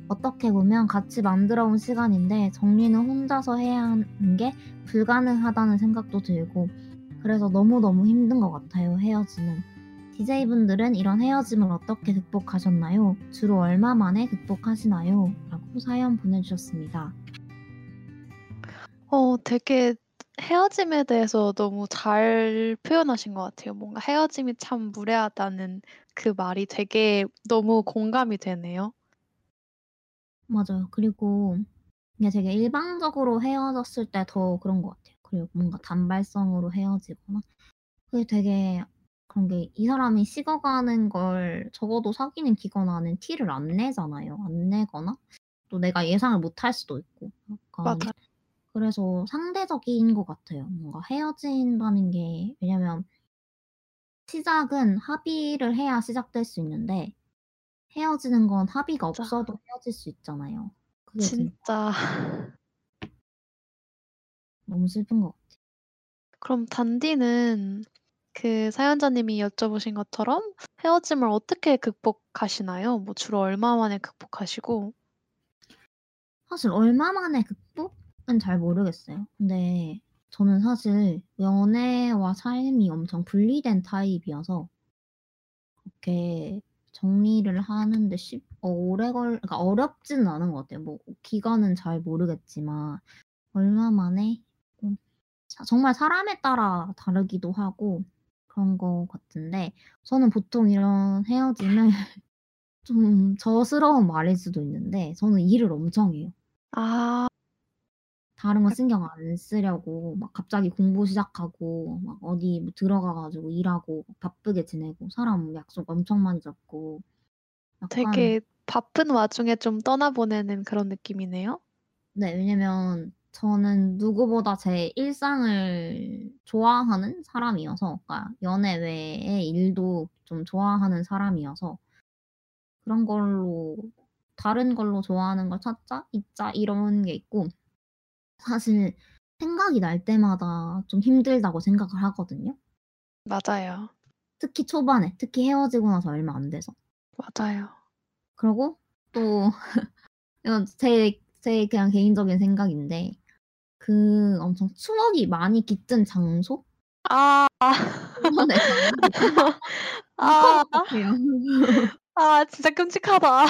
어떻게 보면 같이 만들어 온 시간인데 정리는 혼자서 해야 하는 게 불가능하다는 생각도 들고 그래서 너무너무 힘든 것 같아요, 헤어지는. DJ분들은 이런 헤어짐을 어떻게 극복하셨나요? 주로 얼마 만에 극복하시나요? 라고 사연 보내주셨습니다. 어 되게 헤어짐에 대해서 너무 잘 표현하신 것 같아요. 뭔가 헤어짐이 참 무례하다는 그 말이 되게 너무 공감이 되네요. 맞아요. 그리고 이게 되게 일방적으로 헤어졌을 때 더 그런 것 같아요. 그리고 뭔가 단발성으로 헤어지거나 그게 되게 그런 게 이 사람이 식어가는 걸 적어도 사귀는 기간 안엔 티를 안 내잖아요. 안 내거나 또 내가 예상을 못 할 수도 있고 맞아요. 그래서 상대적인 것 같아요. 뭔가 헤어진다는 게 왜냐면 시작은 합의를 해야 시작될 수 있는데 헤어지는 건 합의가 맞아. 없어도 헤어질 수 있잖아요. 그게 진짜 너무 슬픈 것 같아요. 그럼 단디는 그 사연자님이 여쭤보신 것처럼 헤어짐을 어떻게 극복하시나요? 뭐 주로 얼마 만에 극복하시고? 사실 얼마 만에 극복은 잘 모르겠어요. 근데 저는 사실 연애와 삶이 엄청 분리된 타입이어서 그렇게 정리를 하는데 쉽어 오래 걸 그러니까 어렵지는 않은 것 같아요. 뭐 기간은 잘 모르겠지만 얼마 만에 정말 사람에 따라 다르기도 하고 그런 것 같은데 저는 보통 이런 헤어짐을 좀 저스러운 말일 수도 있는데 저는 일을 엄청 해요. 아. 다른 거약 신경 안 쓰려고 막 갑자기 공부 시작하고 막 어디 뭐 들어가 가지고 일하고 바쁘게 지내고 사람 약속 엄청 많이 잡고 되게 바쁜 와중에 좀 떠나보내는 그런 느낌이네요. 네. 왜냐면 저는 누구보다 제 일상을 좋아하는 사람이어서 그러니까 연애 외의 일도 좀 좋아하는 사람이어서 그런 걸로 '다른 걸로 좋아하는 걸 찾자. 잊자.' 이런 게 있고 사실 생각이 날 때마다 좀 힘들다고 생각을 하거든요. 맞아요. 특히 초반에. 특히 헤어지고 나서 얼마 안 돼서. 맞아요. 그러고 또 이건 제 제 그냥 개인적인 생각인데 그 엄청 추억이 많이 깃든 장소? 아. 가면 아. 아 진짜 끔찍하다.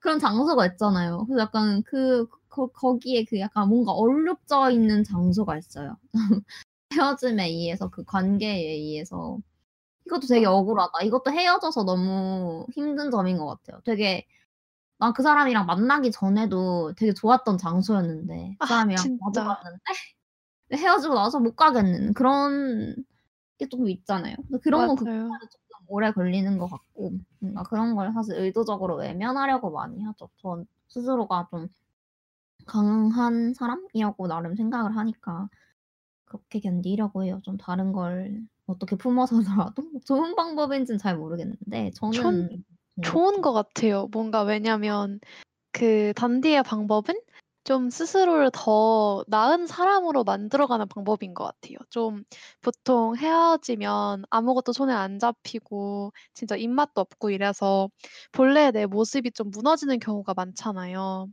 그런 장소가 있잖아요. 그래서 약간 그 거 거기에 그 약간 뭔가 얼룩져 있는 장소가 있어요. 헤어짐에 의해서 그 관계에 의해서. 이것도 되게 아. 억울하다. 이것도 헤어져서 너무 힘든 점인 것 같아요. 되게 난 그 사람이랑 만나기 전에도 되게 좋았던 장소였는데 그아 사람이랑 자주 진짜. 갔는데 헤어지고 나서 못 가겠는 그런 게 쪼금 있잖아요. 그런. 극복하는데 쪼끔 오래 걸리는 것 같고 뭔가 그런 걸 사실 의도적으로 외면하려고 많이 하죠. 전 스스로가 좀 강한 사람이라고 나름 생각을 하니까. 그렇게 견디려고 해요. 좀 다른 걸 어떻게 품어서라도 좋은 방법인지는 잘 모르겠는데 전 저는 좋은 것 같아요. 뭔가 왜냐면 그 단디의 방법은 좀 스스로를 더 나은 사람으로 만들어가는 방법인 것 같아요. 좀 보통 헤어지면 아무것도 손에 안 잡히고 진짜 입맛도 없고 이래서 본래의 내 모습이 좀 무너지는 경우가 많잖아요.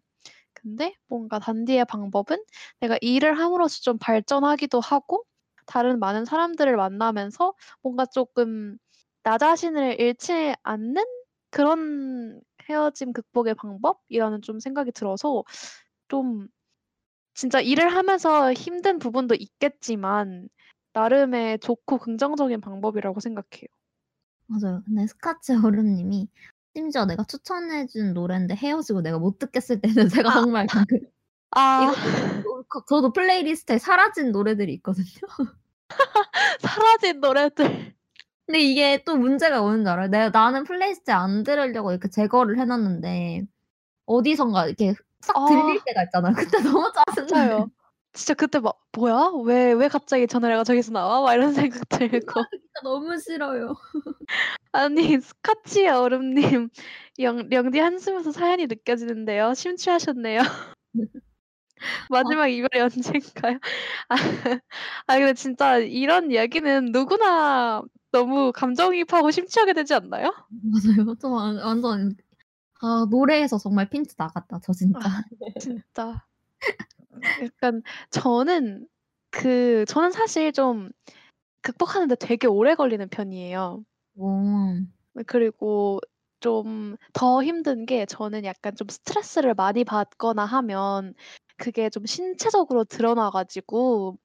근데 뭔가 단디의 방법은 내가 일을 함으로써 좀 발전하기도 하고 다른 많은 사람들을 만나면서 뭔가 조금 나 자신을 잃지 않는 그런 헤어짐 극복의 방법이라는 좀 생각이 들어서 좀 진짜 일을 하면서 힘든 부분도 있겠지만 나름의 좋고 긍정적인 방법이라고 생각해요. 맞아요. 근데 스카치 얼음님이 심지어 내가 추천해 준 노랜데 헤어지고 내가 못 듣겠을 때는 제가 아. 정말 그 아 이거 저도 playlist에 사라진 노래들이 있거든요. 사라진 노래들. 근데 이게 또 문제가 뭐는지 알아요? 내가 나는 playlist에 안 들으려고 이렇게 제거를 해 놨는데 어디선가 이렇게 싹 아. 들릴 때가 있잖아요. 그때 너무 짜증나요. 진짜 그때 막 '뭐야? 왜 왜 갑자기 저 노래가 저기서 나와?' 막 이런 생각 들고. 진짜 너무 싫어요. 아니 스카치의 얼음님 영 영디 한숨에서 사연이 느껴지는데요. 심취하셨네요. 마지막 이별이 언젠가요? 아 아 근데 진짜 이런 이야기는 누구나 너무 감정이입하고 심취하게 되지 않나요? 맞아요. 저완 완전 아 노래에서 정말 핀트 나갔다 저 진짜. 아 진짜. 약간 저는 그 저는 사실 좀 극복하는 데 되게 오래 걸리는 편이에요. 오. 네 그리고 좀 더 힘든 게 저는 약간 좀 스트레스를 많이 받거나 하면 그게 좀 신체적으로 드러나 가지고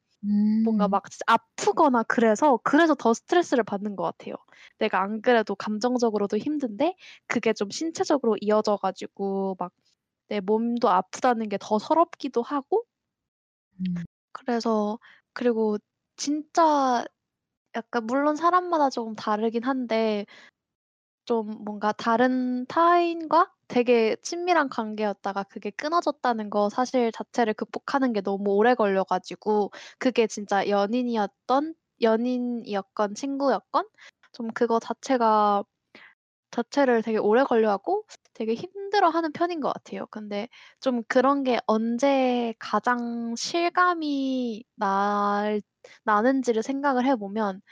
뭔가 음. 막 진짜 아프거나 그래서 그래서 더 스트레스를 받는 것 같아요. 내가 안 그래도 감정적으로도 힘든데 그게 좀 신체적으로 이어져 가지고 막 내 몸도 아프다는 게 더 서럽기도 하고 음. 그래서 그리고 진짜 약간 물론 사람마다 조금 다르긴 한데 좀 뭔가 다른 타인과 되게 친밀한 관계였다가 그게 끊어졌다는 거 사실 자체를 극복하는 게 너무 오래 걸려 가지고 그게 진짜 연인이었던 연인이었건 친구였건 좀 그거 자체가 자체를 되게 오래 걸려하고 되게 힘들어하는 편인 것 같아요. 근데 좀 그런 게 언제 가장 실감이 날 나는지를 생각을 해 보면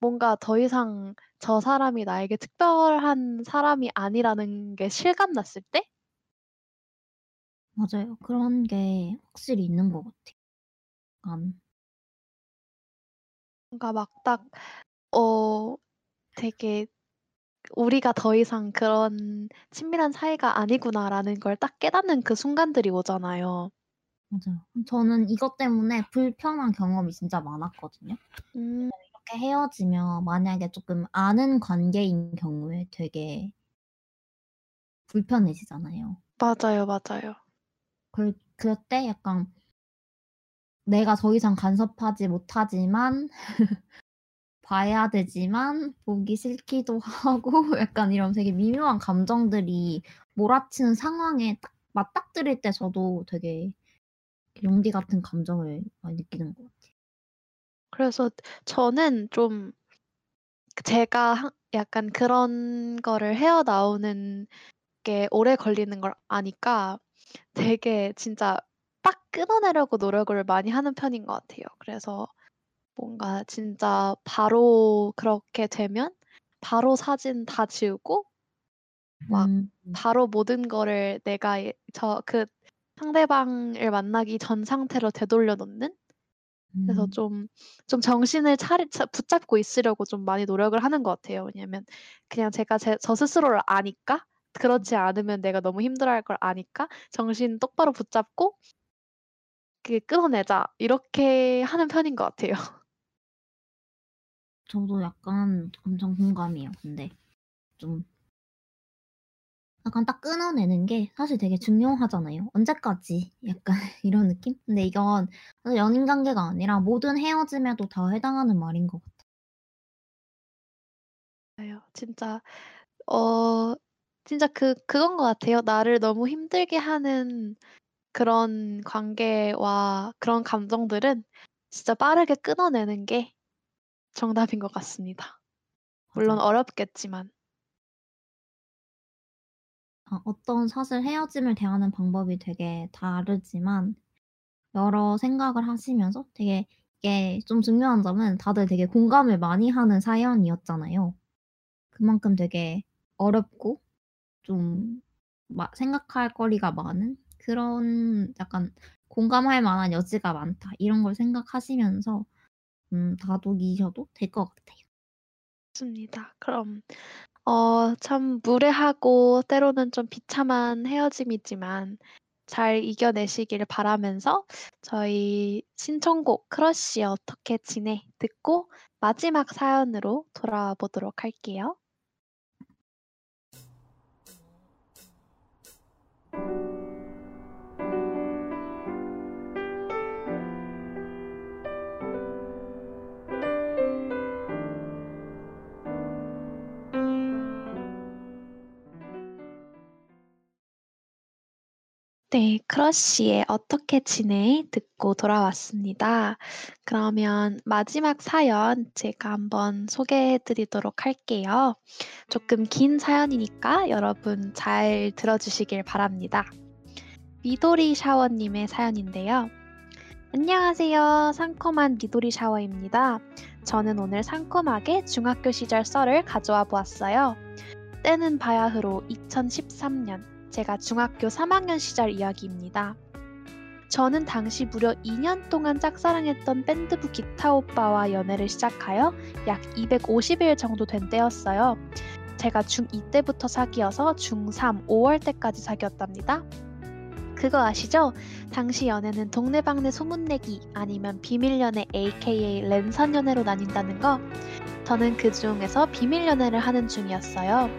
뭔가 더 이상 저 사람이 나에게 특별한 사람이 아니라는 게 실감 났을 때? 맞아요. 그런 게 확실히 있는 것 같아요. 약간 뭔가 막 딱 어 되게 '우리가 더 이상 그런 친밀한 사이가 아니구나.'라는 걸 딱 깨닫는 그 순간들이 오잖아요. 맞아요. 저는 이것 때문에 불편한 경험이 진짜 많았거든요. 음. 이렇게 헤어지면 만약에 쪼끔 아는 관계인 경우에 되게 불편해지잖아요. 맞아요, 맞아요. 그 그럴 때 약간 내가 더 이상 간섭하지 못하지만 봐야 되지만 보기 싫기도 하고 약간 이런 되게 미묘한 감정들이 몰아치는 상황에 딱 맞닥뜨릴 때 저도 되게 용기 같은 감정을 많이 느끼는 것 같아요. 그래서 저는 좀 제가 한 약간 그런 거를 헤어나오는 게 오래 걸리는 걸 아니까 되게 진짜 딱 끊어내려고 노력을 많이 하는 편인 것 같아요. 그래서 뭔가 진짜 바로 그렇게 되면 바로 사진 다 지우고 막 음. 바로 모든 거를 내가 예 저 그 상대방을 만나기 전 상태로 되돌려 놓는? 그래서 음. 좀 좀 정신을 차리 차 붙잡고 있으려고 좀 많이 노력을 하는 것 같아요. 왜냐면 그냥 제가 제 저 스스로를 아니까 그렇지 않으면 내가 너무 힘들어 할 걸 아니까 정신 똑바로 붙잡고 그 '끊어내자.' 이렇게 하는 편인 것 같아요. 저도 약간 엄청 공감해요. 근데 좀 약간 딱 끊어내는 게 사실 되게 중요하잖아요. 언제까지 약간 이런 느낌? 근데 이건 연인 관계가 아니라 모든 헤어짐에도 다 해당하는 말인 것 같아요. 맞아요. 진짜 어 진짜 그 그건 것 같아요. 나를 너무 힘들게 하는 그런 관계와 그런 감정들은 진짜 빠르게 끊어내는 게 정답인 것 같습니다. 물론 맞아요. 어렵겠지만. 아, 어떤 사실 헤어짐을 대하는 방법이 되게 다르지만 여러 생각을 하시면서 되게 이게 좀 중요한 점은 다들 되게 공감을 많이 하는 사연이었잖아요. 그만큼 되게 어렵고 좀 마- 생각할 거리가 많은 그런 약간 공감할 만한 여지가 많다 이런 걸 생각하시면서 음, 다독이셔도 될 것 같아요. 좋습니다. 그럼 어, 참 무례하고 때로는 좀 비참한 헤어짐이지만 잘 이겨내시길 바라면서 저희 신청곡 크러쉬 어떻게 지내 듣고 마지막 사연으로 돌아와 보도록 할게요. 네, 크러쉬의 어떻게 지내? 듣고 돌아왔습니다. 그러면 마지막 사연 제가 한번 소개해 드리도록 할게요. 조금 긴 사연이니까 여러분 잘 들어주시길 바랍니다. 미도리 샤워님의 사연인데요. 안녕하세요. 상큼한 미도리 샤워입니다. 저는 오늘 상큼하게 중학교 시절 썰을 가져와 보았어요. 때는 바야흐로 2013년. 제가 중학교 3학년 시절 이야기입니다. 저는 당시 무려 2년 동안 짝사랑했던 밴드부 기타 오빠와 연애를 시작하여 약 250일 정도 된 때였어요. 제가 중2 때부터 사귀어서 중3, 5월 때까지 사귀었답니다. 그거 아시죠? 당시 연애는 동네방네 소문내기 아니면 비밀연애 aka 랜선 연애로 나뉜다는 거. 저는 그 중에서 비밀 연애를 하는 중이었어요.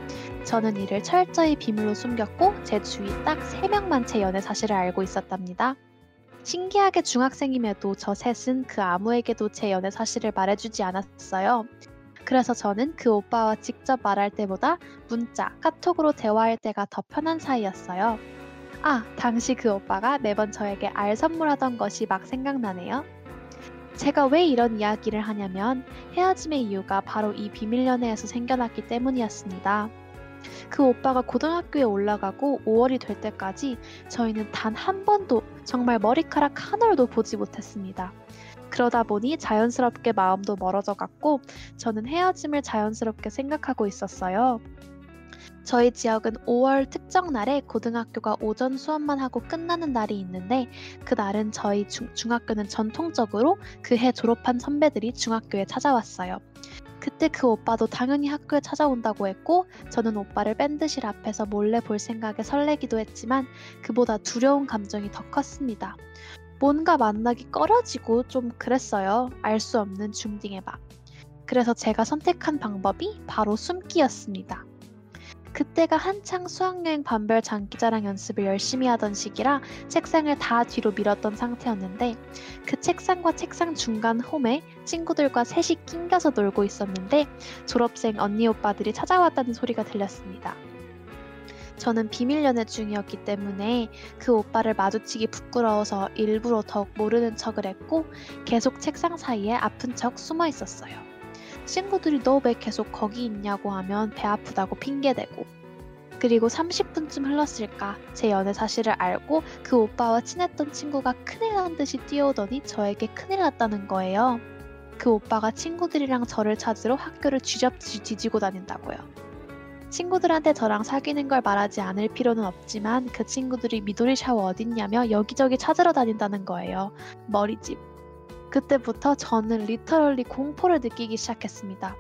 저는 이를 철저히 비밀로 숨겼고 제 주위 딱 3명만 제 연애 사실을 알고 있었답니다. 신기하게 중학생임에도 저 셋은 그 아무에게도 제 연애 사실을 말해주지 않았어요. 그래서 저는 그 오빠와 직접 말할 때보다 문자, 카톡으로 대화할 때가 더 편한 사이였어요. 아, 당시 그 오빠가 매번 저에게 알 선물하던 것이 막 생각나네요. 제가 왜 이런 이야기를 하냐면 헤어짐의 이유가 바로 이 비밀 연애에서 생겨났기 때문이었습니다. 그 오빠가 고등학교에 올라가고 5월이 될 때까지 저희는 단 한 번도 정말 머리카락 한 올도 보지 못했습니다. 그러다 보니 자연스럽게 마음도 멀어져 갔고 저는 헤어짐을 자연스럽게 생각하고 있었어요. 저희 지역은 5월 특정 날에 고등학교가 오전 수업만 하고 끝나는 날이 있는데 그 날은 저희 중, 중학교는 전통적으로 그 해 졸업한 선배들이 중학교에 찾아왔어요. 그때 그 오빠도 당연히 학교에 찾아온다고 했고 저는 오빠를 밴드실 앞에서 몰래 볼 생각에 설레기도 했지만 그보다 두려운 감정이 더 컸습니다. 뭔가 만나기 꺼려지고 좀 그랬어요. 알 수 없는 중딩의 밥. 그래서 제가 선택한 방법이 바로 숨기였습니다. 그때가 한창 수학여행 반별 장기자랑 연습을 열심히 하던 시기라 책상을 다 뒤로 밀었던 상태였는데 그 책상과 책상 중간 홈에 친구들과 셋이 낑겨서 놀고 있었는데 졸업생 언니 오빠들이 찾아왔다는 소리가 들렸습니다. 저는 비밀 연애 중이었기 때문에 그 오빠를 마주치기 부끄러워서 일부러 더욱 모르는 척을 했고 계속 책상 사이에 아픈 척 숨어 있었어요. 친구들이 너 왜 계속 거기 있냐고 하면 배 아프다고 핑계대고 그리고 30분쯤 흘렀을까 제 연애 사실을 알고 그 오빠와 친했던 친구가 큰일 난 듯이 뛰어오더니 저에게 큰일 났다는 거예요. 그 오빠가 친구들이랑 저를 찾으러 학교를 쥐잡듯이 뒤지고 다닌다고요. 친구들한테 저랑 사귀는 걸 말하지 않을 필요는 없지만 그 친구들이 미도리 샤워 어딨냐며 여기저기 찾으러 다닌다는 거예요. 머리집. 그때부터 저는 리터럴리 공포를 느끼기 시작했습니다.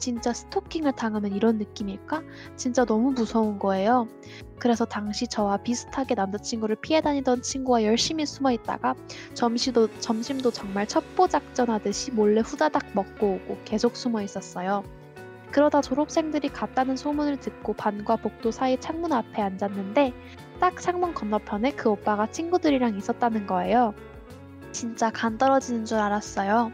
진짜 스토킹을 당하면 이런 느낌일까? 진짜 너무 무서운 거예요. 그래서 당시 저와 비슷하게 남자친구를 피해 다니던 친구와 열심히 숨어 있다가 점심도, 점심도 정말 첩보 작전하듯이 몰래 후다닥 먹고 오고 계속 숨어 있었어요. 그러다 졸업생들이 갔다는 소문을 듣고 반과 복도 사이 창문 앞에 앉았는데 딱 창문 건너편에 그 오빠가 친구들이랑 있었다는 거예요. 진짜 간 떨어지는 줄 알았어요.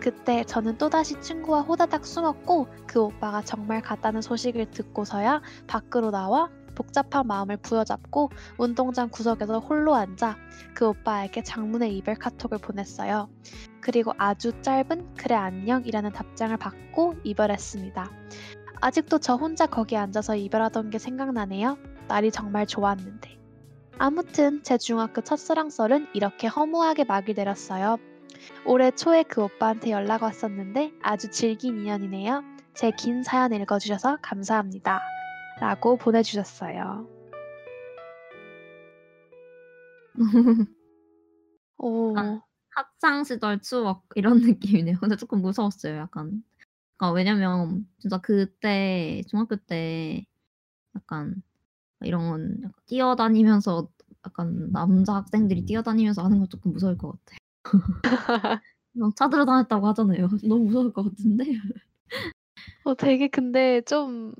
그때 저는 또다시 친구와 호다닥 숨었고 그 오빠가 정말 갔다는 소식을 듣고서야 밖으로 나와 복잡한 마음을 부여잡고 운동장 구석에서 홀로 앉아 그 오빠에게 장문의 이별 카톡을 보냈어요. 그리고 아주 짧은 그래 안녕이라는 답장을 받고 이별했습니다. 아직도 저 혼자 거기 앉아서 이별하던 게 생각나네요. 날이 정말 좋았는데. 아무튼 제 중학교 첫사랑설은 이렇게 허무하게 막이 내렸어요. 올해 초에 그 오빠한테 연락 왔었는데 아주 질긴 인연이네요. 제 긴 사연 읽어주셔서 감사합니다. 라고 보내주셨어요. 오, 아. 학창 시절 추억 이런 느낌이네요. 근데 조금 무서웠어요, 약간. 그러니까 왜냐면 진짜 그때 중학교 때 약간 이런 약간 뛰어다니면서 약간 남자 학생들이 뛰어다니면서 하는 거 조금 무서울 것. 막 찾으러 다녔다고 하잖아요. 너무 무서울 것 같은데. 어, 되게 근데 좀,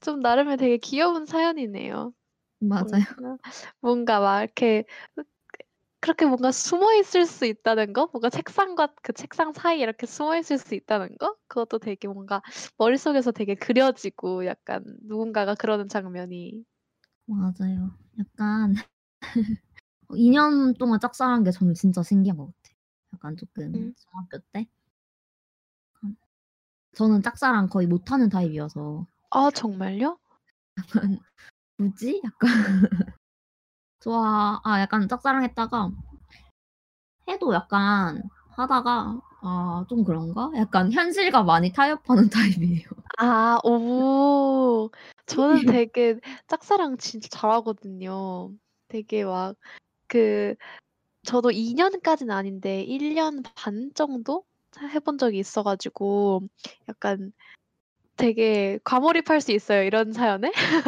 좀 나름의 되게 귀여운 사연이네요. 맞아요. 뭔가, 뭔가 막 이렇게 그렇게 뭔가 숨어 있을 수 있다는 거? 뭔가 책상과 그 책상 사이에 이렇게 숨어 있을 수 있다는 거? 그것도 되게 뭔가 머릿속에서 되게 그려지고 약간 누군가가 그러는 장면이. 맞아요. 약간 2년 동안 짝사랑한 게 저는 진짜 신기한 것 같아요. 약간 조금 음. 중학교 때. 저는 짝사랑 거의 못하는 타입이어서 아, 정말요? 약간 뭐지? 약간 좋아. 아, 약간 짝사랑했다가 해도 약간 하다가 아, 좀 그런가? 약간 현실과 많이 타협하는 타입이에요. 아, 오. 저는 되게 짝사랑 진짜 잘하거든요. 되게 막 그 저도 2년까지는 아닌데 1년 반 정도 해본 적이 있어가지고 약간 되게 과몰입할 수 있어요. 이런 사연에.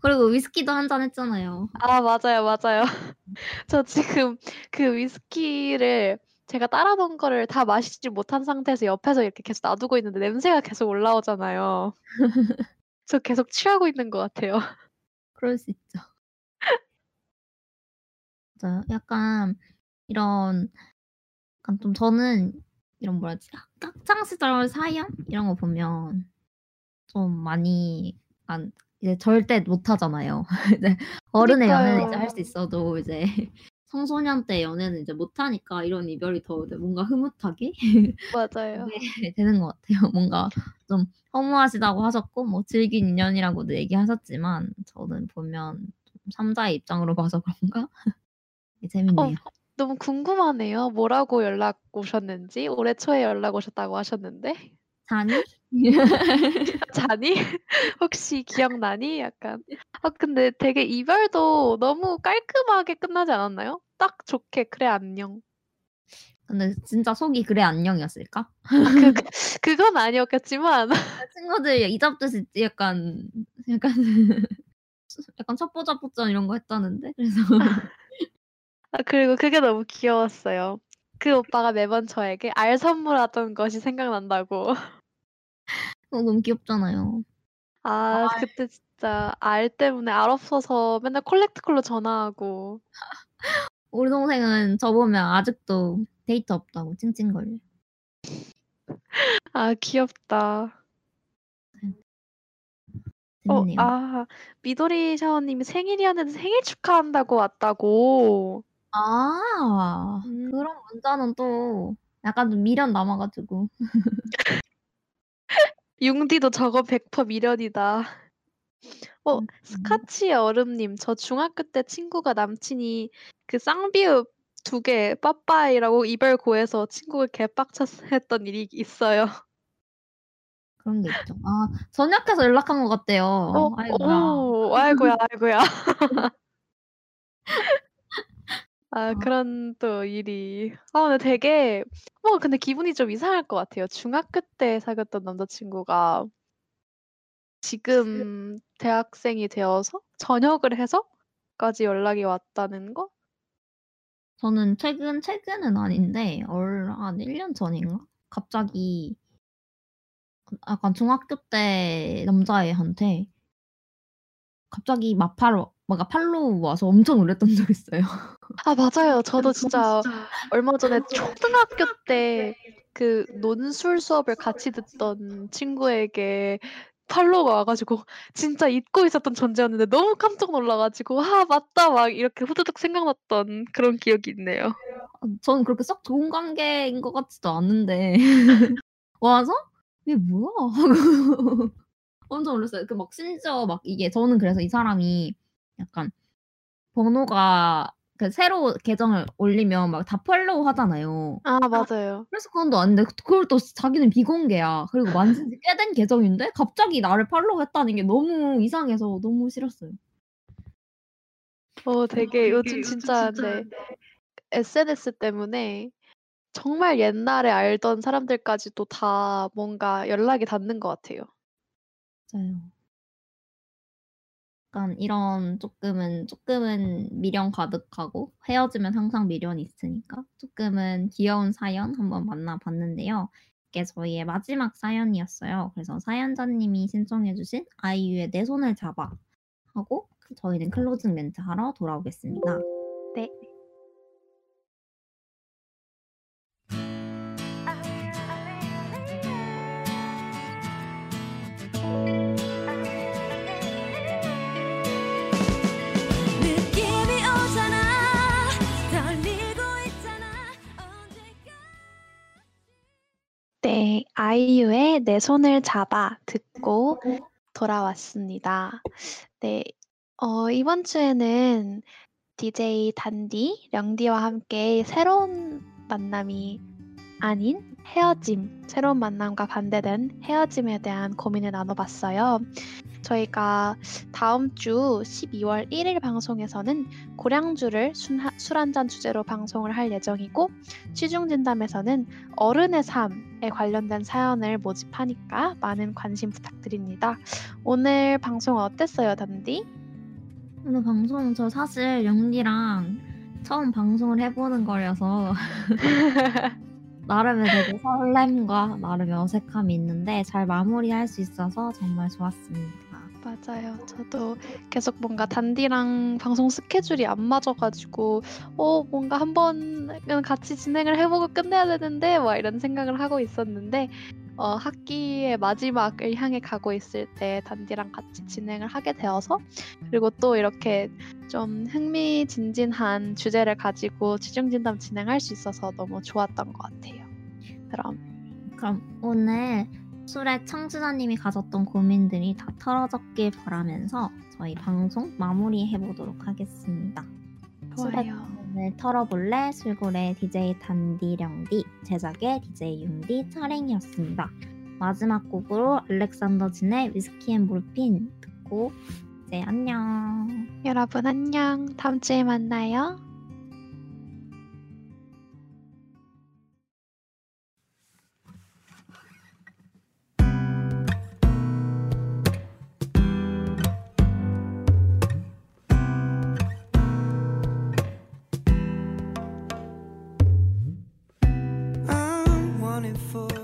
그리고 위스키도 한 잔 했잖아요. 아, 맞아요, 맞아요. 저 지금 그 위스키를 제가 따라 놓은 거를 다 마시지 못한 상태에서 옆에서 이렇게 계속 놔두고 있는데 냄새가 계속 올라오잖아요. 저 계속 취하고 있는 것 같아요. 그럴 수 있죠. 맞아요. 약간 이런 약간 좀 저는 이런 뭐라 하지? 학창 시절 사연 이런 거 보면 좀 많이 약간 이제 절대 못 하잖아요. 이제 어른의 연애는 이제 할 수. 있어도 이제 청소년 때 연애는 이제 못 하니까 이런 이별이 더 뭔가 흐뭇하게 맞아요. 그게 되는 것 같아요. 뭔가 좀 허무하시다고 하셨고 뭐 질긴 인연이라고도 얘기하셨지만 저는 보면 좀 삼자의 입장으로 봐서 그런가? 되게 어, 재밌네요. 너무 궁금하네요. 뭐라고 연락 오셨는지. 올해 초에 연락 오셨다고 하셨는데. 자니? 자니? 혹시 기억나니? 약간. 아, 근데 되게 이별도 너무 깔끔하게 끝나지 않았나요? 딱 좋게 그래 안녕. 근데 진짜 속이 그래 안녕이었을까? 아, 그, 그 그건 아니었겠지만. 친구들 이잡듯이 약간 약간 약간 첩보잡보전 이런 거 했다는데 그래서 아, 그리고 그게 너무 귀여웠어요. 그 오빠가 매번 저에게 알 선물하던 것이 생각난다고. 어, 너무 귀엽잖아요. 아, 그때 진짜 알 때문에 알 없어서 맨날 콜렉트콜로 전화하고. 우리 동생은 저 보면 아직도 데이트 없다고 찡찡거려. 아, 귀엽다. 어. 아, 미도리 샤워님이 생일이었는데 생일 축하한다고 왔다고. 아, 음. 그런 문자는 또 약간 좀 미련 남아 가지고. 융디도 저거 100% 미련이다. 어, 음. 스카치 얼음님, 저 중학교 때 친구가 남친이 그 쌍비읍 두 개 빠빠이라고 이별 고해서 친구가 개빡쳤던 일이 있어요. 그런 게 있죠. 아, 전역해서 연락한 것 같대요. 어, 아이고야. 오, 아이고야, 아이고야. 아, 아. 그런 또 일이. 아, 근데 되게, 어, 근데 기분이 좀 이상할 것 같아요. 중학교 때 사귀었던 남자친구가 지금 대학생이 되어서 전역을 해서까지 연락이 왔다는 거? 저는 최근 최근은 아닌데 얼한 1년 전인가? 갑자기 약간 중학교 때 남자애한테 갑자기 마팔로 막 팔로우 와서 엄청 놀랬던 적 있어요. 아, 맞아요. 저도 진짜 얼마 전에 초등학교 때 그 논술 수업을 같이 듣던 친구에게 팔로우가 와가지고 진짜 잊고 있었던 존재였는데 너무 깜짝 놀라가지고 아 맞다 막 이렇게 후드득 생각났던 그런 기억이 있네요. 아, 저는 그렇게 썩 좋은 관계인 것 같지도 않은데 와서 이게 뭐야 하고 엄청 놀랐어요. 그 막 심지어 막 이게 저는 그래서 이 사람이 약간 번호가 그 새로 계정을 올리면 막 다 팔로우 하잖아요. 아 맞아요. 그래서 그건 아닌데 그걸 또 자기는 비공개야. 그리고 만진 지 꽤 된 계정인데 갑자기 나를 팔로우 했다는 게 너무 이상해서 너무 싫었어요. 어 되게 요즘 진짜 네 SNS 때문에 정말 옛날에 알던 사람들까지도 다 뭔가 연락이 닿는 것 같아요. 맞아요. 약간 이런 쪼끔은 쪼끔은 미련 가득하고 헤어지면 항상 미련이 있으니까 쪼끔은 귀여운 사연 한번 만나 봤는데요. 이게 저희의 마지막 사연이었어요. 그래서 사연자님이 신청해 주신 아이유의 내 손을 잡아 하고 저희는 클로징 멘트 하러 돌아오겠습니다. 네. 네, 아이유의 내 손을 잡아 듣고 돌아왔습니다. 네, 어, 이번 주에는 DJ 단디, 령디와 함께 새로운 만남이 아닌 헤어짐, 새로운 만남과 반대된 헤어짐에 대한 고민을 나눠봤어요. 저희가 다음 주 12월 1일 방송에서는 고량주를 술 한 잔 주제로 방송을 할 예정이고 취중 진담에서는 어른의 삶에 관련된 사연을 모집하니까 많은 관심 부탁드립니다. 오늘 방송 어땠어요, 단디? 오늘 방송 저 사실 영디랑 처음 방송을 해보는 거여서 나름의 되게 설렘과 나름의 어색함이 있는데 잘 마무리할 수 있어서 정말 좋았습니다. 맞아요. 저도 계속 뭔가 단디랑 방송 스케줄이 안 맞아가지고 어 뭔가 한 번은 같이 진행을 해보고 끝내야 되는데 뭐 이런 생각을 하고 있었는데 어, 학기의 마지막을 향해 가고 있을 때 단디랑 같이 진행을 하게 되어서 그리고 또 이렇게 좀 흥미진진한 주제를 가지고 취중진담 진행할 수 있어서 너무 좋았던 것 같아요. 그럼 그럼 오늘 술의 청취자님이 가졌던 고민들이 다 털어졌길 바라면서 저희 방송 마무리해 보도록 하겠습니다. 좋아요. 고민을 털어볼래 술고래 DJ 단디령디 제작의 DJ 융디 차랭이었습니다. 마지막 곡으로 알렉산더 진의 위스키 앤 몰핀 듣고 이제 안녕. 여러분 안녕. 다음 주에 만나요. for